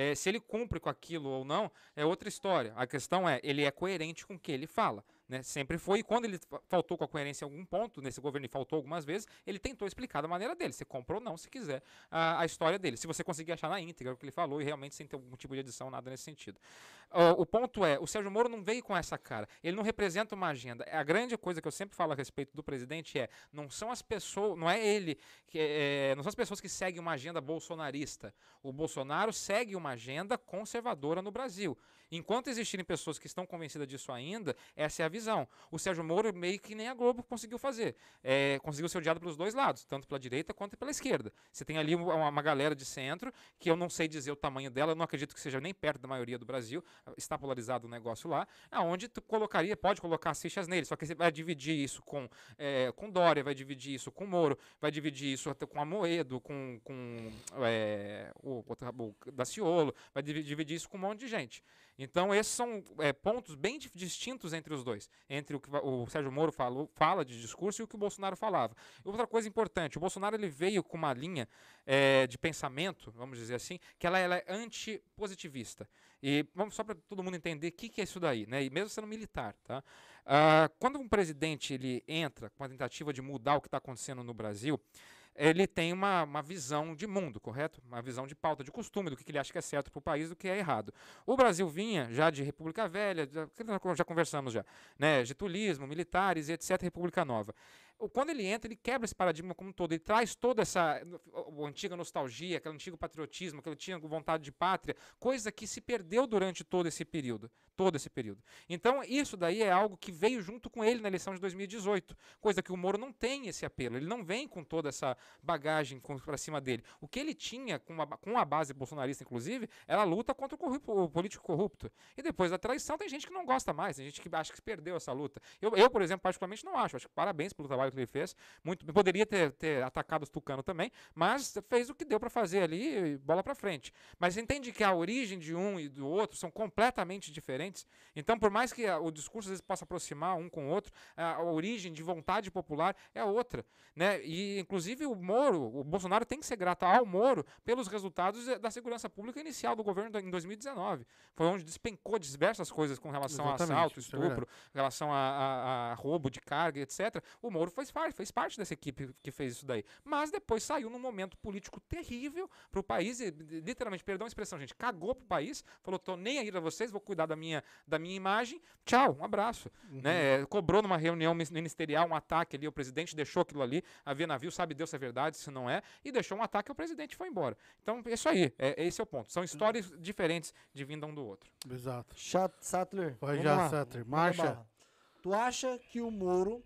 É, se ele cumpre com aquilo ou não, é outra história. A questão é, ele é coerente com o que ele fala. Né? Sempre foi. E quando ele fa- faltou com a coerência em algum ponto, nesse governo ele faltou algumas vezes, ele tentou explicar da maneira dele. Você compra ou não, se quiser, a, a história dele. Se você conseguir achar na íntegra o que ele falou e realmente sem ter algum tipo de edição, nada nesse sentido. Ó, o ponto é, o Sérgio Moro não veio com essa cara. Ele não representa uma agenda. A grande coisa que eu sempre falo a respeito do presidente é, não são as pessoas, não é ele, que, é, não são as pessoas que seguem uma agenda bolsonarista. O Bolsonaro segue uma agenda conservadora no Brasil. Enquanto existirem pessoas que estão convencidas disso ainda, essa é a visão. O Sérgio Moro, meio que nem a Globo conseguiu fazer. É, conseguiu ser odiado pelos dois lados, tanto pela direita quanto pela esquerda. Você tem ali uma, uma galera de centro, que eu não sei dizer o tamanho dela, não acredito que seja nem perto da maioria do Brasil, está polarizado o negócio lá, aonde tu colocaria, pode colocar as fichas nele, só que você vai dividir isso com, é, com Dória, vai dividir isso com Moro, vai dividir isso até com Amoedo, com, com é, o, o, o Daciolo, vai divi- dividir isso com um monte de gente. Então, esses são é, pontos bem distintos entre os dois. Entre o que o Sérgio Moro falou, fala de discurso e o que o Bolsonaro falava. Outra coisa importante, o Bolsonaro ele veio com uma linha é, de pensamento, vamos dizer assim, que ela, ela é antipositivista. E vamos só para todo mundo entender o que, que é isso daí, né? E mesmo sendo militar, tá? Ah, quando um presidente ele entra com a tentativa de mudar o que está acontecendo no Brasil, ele tem uma, uma visão de mundo, correto? Uma visão de pauta, de costume, do que ele acha que é certo para o país, do que é errado. O Brasil vinha já de República Velha, já, já conversamos já, né? Getulismo, militares e etc., República Nova. Quando ele entra, ele quebra esse paradigma como um todo, ele traz toda essa antiga nostalgia, aquele antigo patriotismo, aquela antiga vontade de pátria, coisa que se perdeu durante todo esse período, todo esse período. Então, isso daí é algo que veio junto com ele na eleição de 2018, coisa que o Moro não tem esse apelo, ele não vem com toda essa bagagem para cima dele. O que ele tinha, com a, com a base bolsonarista, inclusive, era a luta contra o, corrup- o político corrupto. E depois da traição, tem gente que não gosta mais, tem gente que acha que perdeu essa luta. Eu, eu por exemplo, particularmente não acho. Acho que parabéns pelo trabalho que ele fez. Muito, poderia ter, ter atacado os tucanos também, mas fez o que deu para fazer ali bola para frente. Mas entende que a origem de um e do outro são completamente diferentes. Então, por mais que a- o discurso às vezes possa aproximar um com o outro, a, a origem de vontade popular é outra, né? E inclusive o Moro, o Bolsonaro tem que ser grato ao Moro pelos resultados da segurança pública inicial do governo em 2019. Foi onde despencou diversas coisas com relação Exatamente, a assalto, é estupro, em relação a, a- a roubo de carga, etc. O Moro fez parte, fez parte dessa equipe que fez isso daí. Mas depois saiu num momento político terrível para o país, e, li- literalmente, perdão a expressão, gente, cagou pro país, falou, tô nem aí pra vocês, vou cuidar da minha, da minha imagem, tchau, um abraço. Né? Cobrou numa reunião ministerial um ataque ali, o presidente deixou aquilo ali, havia navio, sabe Deus se é verdade, se não é, e deixou um ataque ao presidente foi embora. Então, é isso aí, é, esse é o ponto. São histórias diferentes de vinda um do outro. Exato. Chat, Sattler. Vai já. Sattler. Marcha. Tu acha que o Moro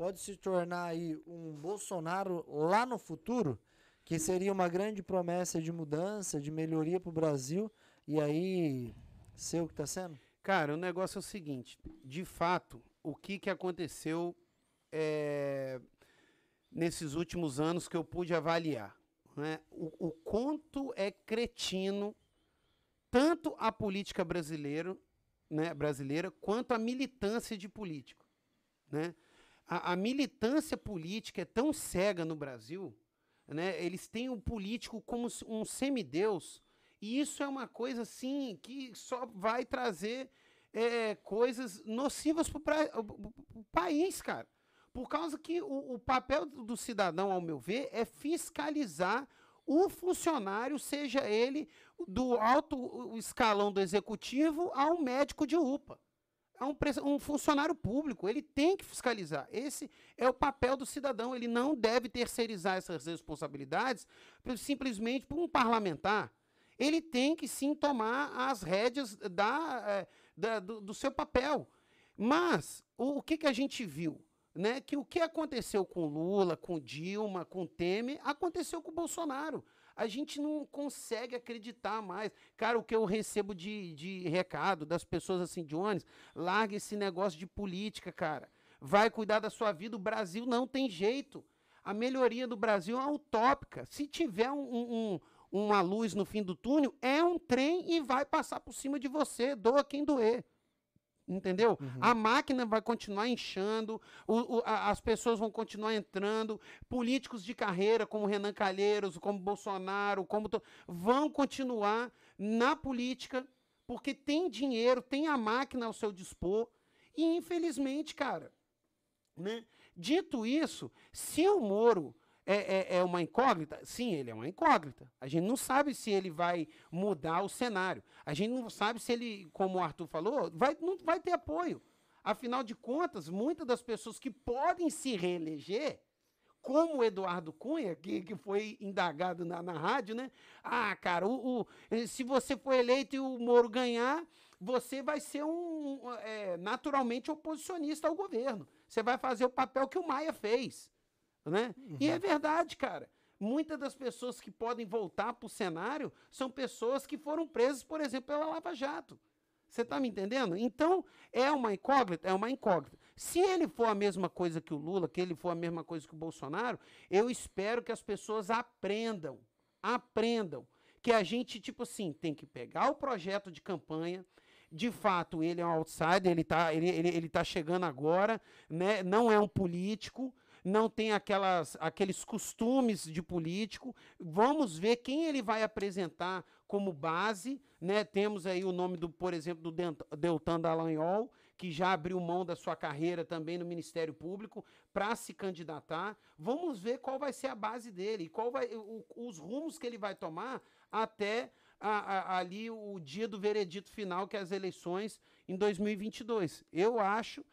pode se tornar aí um Bolsonaro lá no futuro? Que seria uma grande promessa de mudança, de melhoria pro Brasil, e aí ser o que tá sendo? Cara, o negócio é o seguinte: de fato, o que, que aconteceu é, nesses últimos anos que eu pude avaliar? Né? O, o quanto é cretino tanto a política brasileira, né, brasileira quanto a militância de político. Né? A, a militância política é tão cega no Brasil, né? eles têm o político como um semideus, e isso é uma coisa assim que só vai trazer é, coisas nocivas para o país, cara. Por causa que o, o papel do cidadão, ao meu ver, é fiscalizar o funcionário, seja ele do alto escalão do executivo ao médico de UPA. Um, um funcionário público, ele tem que fiscalizar. Esse é o papel do cidadão. Ele não deve terceirizar essas responsabilidades simplesmente por um parlamentar. Ele tem que sim tomar as rédeas da, eh, da- do, do seu papel. Mas o, o que, que a gente viu? Né? Que o que aconteceu com Lula, com Dilma, com Temer, aconteceu com o Bolsonaro. A gente não consegue acreditar mais. Cara, o que eu recebo de, de recado das pessoas assim, ônibus, larga esse negócio de política, cara. Vai cuidar da sua vida. O Brasil não tem jeito. A melhoria do Brasil é utópica. Se tiver um- um- uma luz no fim do túnel, é um trem e vai passar por cima de você. Doa quem doer. Entendeu? A máquina vai continuar inchando, o- o- a- as pessoas vão continuar entrando, políticos de carreira, como Renan Calheiros, como Bolsonaro, como to- vão continuar na política, porque tem dinheiro, tem a máquina ao seu dispor, E infelizmente, cara, né? Dito isso, se o Moro é, é, é, uma incógnita? Sim, ele é uma incógnita. A gente não sabe se ele vai mudar o cenário. A gente não sabe se ele, como o Arthur falou, vai, não vai ter apoio. Afinal de contas, muitas das pessoas que podem se reeleger, como o Eduardo Cunha, que, que foi indagado na, na rádio, né? Ah, cara, o, o, se você for eleito e o Moro ganhar, você vai ser um é, naturalmente oposicionista ao governo. Você vai fazer o papel que o Maia fez. Né? Uhum. E é verdade, cara. Muitas das pessoas que podem voltar para o cenário são pessoas que foram presas, por exemplo, pela Lava Jato. Você está me entendendo? Então, é uma incógnita? É uma incógnita. Se ele for a mesma coisa que o Lula, que ele for a mesma coisa que o Bolsonaro, eu espero que as pessoas aprendam, aprendam, que a gente, tipo assim, tem que pegar o projeto de campanha, de fato, ele é um outsider, ele está ele, ele, ele tá chegando agora, né? não é um político, não tem aquelas, aqueles costumes de político. Vamos ver quem ele vai apresentar como base. Né? Temos aí o nome, do, por exemplo, do Deltan Dallagnol, que já abriu mão da sua carreira também no Ministério Público para se candidatar. Vamos ver qual vai ser a base dele, qual vai, o, os rumos que ele vai tomar até a, a, ali o dia do veredito final, que é as eleições em 2022. Eu acho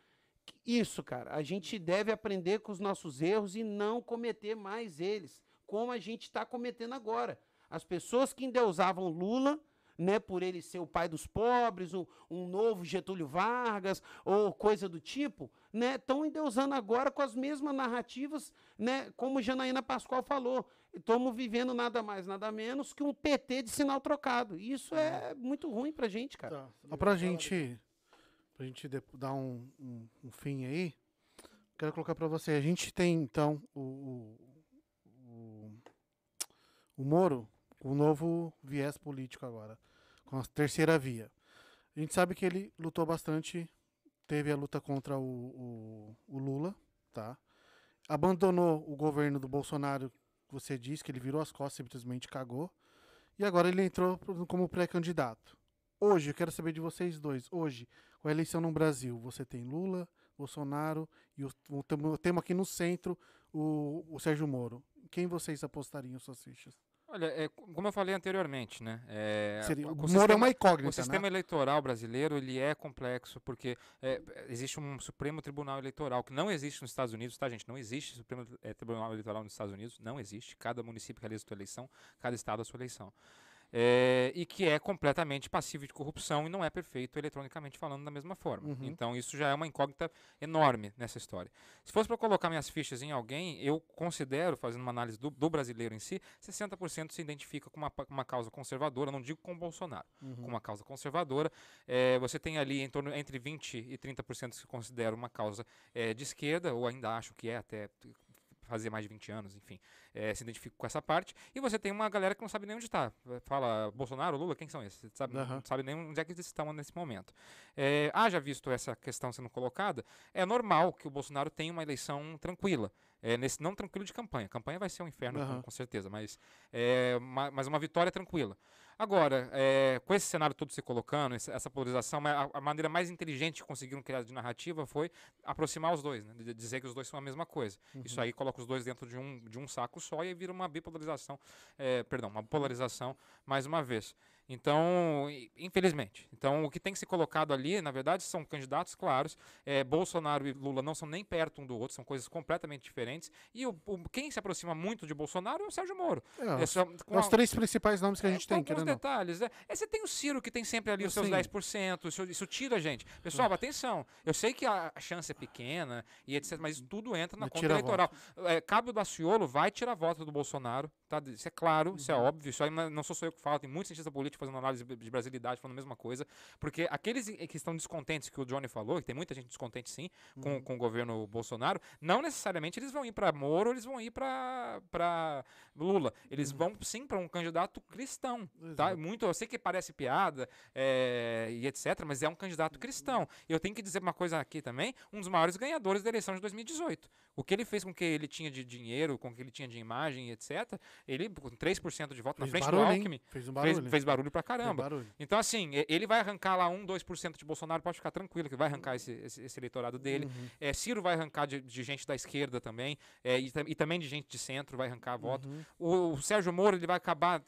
isso, cara. A gente deve aprender com os nossos erros e não cometer mais eles, como a gente está cometendo agora. As pessoas que endeusavam Lula, né, por ele ser o pai dos pobres, um, um novo Getúlio Vargas ou coisa do tipo, né, estão endeusando agora com as mesmas narrativas, né, como Janaína Pascoal falou. Estamos vivendo nada mais, nada menos que um PT de sinal trocado. Isso é muito ruim pra gente, cara. Tá. Pra gente pra gente dar um, um, um fim aí, quero colocar para você. A gente tem, então, o, o, o Moro, o novo viés político agora, com a terceira via. A gente sabe que ele lutou bastante, teve a luta contra o, o, o Lula, tá? Abandonou o governo do Bolsonaro, você disse que ele virou as costas, simplesmente cagou. E agora ele entrou como pré-candidato. Hoje, eu quero saber de vocês dois. Hoje, com a eleição no Brasil, você tem Lula, Bolsonaro e o, tema aqui no centro, o, o Sérgio Moro. Quem vocês apostariam suas fichas? Olha, é, como eu falei anteriormente, né? É, Seria, o Moro sistema, é uma incógnita, O sistema né? eleitoral brasileiro ele é complexo porque é, existe um Supremo Tribunal Eleitoral que não existe nos Estados Unidos, tá, gente? Não existe Supremo é, Tribunal Eleitoral nos Estados Unidos, não existe. Cada município realiza a sua eleição, cada estado a sua eleição é, e que é completamente passivo de corrupção e não é perfeito eletronicamente falando da mesma forma. Uhum. Então isso já é uma incógnita enorme nessa história. Se fosse para colocar minhas fichas em alguém, eu considero, fazendo uma análise do, do brasileiro em si, 60% se identifica com uma, uma causa conservadora, não digo com Bolsonaro, uhum. com uma causa conservadora. É, você tem ali em torno entre 20% e 30% que se considera uma causa é, de esquerda, ou ainda acho que é até fazer mais de 20 anos, enfim, é, se identifica com essa parte. E você tem uma galera que não sabe nem onde está. Fala Bolsonaro, Lula, quem são esses? Sabe, uhum. Não sabe nem onde é que eles estão nesse momento. É, haja visto essa questão sendo colocada, é normal que o Bolsonaro tenha uma eleição tranquila. É, nesse, não tranquilo de campanha. A campanha vai ser um inferno, uhum. com, com, certeza, mas, é, uma, mas uma vitória tranquila. Agora, é, com esse cenário todo se colocando, essa polarização, a, a, maneira mais inteligente que conseguiram criar de narrativa foi aproximar os dois, né? dizer que os dois são a mesma coisa. Uhum. Isso aí coloca os dois dentro de um, de um saco só e aí vira uma bipolarização, é, perdão, uma polarização mais uma vez. Então, infelizmente. Então, o que tem que ser colocado ali, na verdade, são candidatos claros. É, Bolsonaro e Lula não são nem perto um do outro, são coisas completamente diferentes. E o, o quem se aproxima muito de Bolsonaro é o Sérgio Moro. É, os, é os três principais nomes que a é, gente tem, querendo. detalhes. É, é, você tem o Ciro, que tem sempre ali os seus Sim. 10%, isso, isso tira a gente. Pessoal, atenção. Eu sei que a, chance é pequena e etc, mas tudo entra na conta eleitoral. É, Cabo Daciolo vai tirar voto do Bolsonaro, tá? Isso é claro, uhum. isso é uhum. óbvio. Isso aí não sou só eu que falo, tem muitos cientistas políticos fazendo análise de brasilidade, falando a mesma coisa. Porque aqueles que estão descontentes, que o Johnny falou, que tem muita gente descontente sim com, uhum. com o governo Bolsonaro, não necessariamente eles vão ir para Moro, eles vão ir para Lula. Eles uhum. vão sim para um candidato cristão. Tá? Muito, eu sei que parece piada é, e etc., mas é um candidato cristão. E eu tenho que dizer uma coisa aqui também: um dos maiores ganhadores da eleição de 2018. O que ele fez com que ele tinha de dinheiro, com que ele tinha de imagem, etc., ele com 3% de voto na Fez frente barulho, do hein? Alckmin, Fez um fez, barulho. fez barulho pra caramba. barulho. Então, assim, ele vai arrancar lá 1, 2% de Bolsonaro, pode ficar tranquilo, que vai arrancar esse, esse, esse eleitorado dele. Uhum. É, Ciro vai arrancar de, de gente da esquerda também, é, e, e também de gente de centro vai arrancar voto. Uhum. O, o Sérgio Moro ele vai acabar.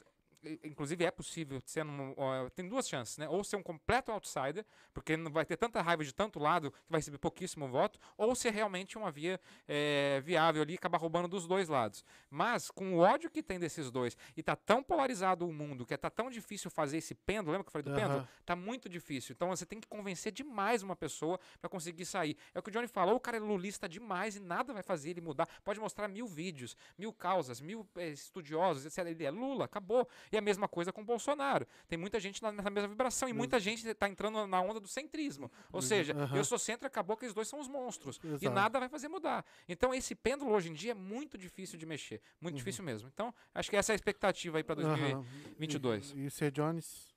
Inclusive é possível ser um, ó, tem duas chances, né? Ou ser um completo outsider, porque não vai ter tanta raiva de tanto lado que vai receber pouquíssimo voto, ou ser realmente uma via é, viável ali e acabar roubando dos dois lados. Mas com o ódio que tem desses dois e tá tão polarizado o mundo, que tá tão difícil fazer esse pêndulo, lembra que eu falei do Aham. pêndulo? Tá muito difícil. Então você tem que convencer demais uma pessoa para conseguir sair. É o que o Johnny falou, o cara é lulista demais e nada vai fazer ele mudar. Pode mostrar mil vídeos, mil causas, mil eh, estudiosos, etc. Ele é Lula, acabou. E a mesma coisa com o Bolsonaro. Tem muita gente na- nessa mesma vibração e muita gente está entrando na onda do centrismo. Ou seja, Aham. eu sou centro, acabou que os dois são os monstros. E Exato. nada vai fazer mudar. Então esse pêndulo hoje em dia é muito difícil de mexer. Muito difícil mesmo. Então, acho que essa é a expectativa aí para Aham. 2022. E, e o Sr. Jones?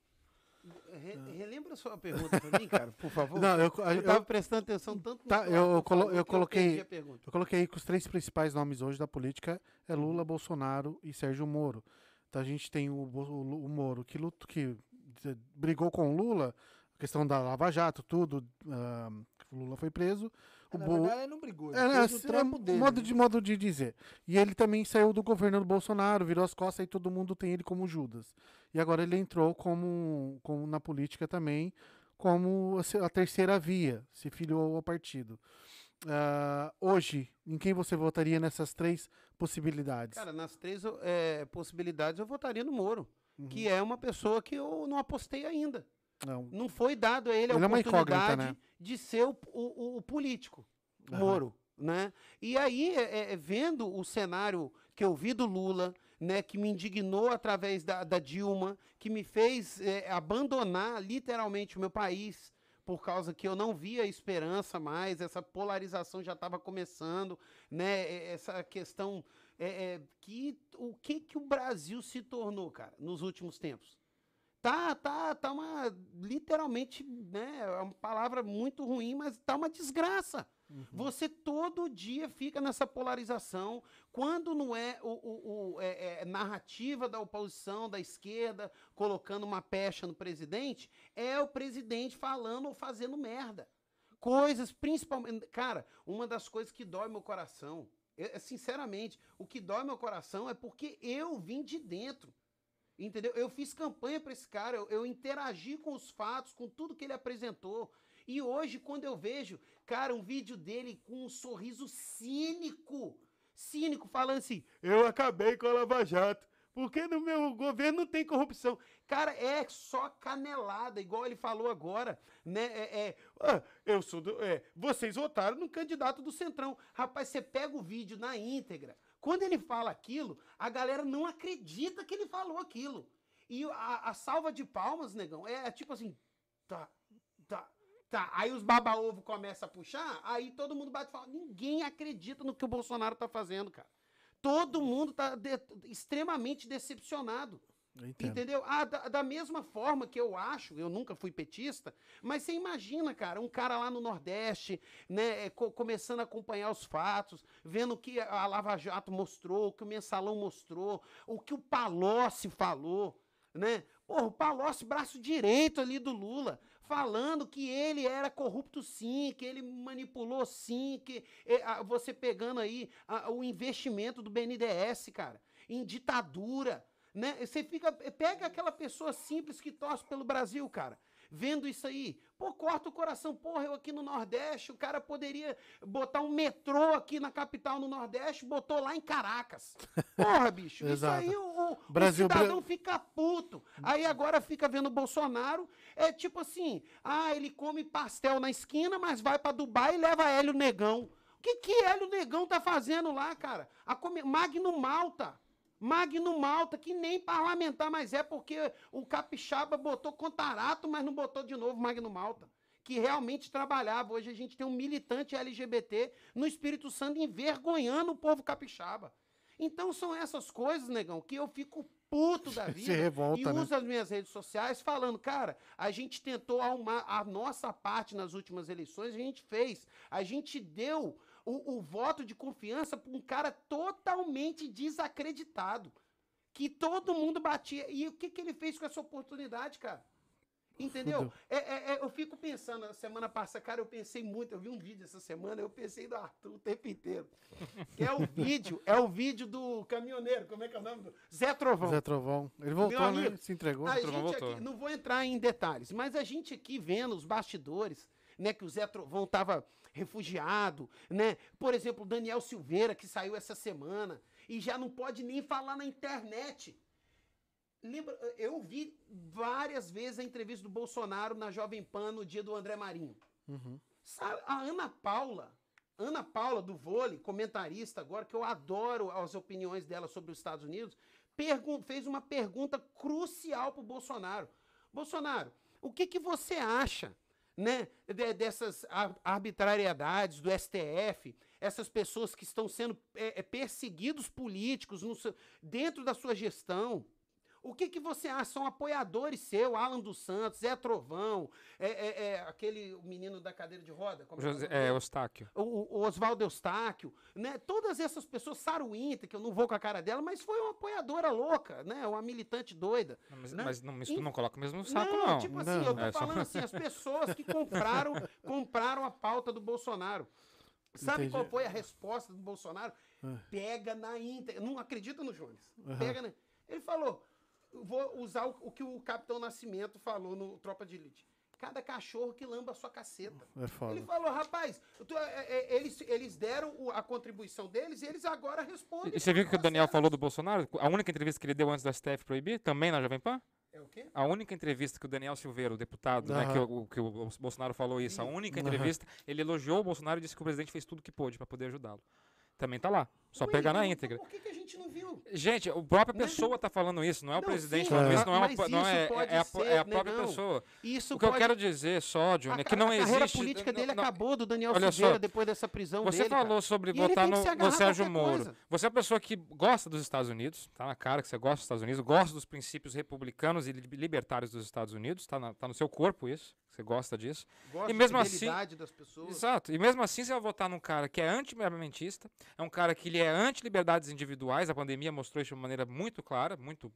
Re- relembra a sua pergunta pra mim, cara, por favor. Não, eu, eu eu, tava prestando atenção tanto Tá, eu colo- eu que coloquei- pergunta. eu coloquei aí que os três principais nomes hoje da política é Lula, Bolsonaro e Sérgio Moro. A gente tem o, o o Moro que, luto, que brigou com o Lula, a questão da Lava Jato, tudo. ah, o Lula foi preso. O Na Bo- verdade, ele não brigou. Ele É, fez o assim, trampo é dele. modo, né? de, modo de dizer. E ele também saiu do governo do Bolsonaro, virou as costas e todo mundo tem ele como Judas. E agora ele entrou como, como na política também, como a terceira via, se filiou ao partido. Ah, hoje, em quem você votaria nessas três possibilidades? Cara, nas três eh, possibilidades eu votaria no Moro, Uhum. que é uma pessoa que eu não apostei ainda. Não. Não foi dado a ele a Ele é uma incógnita, oportunidade né? de ser o, o- o político, Aham. Moro, né? E aí, é- é, vendo o cenário que eu vi do Lula, né, que me indignou através da, da Dilma, que me fez é, abandonar literalmente o meu país, por causa que eu não via esperança mais, essa polarização já estava começando, né, essa questão é, é, que o que que o Brasil se tornou, cara, nos últimos tempos. Tá, tá, tá uma literalmente, né, é uma palavra muito ruim, mas tá uma desgraça. Você todo dia fica nessa polarização. Quando não é o, o- o- é- é narrativa da oposição, da esquerda, colocando uma pecha no presidente, é o presidente falando ou fazendo merda. Coisas, principalmente. Cara, uma das coisas que dói meu coração, é- é, sinceramente, o que dói meu coração é porque eu vim de dentro. Entendeu? Eu fiz campanha para esse cara, eu, eu interagi com os fatos, com tudo que ele apresentou. E hoje, quando eu vejo, cara, um vídeo dele com um sorriso cínico, cínico, falando assim: eu acabei com a Lava Jato, porque no meu governo não tem corrupção. Cara, é só canelada, igual ele falou agora, né? É, é, "Ah, eu sou do, é, vocês votaram no candidato do Centrão. Rapaz, você pega o vídeo na íntegra. Quando ele fala aquilo, a galera não acredita que ele falou aquilo. E a, a salva de palmas, negão, é tipo assim, tá, tá. Aí os baba-ovo começam a puxar, aí todo mundo bate e fala, ninguém acredita no que o Bolsonaro tá fazendo, cara. Todo mundo tá de- extremamente decepcionado. Entendeu? Ah, da, da mesma forma que eu acho, eu nunca fui petista, mas você imagina, cara, um cara lá no Nordeste, né, é, co- começando a acompanhar os fatos, vendo o que a Lava Jato mostrou, o que o Mensalão mostrou, o que o Palocci falou, né? Porra, o Palocci, braço direito ali do Lula, falando que ele era corrupto sim, que ele manipulou sim, que é, você pegando aí o investimento do BNDES, cara, em ditadura, né? Você fica, pega aquela pessoa simples que torce pelo Brasil, cara, vendo isso aí, pô, corta o coração, porra, eu aqui no Nordeste, o cara poderia botar um metrô aqui na capital no Nordeste, botou lá em Caracas. Porra, bicho, isso aí o, o, Brasil- o cidadão fica puto. Aí agora fica vendo o Bolsonaro, é tipo assim, ah, ele come pastel na esquina, mas vai pra Dubai e leva Hélio Negão. O que que Hélio Negão tá fazendo lá, cara? A come... Magno Malta. Magno Malta, que nem parlamentar mais é, porque o Capixaba botou Contarato, mas não botou de novo Magno Malta. Que realmente trabalhava. Hoje a gente tem um militante LGBT no Espírito Santo envergonhando o povo capixaba. Então são essas coisas, negão, que eu fico puto da vida revolta, e né? uso as minhas redes sociais falando, cara, a gente tentou arrumar a nossa parte nas últimas eleições, a gente fez. A gente deu o, o voto de confiança para um cara totalmente desacreditado. que todo mundo batia. E o que, que ele fez com essa oportunidade, cara? Entendeu? É, é- é, eu fico pensando, a semana passada, cara, eu pensei muito, eu vi um vídeo essa semana, eu pensei do Arthur o tempo inteiro. Que é o vídeo, é o vídeo do caminhoneiro, como é que é o nome? Do... Zé Trovão. Zé Trovão. Ele voltou, Meu né? amigo, Se entregou. A Trovão gente voltou. aqui, não vou entrar em detalhes, mas a gente aqui vendo os bastidores, né, que o Zé Trovão estava refugiado, né? Por exemplo, Daniel Silveira, que saiu essa semana e já não pode nem falar na internet. Lembra, eu vi várias vezes a entrevista do Bolsonaro na Jovem Pan no dia do André Marinho. Uhum. A Ana Paula, Ana Paula do vôlei, comentarista agora, que eu adoro as opiniões dela sobre os Estados Unidos, fez uma pergunta crucial para o Bolsonaro. Bolsonaro, o que, que você acha né, de- dessas ar- arbitrariedades do STF, essas pessoas que estão sendo é, é, perseguidos políticos no dentro da sua gestão? O que, que você acha? São apoiadores seu, Alan dos Santos, Zé Trovão, é, é- é aquele menino da cadeira de roda? como é é José, é? Eustáquio. o, o Oswaldo Eustáquio, né? Todas essas pessoas, Sara Winter, que eu não vou com a cara dela, mas foi uma apoiadora louca, né? Uma militante doida. Não, Mas, né? mas não, isso tu não coloca mesmo no saco, não. tipo assim, Não. eu tô É, só- falando assim, as pessoas que compraram, compraram a pauta do Bolsonaro. Sabe Entendi. qual foi a resposta do Bolsonaro? Ah. Pega na íntegra. Não acredita no Jones. Aham. Pega na... Ele falou, vou usar o, o que o Capitão Nascimento falou no Tropa de Elite. Cada cachorro que lamba a sua caceta. É foda. Ele falou, rapaz, tu- é, é, eles, eles deram o- a contribuição deles e eles agora respondem. E você viu o que o Daniel falou do Bolsonaro? A única entrevista que ele deu antes da STF proibir, também na Jovem Pan? É o quê? A única entrevista que o Daniel Silveira, o deputado, né, Aham. que, o, que o Bolsonaro falou isso, a única entrevista, ele elogiou o Bolsonaro e disse que o presidente fez tudo que pôde para poder ajudá-lo. Também tá lá. Só Ué, pegar na íntegra. Por que, que a gente não viu? Gente, a própria pessoa tá falando isso, não é o Não, presidente sim, falando é. isso, não é, uma, não é, pode é, a, ser, é a própria negão. pessoa. Isso O que eu pode- quero dizer só, Johnny, a, é que não a existe... carreira política dele não- acabou do Daniel Olha Silveira só, depois dessa prisão Você dele. falou cara. sobre votar no, no a Sérgio Moro. coisa. Você é uma pessoa que gosta dos Estados Unidos, tá na cara que você gosta dos Estados Unidos, gosta dos princípios republicanos e li- libertários dos Estados Unidos, tá, na- tá no seu corpo isso, você gosta disso. Gosta E mesmo da assim- das pessoas. Exato. E mesmo assim você vai votar num cara que é anti-armamentista, é um cara que ele é anti-liberdades individuais, a pandemia mostrou isso de uma maneira muito clara, muito,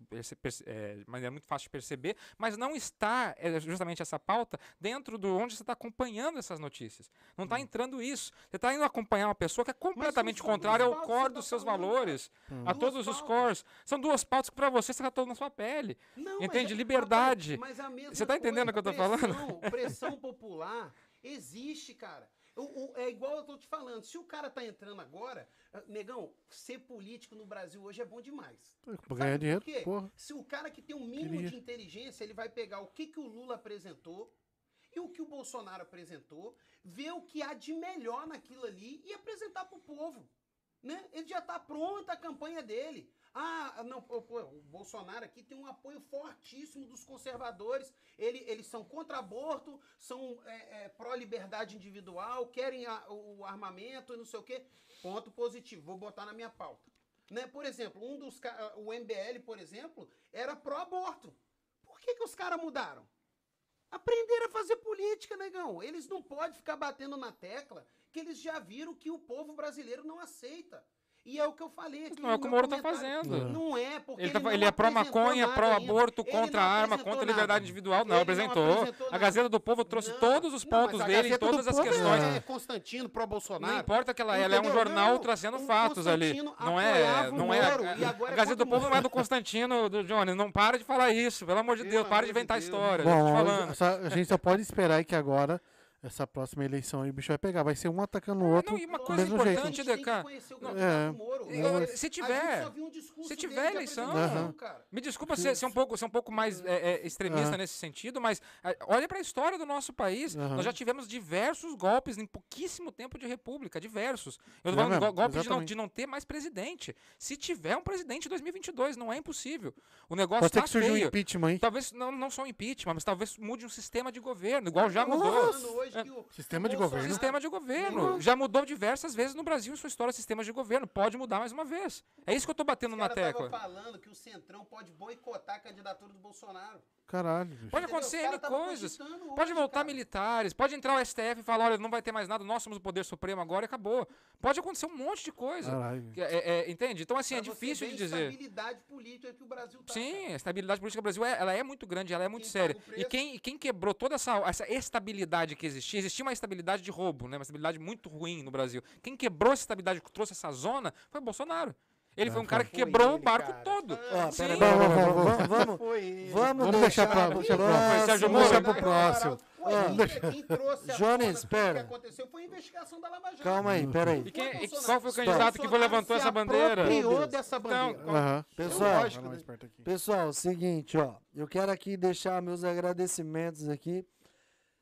é, de maneira muito fácil de perceber, mas não está é, justamente essa pauta dentro do onde você está acompanhando essas notícias. Não está entrando isso. Você está indo acompanhar uma pessoa que é completamente contrária ao core você tá dos seus falando, cara. valores, a Duas todos os pautas. cores. São duas pautas que para você está na sua pele. Não, mas Entende? é- Liberdade. mas a mesma Você tá entendendo o que eu tô falando? Pressão popular existe, cara. O- o- é igual eu tô te falando. Se o cara tá entrando agora, ah, negão, ser político no Brasil hoje é bom demais. Pra ganhar dinheiro, por quê? porra. Se o cara que tem um mínimo Queria. de inteligência, ele vai pegar o que, que o Lula apresentou e o que o Bolsonaro apresentou, ver o que há de melhor naquilo ali e apresentar pro povo. Né? Ele já tá pronta a campanha dele. Ah, não, pô, pô, o Bolsonaro aqui tem um apoio fortíssimo dos conservadores. Ele, eles são contra aborto, são é, é, pró-liberdade individual, querem a- o armamento e não sei o quê. Ponto positivo, vou botar na minha pauta. Né? Por exemplo, um dos o MBL, por exemplo, era pró-aborto. Por que, que os caras mudaram? Aprenderam a fazer política, negão. Eles não podem ficar batendo na tecla que eles já viram que o povo brasileiro não aceita. E é o que eu falei aqui. Não é o que o Moro tá comentário. fazendo. Não é, porque Ele, ele, tá, não ele é apresentou pró-maconha, pró-aborto, contra a Ele arma, apresentou contra a liberdade individual. Não, Ele não apresentou. apresentou A. Gazeta do Povo trouxe Não, todos os pontos dele, todas as Povo questões. É Constantino pró-Bolsonaro. Não importa que ela, ela é um jornal Não, trazendo fatos ali. Constantino Não é, não é. Moro, a- é Gazeta do Povo não é do Constantino, do Johnny. Não para de falar isso, pelo amor de Deus, para de inventar Deus. história. eu tô te Bom, a gente só pode esperar que agora, essa próxima eleição aí, o bicho vai pegar. Vai ser um atacando o outro. Não, e uma coisa mesmo jeito. importante, A gente tem que DK. conhecer o Não, candidato é. Moro. Se tiver, um se tiver eleição. Aham. cara. Me desculpa ser, ser um pouco, ser um pouco mais é, é, extremista Aham. nesse sentido, mas é, olha para a história do nosso país. Aham. Nós já tivemos diversos golpes em pouquíssimo tempo de república, diversos. Eu tô É falando golpe de não, de não ter mais presidente. Se tiver um presidente em 2022, não é impossível. O negócio Pode ser tá que surja um impeachment aí. Talvez não, não só um impeachment, mas talvez mude um sistema de governo, igual já Estamos mudou. falando É. que o- Sistema de governo. Sistema de governo. Já mudou diversas vezes no Brasil em sua história sistemas de governo. Pode mudar mais uma vez. É isso que eu tô batendo Os na tecla. falando que o Centrão pode boicotar a candidatura do Bolsonaro. Caralho, bicho. Pode Entendeu? acontecer N tavam coisas. Pode voltar cara. militares, pode entrar o STF e falar, olha, não vai ter mais nada, nós somos o poder supremo agora e acabou. Pode acontecer um monte de coisa. Caralho. Que é- é- entende? Então, assim, é Pra você difícil de a dizer. estabilidade política que o Brasil tá. Sim, cara. a estabilidade política do Brasil é, ela é muito grande, ela é muito Quem séria. E quem, quem quebrou toda essa, essa estabilidade que existia, existia uma estabilidade de roubo, né? uma estabilidade muito ruim no Brasil. Quem quebrou essa estabilidade, trouxe essa zona, foi o Bolsonaro. Ele É, foi um cara que quebrou o barco todo. Pera, Vamos, vamos, vamos, deixar pra- próximo. Vamos deixar Moro. pro próximo. Ué, Ó, quem, quem trouxe a Jones, tona tudo pera. que aconteceu foi a investigação da Lava Jato. Calma aí, pera aí. E, quem- e qual foi o candidato que levantou essa bandeira? dessa Então, bandeira. Aham. Pessoal, né? Pessoal, seguinte, ó. Eu quero aqui deixar meus agradecimentos aqui.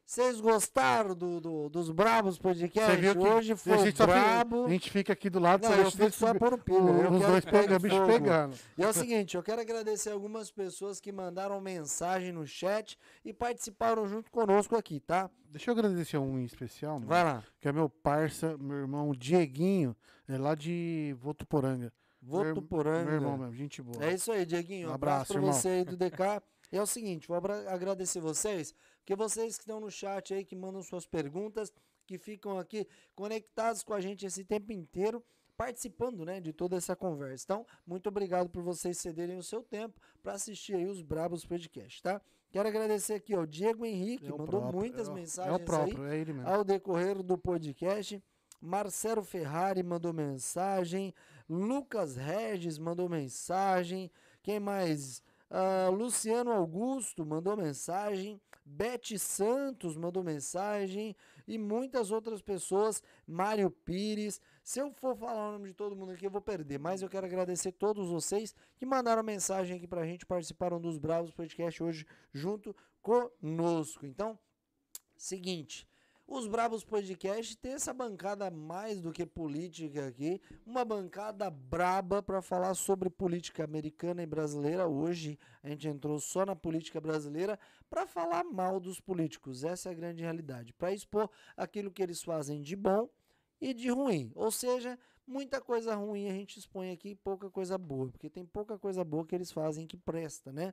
Vocês gostaram do, do- dos Brabos Podcast? Você viu que Hoje a foi gente, só fica, brabo. a gente fica aqui do lado, Não, eu fico só por um pilha. Os dois pegando, bicho pegando. E é o seguinte, eu quero agradecer algumas pessoas que mandaram mensagem no chat e participaram junto conosco aqui, tá? Deixa eu agradecer um em especial, mano, Vai lá. que é meu parça, meu irmão Dieguinho, é lá de Votuporanga. Meu Votuporanga. irmão mesmo, gente boa. É isso aí, Dieguinho. Um abraço, abraço, pra irmão. você aí do DK. E é o seguinte, vou agradecer vocês, porque vocês que estão no chat aí, que mandam suas perguntas, que ficam aqui conectados com a gente esse tempo inteiro, participando, né, de toda essa conversa. Então, muito obrigado por vocês cederem o seu tempo para assistir aí os Brabos Podcast, tá? Quero agradecer aqui, ó, o Diego Henrique, É mandou próprio, muitas é o- mensagens É o aí próprio, é ele mesmo. ao decorrer do podcast. Marcelo Ferrari mandou mensagem. Lucas Regis mandou mensagem. Quem mais? Ah, Luciano Augusto mandou mensagem. Bete Santos mandou mensagem. E muitas outras pessoas. Mário Pires. Se eu for falar o nome de todo mundo aqui, eu vou perder. Mas eu quero agradecer todos vocês que mandaram mensagem aqui pra gente. Participaram dos Bravos Podcast hoje junto conosco. Então, seguinte. Os Bravos Podcast tem essa bancada mais do que política aqui, uma bancada braba para falar sobre política americana e brasileira. Hoje a gente entrou só na política brasileira para falar mal dos políticos. Essa é a grande realidade, para expor aquilo que eles fazem de bom e de ruim. Ou seja, muita coisa ruim a gente expõe aqui e pouca coisa boa, porque tem pouca coisa boa que eles fazem que presta, né?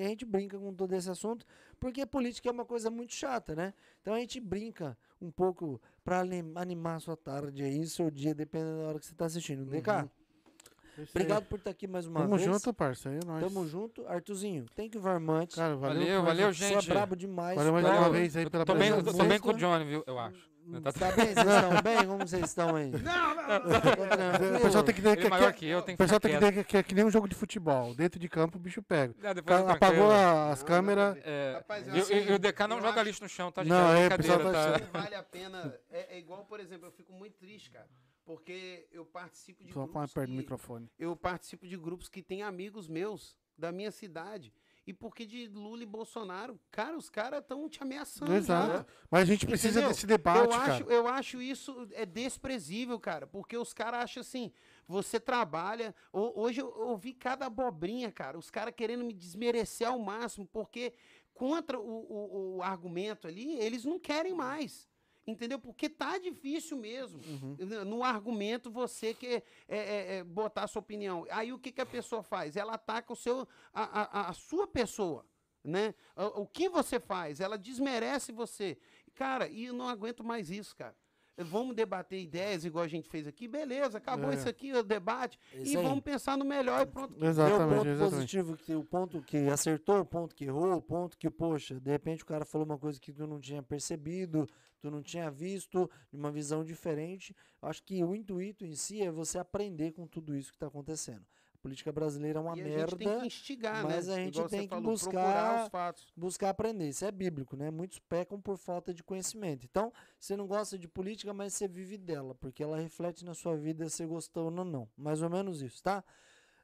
E a gente brinca com todo esse assunto, porque política é uma coisa muito chata, né? Então a gente brinca um pouco para animar a sua tarde aí, seu dia, dependendo da hora que você está assistindo. DK, Esse aí. obrigado por estar aqui mais uma Tamo vez. junto, parça. Aí, nós. Tamo junto. Artuzinho, thank you very much. Cara, valeu. Valeu, valeu, um- Você é gente. brabo demais. Valeu mais uma vez aí pela Tô bem, tô bem com o Johnny, viu? Eu acho. Tá bem? Vocês estão bem? Como vocês estão aí? Não, não, não. Tô O pessoal tem que ter Ele que, é maior que, que eu, tem que pessoal ficar tem que quieto. ter que, que é que nem um jogo de futebol. Dentro de campo o bicho pega. Não, apagou as câmeras. É, Rapaz, e- o DK não joga acho- lixo no chão, tá? Não, é é, pessoal tá- tá? Não vale a pena. É, é igual, por exemplo, eu fico muito triste, cara. Porque eu participo de Só grupos perto do que, microfone. eu participo de grupos que têm amigos meus da minha cidade. E porque de Lula e Bolsonaro, cara, os caras estão te ameaçando. Exato. já. Mas a gente precisa Entendeu? desse debate, eu cara. acho, eu acho isso é desprezível, cara, porque os caras acham assim, você trabalha, ho- hoje eu ouvi cada abobrinha, cara, os caras querendo me desmerecer ao máximo, porque contra o, o- o argumento ali, eles não querem mais. Entendeu? Porque tá difícil mesmo. Uhum. No argumento, você que é, é, é, botar a sua opinião. Aí o que, que a pessoa faz? Ela ataca o seu, a, a, a sua pessoa. Né? O, o que você faz? Ela desmerece você. Cara, e eu não aguento mais isso, cara. Vamos debater ideias igual a gente fez aqui, beleza, acabou É. isso aqui, o debate, Isso e aí. vamos pensar no melhor e pronto. Vê o Exatamente, ponto exatamente. positivo, que, o ponto que acertou, o ponto que errou, o ponto que, poxa, de repente o cara falou uma coisa que tu não tinha percebido, tu não tinha visto, de uma visão diferente. Eu acho que o intuito em si é você aprender com tudo isso que está acontecendo. A política brasileira é uma e a merda. gente tem que instigar, mas né? a gente Igual tem que falou, buscar- procurar os fatos. buscar aprender. Isso é bíblico, né? Muitos pecam por falta de conhecimento. Então, você não gosta de política, mas você vive dela, porque ela reflete na sua vida se você gostou ou não. Mais ou menos isso, tá?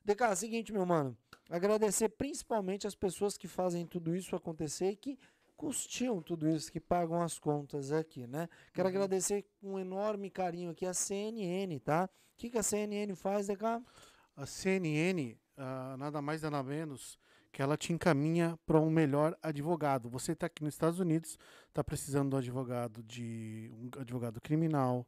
DK, é o seguinte, meu mano. Agradecer principalmente as pessoas que fazem tudo isso acontecer e que custiam tudo isso, que pagam as contas aqui, né? Quero agradecer com um enorme carinho aqui a CNN, tá? O que, que a CNN faz, DK? A CNN, ah, nada mais nada menos que ela te encaminha para um melhor advogado. Você está aqui nos Estados Unidos, está precisando de um advogado de um advogado criminal,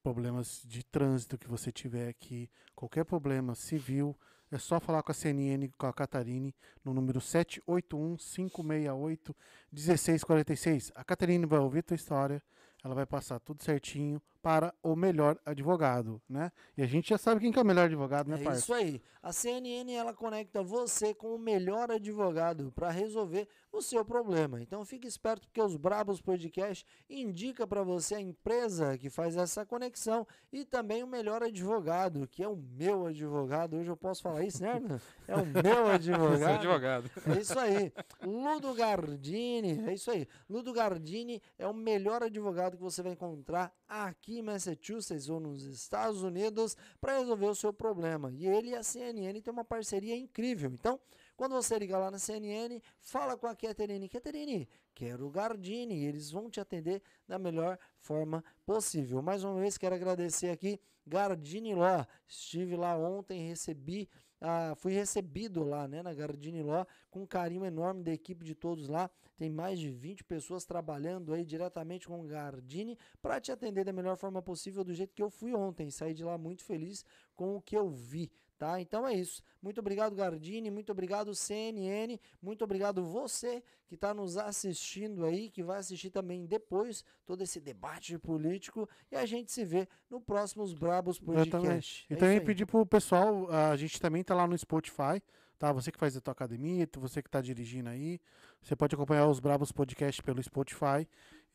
problemas de trânsito que você tiver aqui, qualquer problema civil, é só falar com a CNN, com a Catarine, no número 781-568-1646. A Catarine vai ouvir tua história, ela vai passar tudo certinho para o melhor advogado, né? E a gente já sabe quem que é o melhor advogado, né, É isso aí. A CNN ela conecta você com o melhor advogado para resolver o seu problema. Então fique esperto porque os Brabos Podcast indica para você a empresa que faz essa conexão e também o melhor advogado, que é o meu advogado. Hoje eu posso falar isso, né? É o meu Você é advogado. advogado. É isso aí. Ludo Gardini, é isso aí. Ludo Gardini é o melhor advogado que você vai encontrar aqui em Massachusetts ou nos Estados Unidos para resolver o seu problema. E ele e a CNN têm uma parceria incrível. Então, quando você liga lá na CNN, fala com a Catherine. Catherine, quero o Gardini. Eles vão te atender da melhor forma possível. Mais uma vez, quero agradecer aqui Gardini Law. Estive lá ontem, recebi ah, fui recebido lá, né, na Gardini Law, com um carinho enorme da equipe de todos lá. Tem mais de 20 pessoas trabalhando aí diretamente com Gardini para te atender da melhor forma possível, do jeito que eu fui ontem. Saí de lá muito feliz com o que eu vi. Tá? Então é isso. Muito obrigado, Gardini. Muito obrigado, CNN. Muito obrigado você que está nos assistindo aí, que vai assistir também depois todo esse debate político. E a gente se vê no próximos Brabos Podcast. É E também isso aí. pedir pro pessoal, a gente também tá lá no Spotify, tá? Você que faz a tua academia, você que tá dirigindo aí, você pode acompanhar os Brabos Podcast pelo Spotify.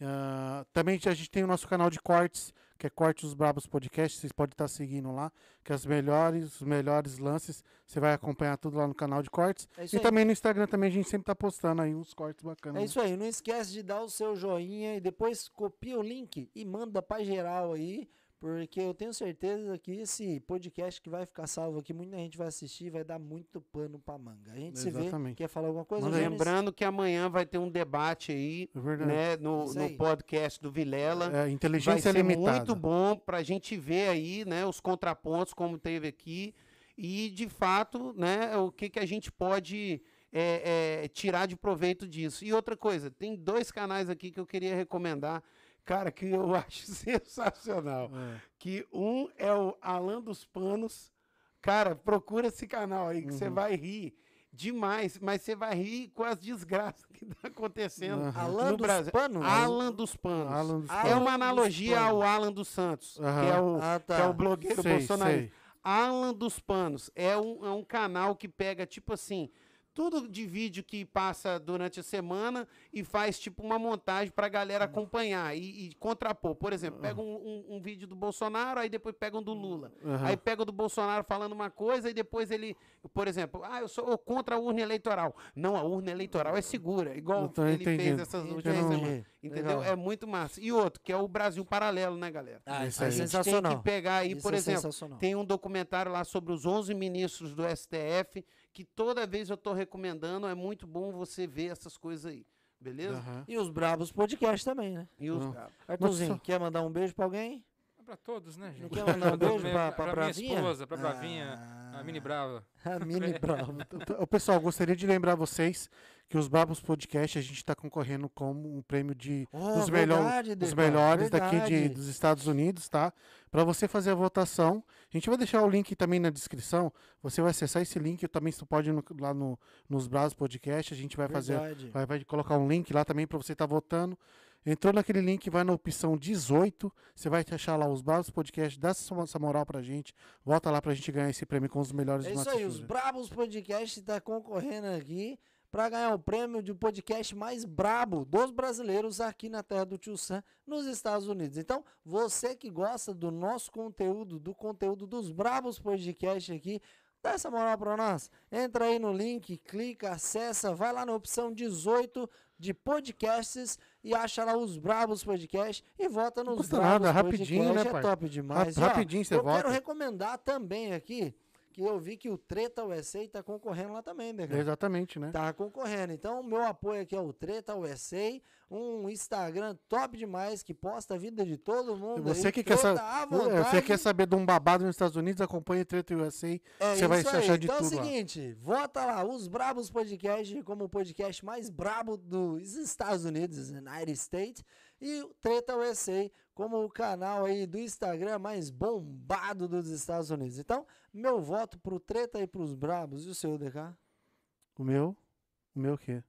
Ah, também a gente tem o nosso canal de cortes, que é Cortes dos Brabos Podcast, vocês podem estar seguindo lá, que as melhores, os melhores lances, você vai acompanhar tudo lá no canal de cortes. É E aí. também no Instagram também a gente sempre tá postando aí uns cortes bacanas. É isso aí, não esquece de dar o seu joinha e depois copia o link e manda pra geral aí, porque eu tenho certeza que esse podcast que vai ficar salvo aqui, muita gente vai assistir e vai dar muito pano pra manga. A gente se vê. Exatamente. Quer falar alguma coisa, aí. Jones? Lembrando que amanhã vai ter um debate aí, É né, no, Isso no aí. podcast do Vilela. É, Vai inteligência ser limitada. muito bom para a gente ver aí, né, os contrapontos como teve aqui e de fato, né, o que que a gente pode é, é, tirar de proveito disso. E outra coisa, tem dois canais aqui que eu queria recomendar, cara, que eu acho sensacional. É. Que um é o Alan dos Panos. Cara, procura esse canal aí que você Uhum. vai rir demais, mas você vai rir com as desgraças que tá acontecendo Aham. Alan no dos Brasil. Panos? Alan dos Panos. Alan dos É Panos. uma Alan dos analogia ao Alan dos Santos, que, Aham. é o, Ah, que é o tá. blogueiro Sei, bolsonarista. sei. Alan dos Panos é um, é um canal que pega, tipo assim, tudo de vídeo que passa durante a semana e faz, tipo, uma montagem pra galera acompanhar e, e contrapor. Por exemplo, pega um, um- um vídeo do Bolsonaro, aí depois pega um do Lula. Aham. Aí pega o do Bolsonaro falando uma coisa e depois ele, por exemplo, ah, eu sou contra a urna eleitoral. Não, a urna eleitoral é segura, igual ele entendendo. fez essas últimas não- semanas. Entendeu? Legal. É muito massa. E outro, que é o Brasil Paralelo, né, galera? Ah, Isso isso é aí. A gente sensacional. tem que pegar aí, Isso por é exemplo, tem um documentário lá sobre os 11 ministros do STF, que toda vez eu tô recomendando, é muito bom você ver essas coisas aí, beleza? Aham. E os Brabos Podcast também, né? E os Não. caras. Arthurzinho, quer mandar um beijo pra alguém? É pra todos, né, gente? Não quer mandar um beijo pra, pra, pra minha Bravinha? esposa, pra Bravinha, Ah, a Mini Brava. A Mini Brava. Ô, Pessoal, gostaria de lembrar vocês que os Brabos Podcast a gente está concorrendo como um prêmio de Oh, dos, melhor- verdade, dos melhores daqui de, verdade. dos Estados Unidos, tá? Para você fazer a votação, a gente vai deixar o link também na descrição. Você vai acessar esse link, também você pode ir no- lá no, nos Bravos Podcast, a gente vai fazer, Verdade. vai, vai colocar um link lá também para você estar votando. Entrou naquele link, vai na opção 18, você vai achar lá os Bravos Podcast, dá essa moral pra gente, vota lá pra gente ganhar esse prêmio com os melhores É isso aí, os. Brabos Podcast tá concorrendo aqui para ganhar o prêmio de podcast mais brabo dos brasileiros aqui na terra do Tio Sam, nos Estados Unidos. Então, você que gosta do nosso conteúdo, do conteúdo dos Brabos Podcast aqui, dá essa moral para nós. Entra aí no link, clica, acessa, vai lá na opção 18 de podcasts e acha lá os Brabos Podcast e vota nos custa Brabos nada, rapidinho, Podcast. né, É parça? top demais. Rapidinho você eu vota. quero recomendar também aqui que eu vi que o Treta USA tá concorrendo lá também, né, cara? Exatamente, né? Tá concorrendo. Então, o meu apoio aqui é o Treta USA, um Instagram top demais que posta a vida de todo E mundo. Você aí, que quer, treta sa- à é, você quer saber de um babado nos Estados Unidos, acompanhe Treta USA. É você vai aí. achar de então tudo é o lá. seguinte, vota lá, os Brabos Podcast como o podcast mais brabo dos Estados Unidos, United States, e o Treta USA como o canal aí do Instagram mais bombado dos Estados Unidos. Então, meu voto pro Treta e pros Brabos. E o seu, DK? O meu? O meu o quê?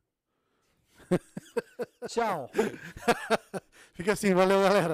Tchau. Fica assim, valeu, galera.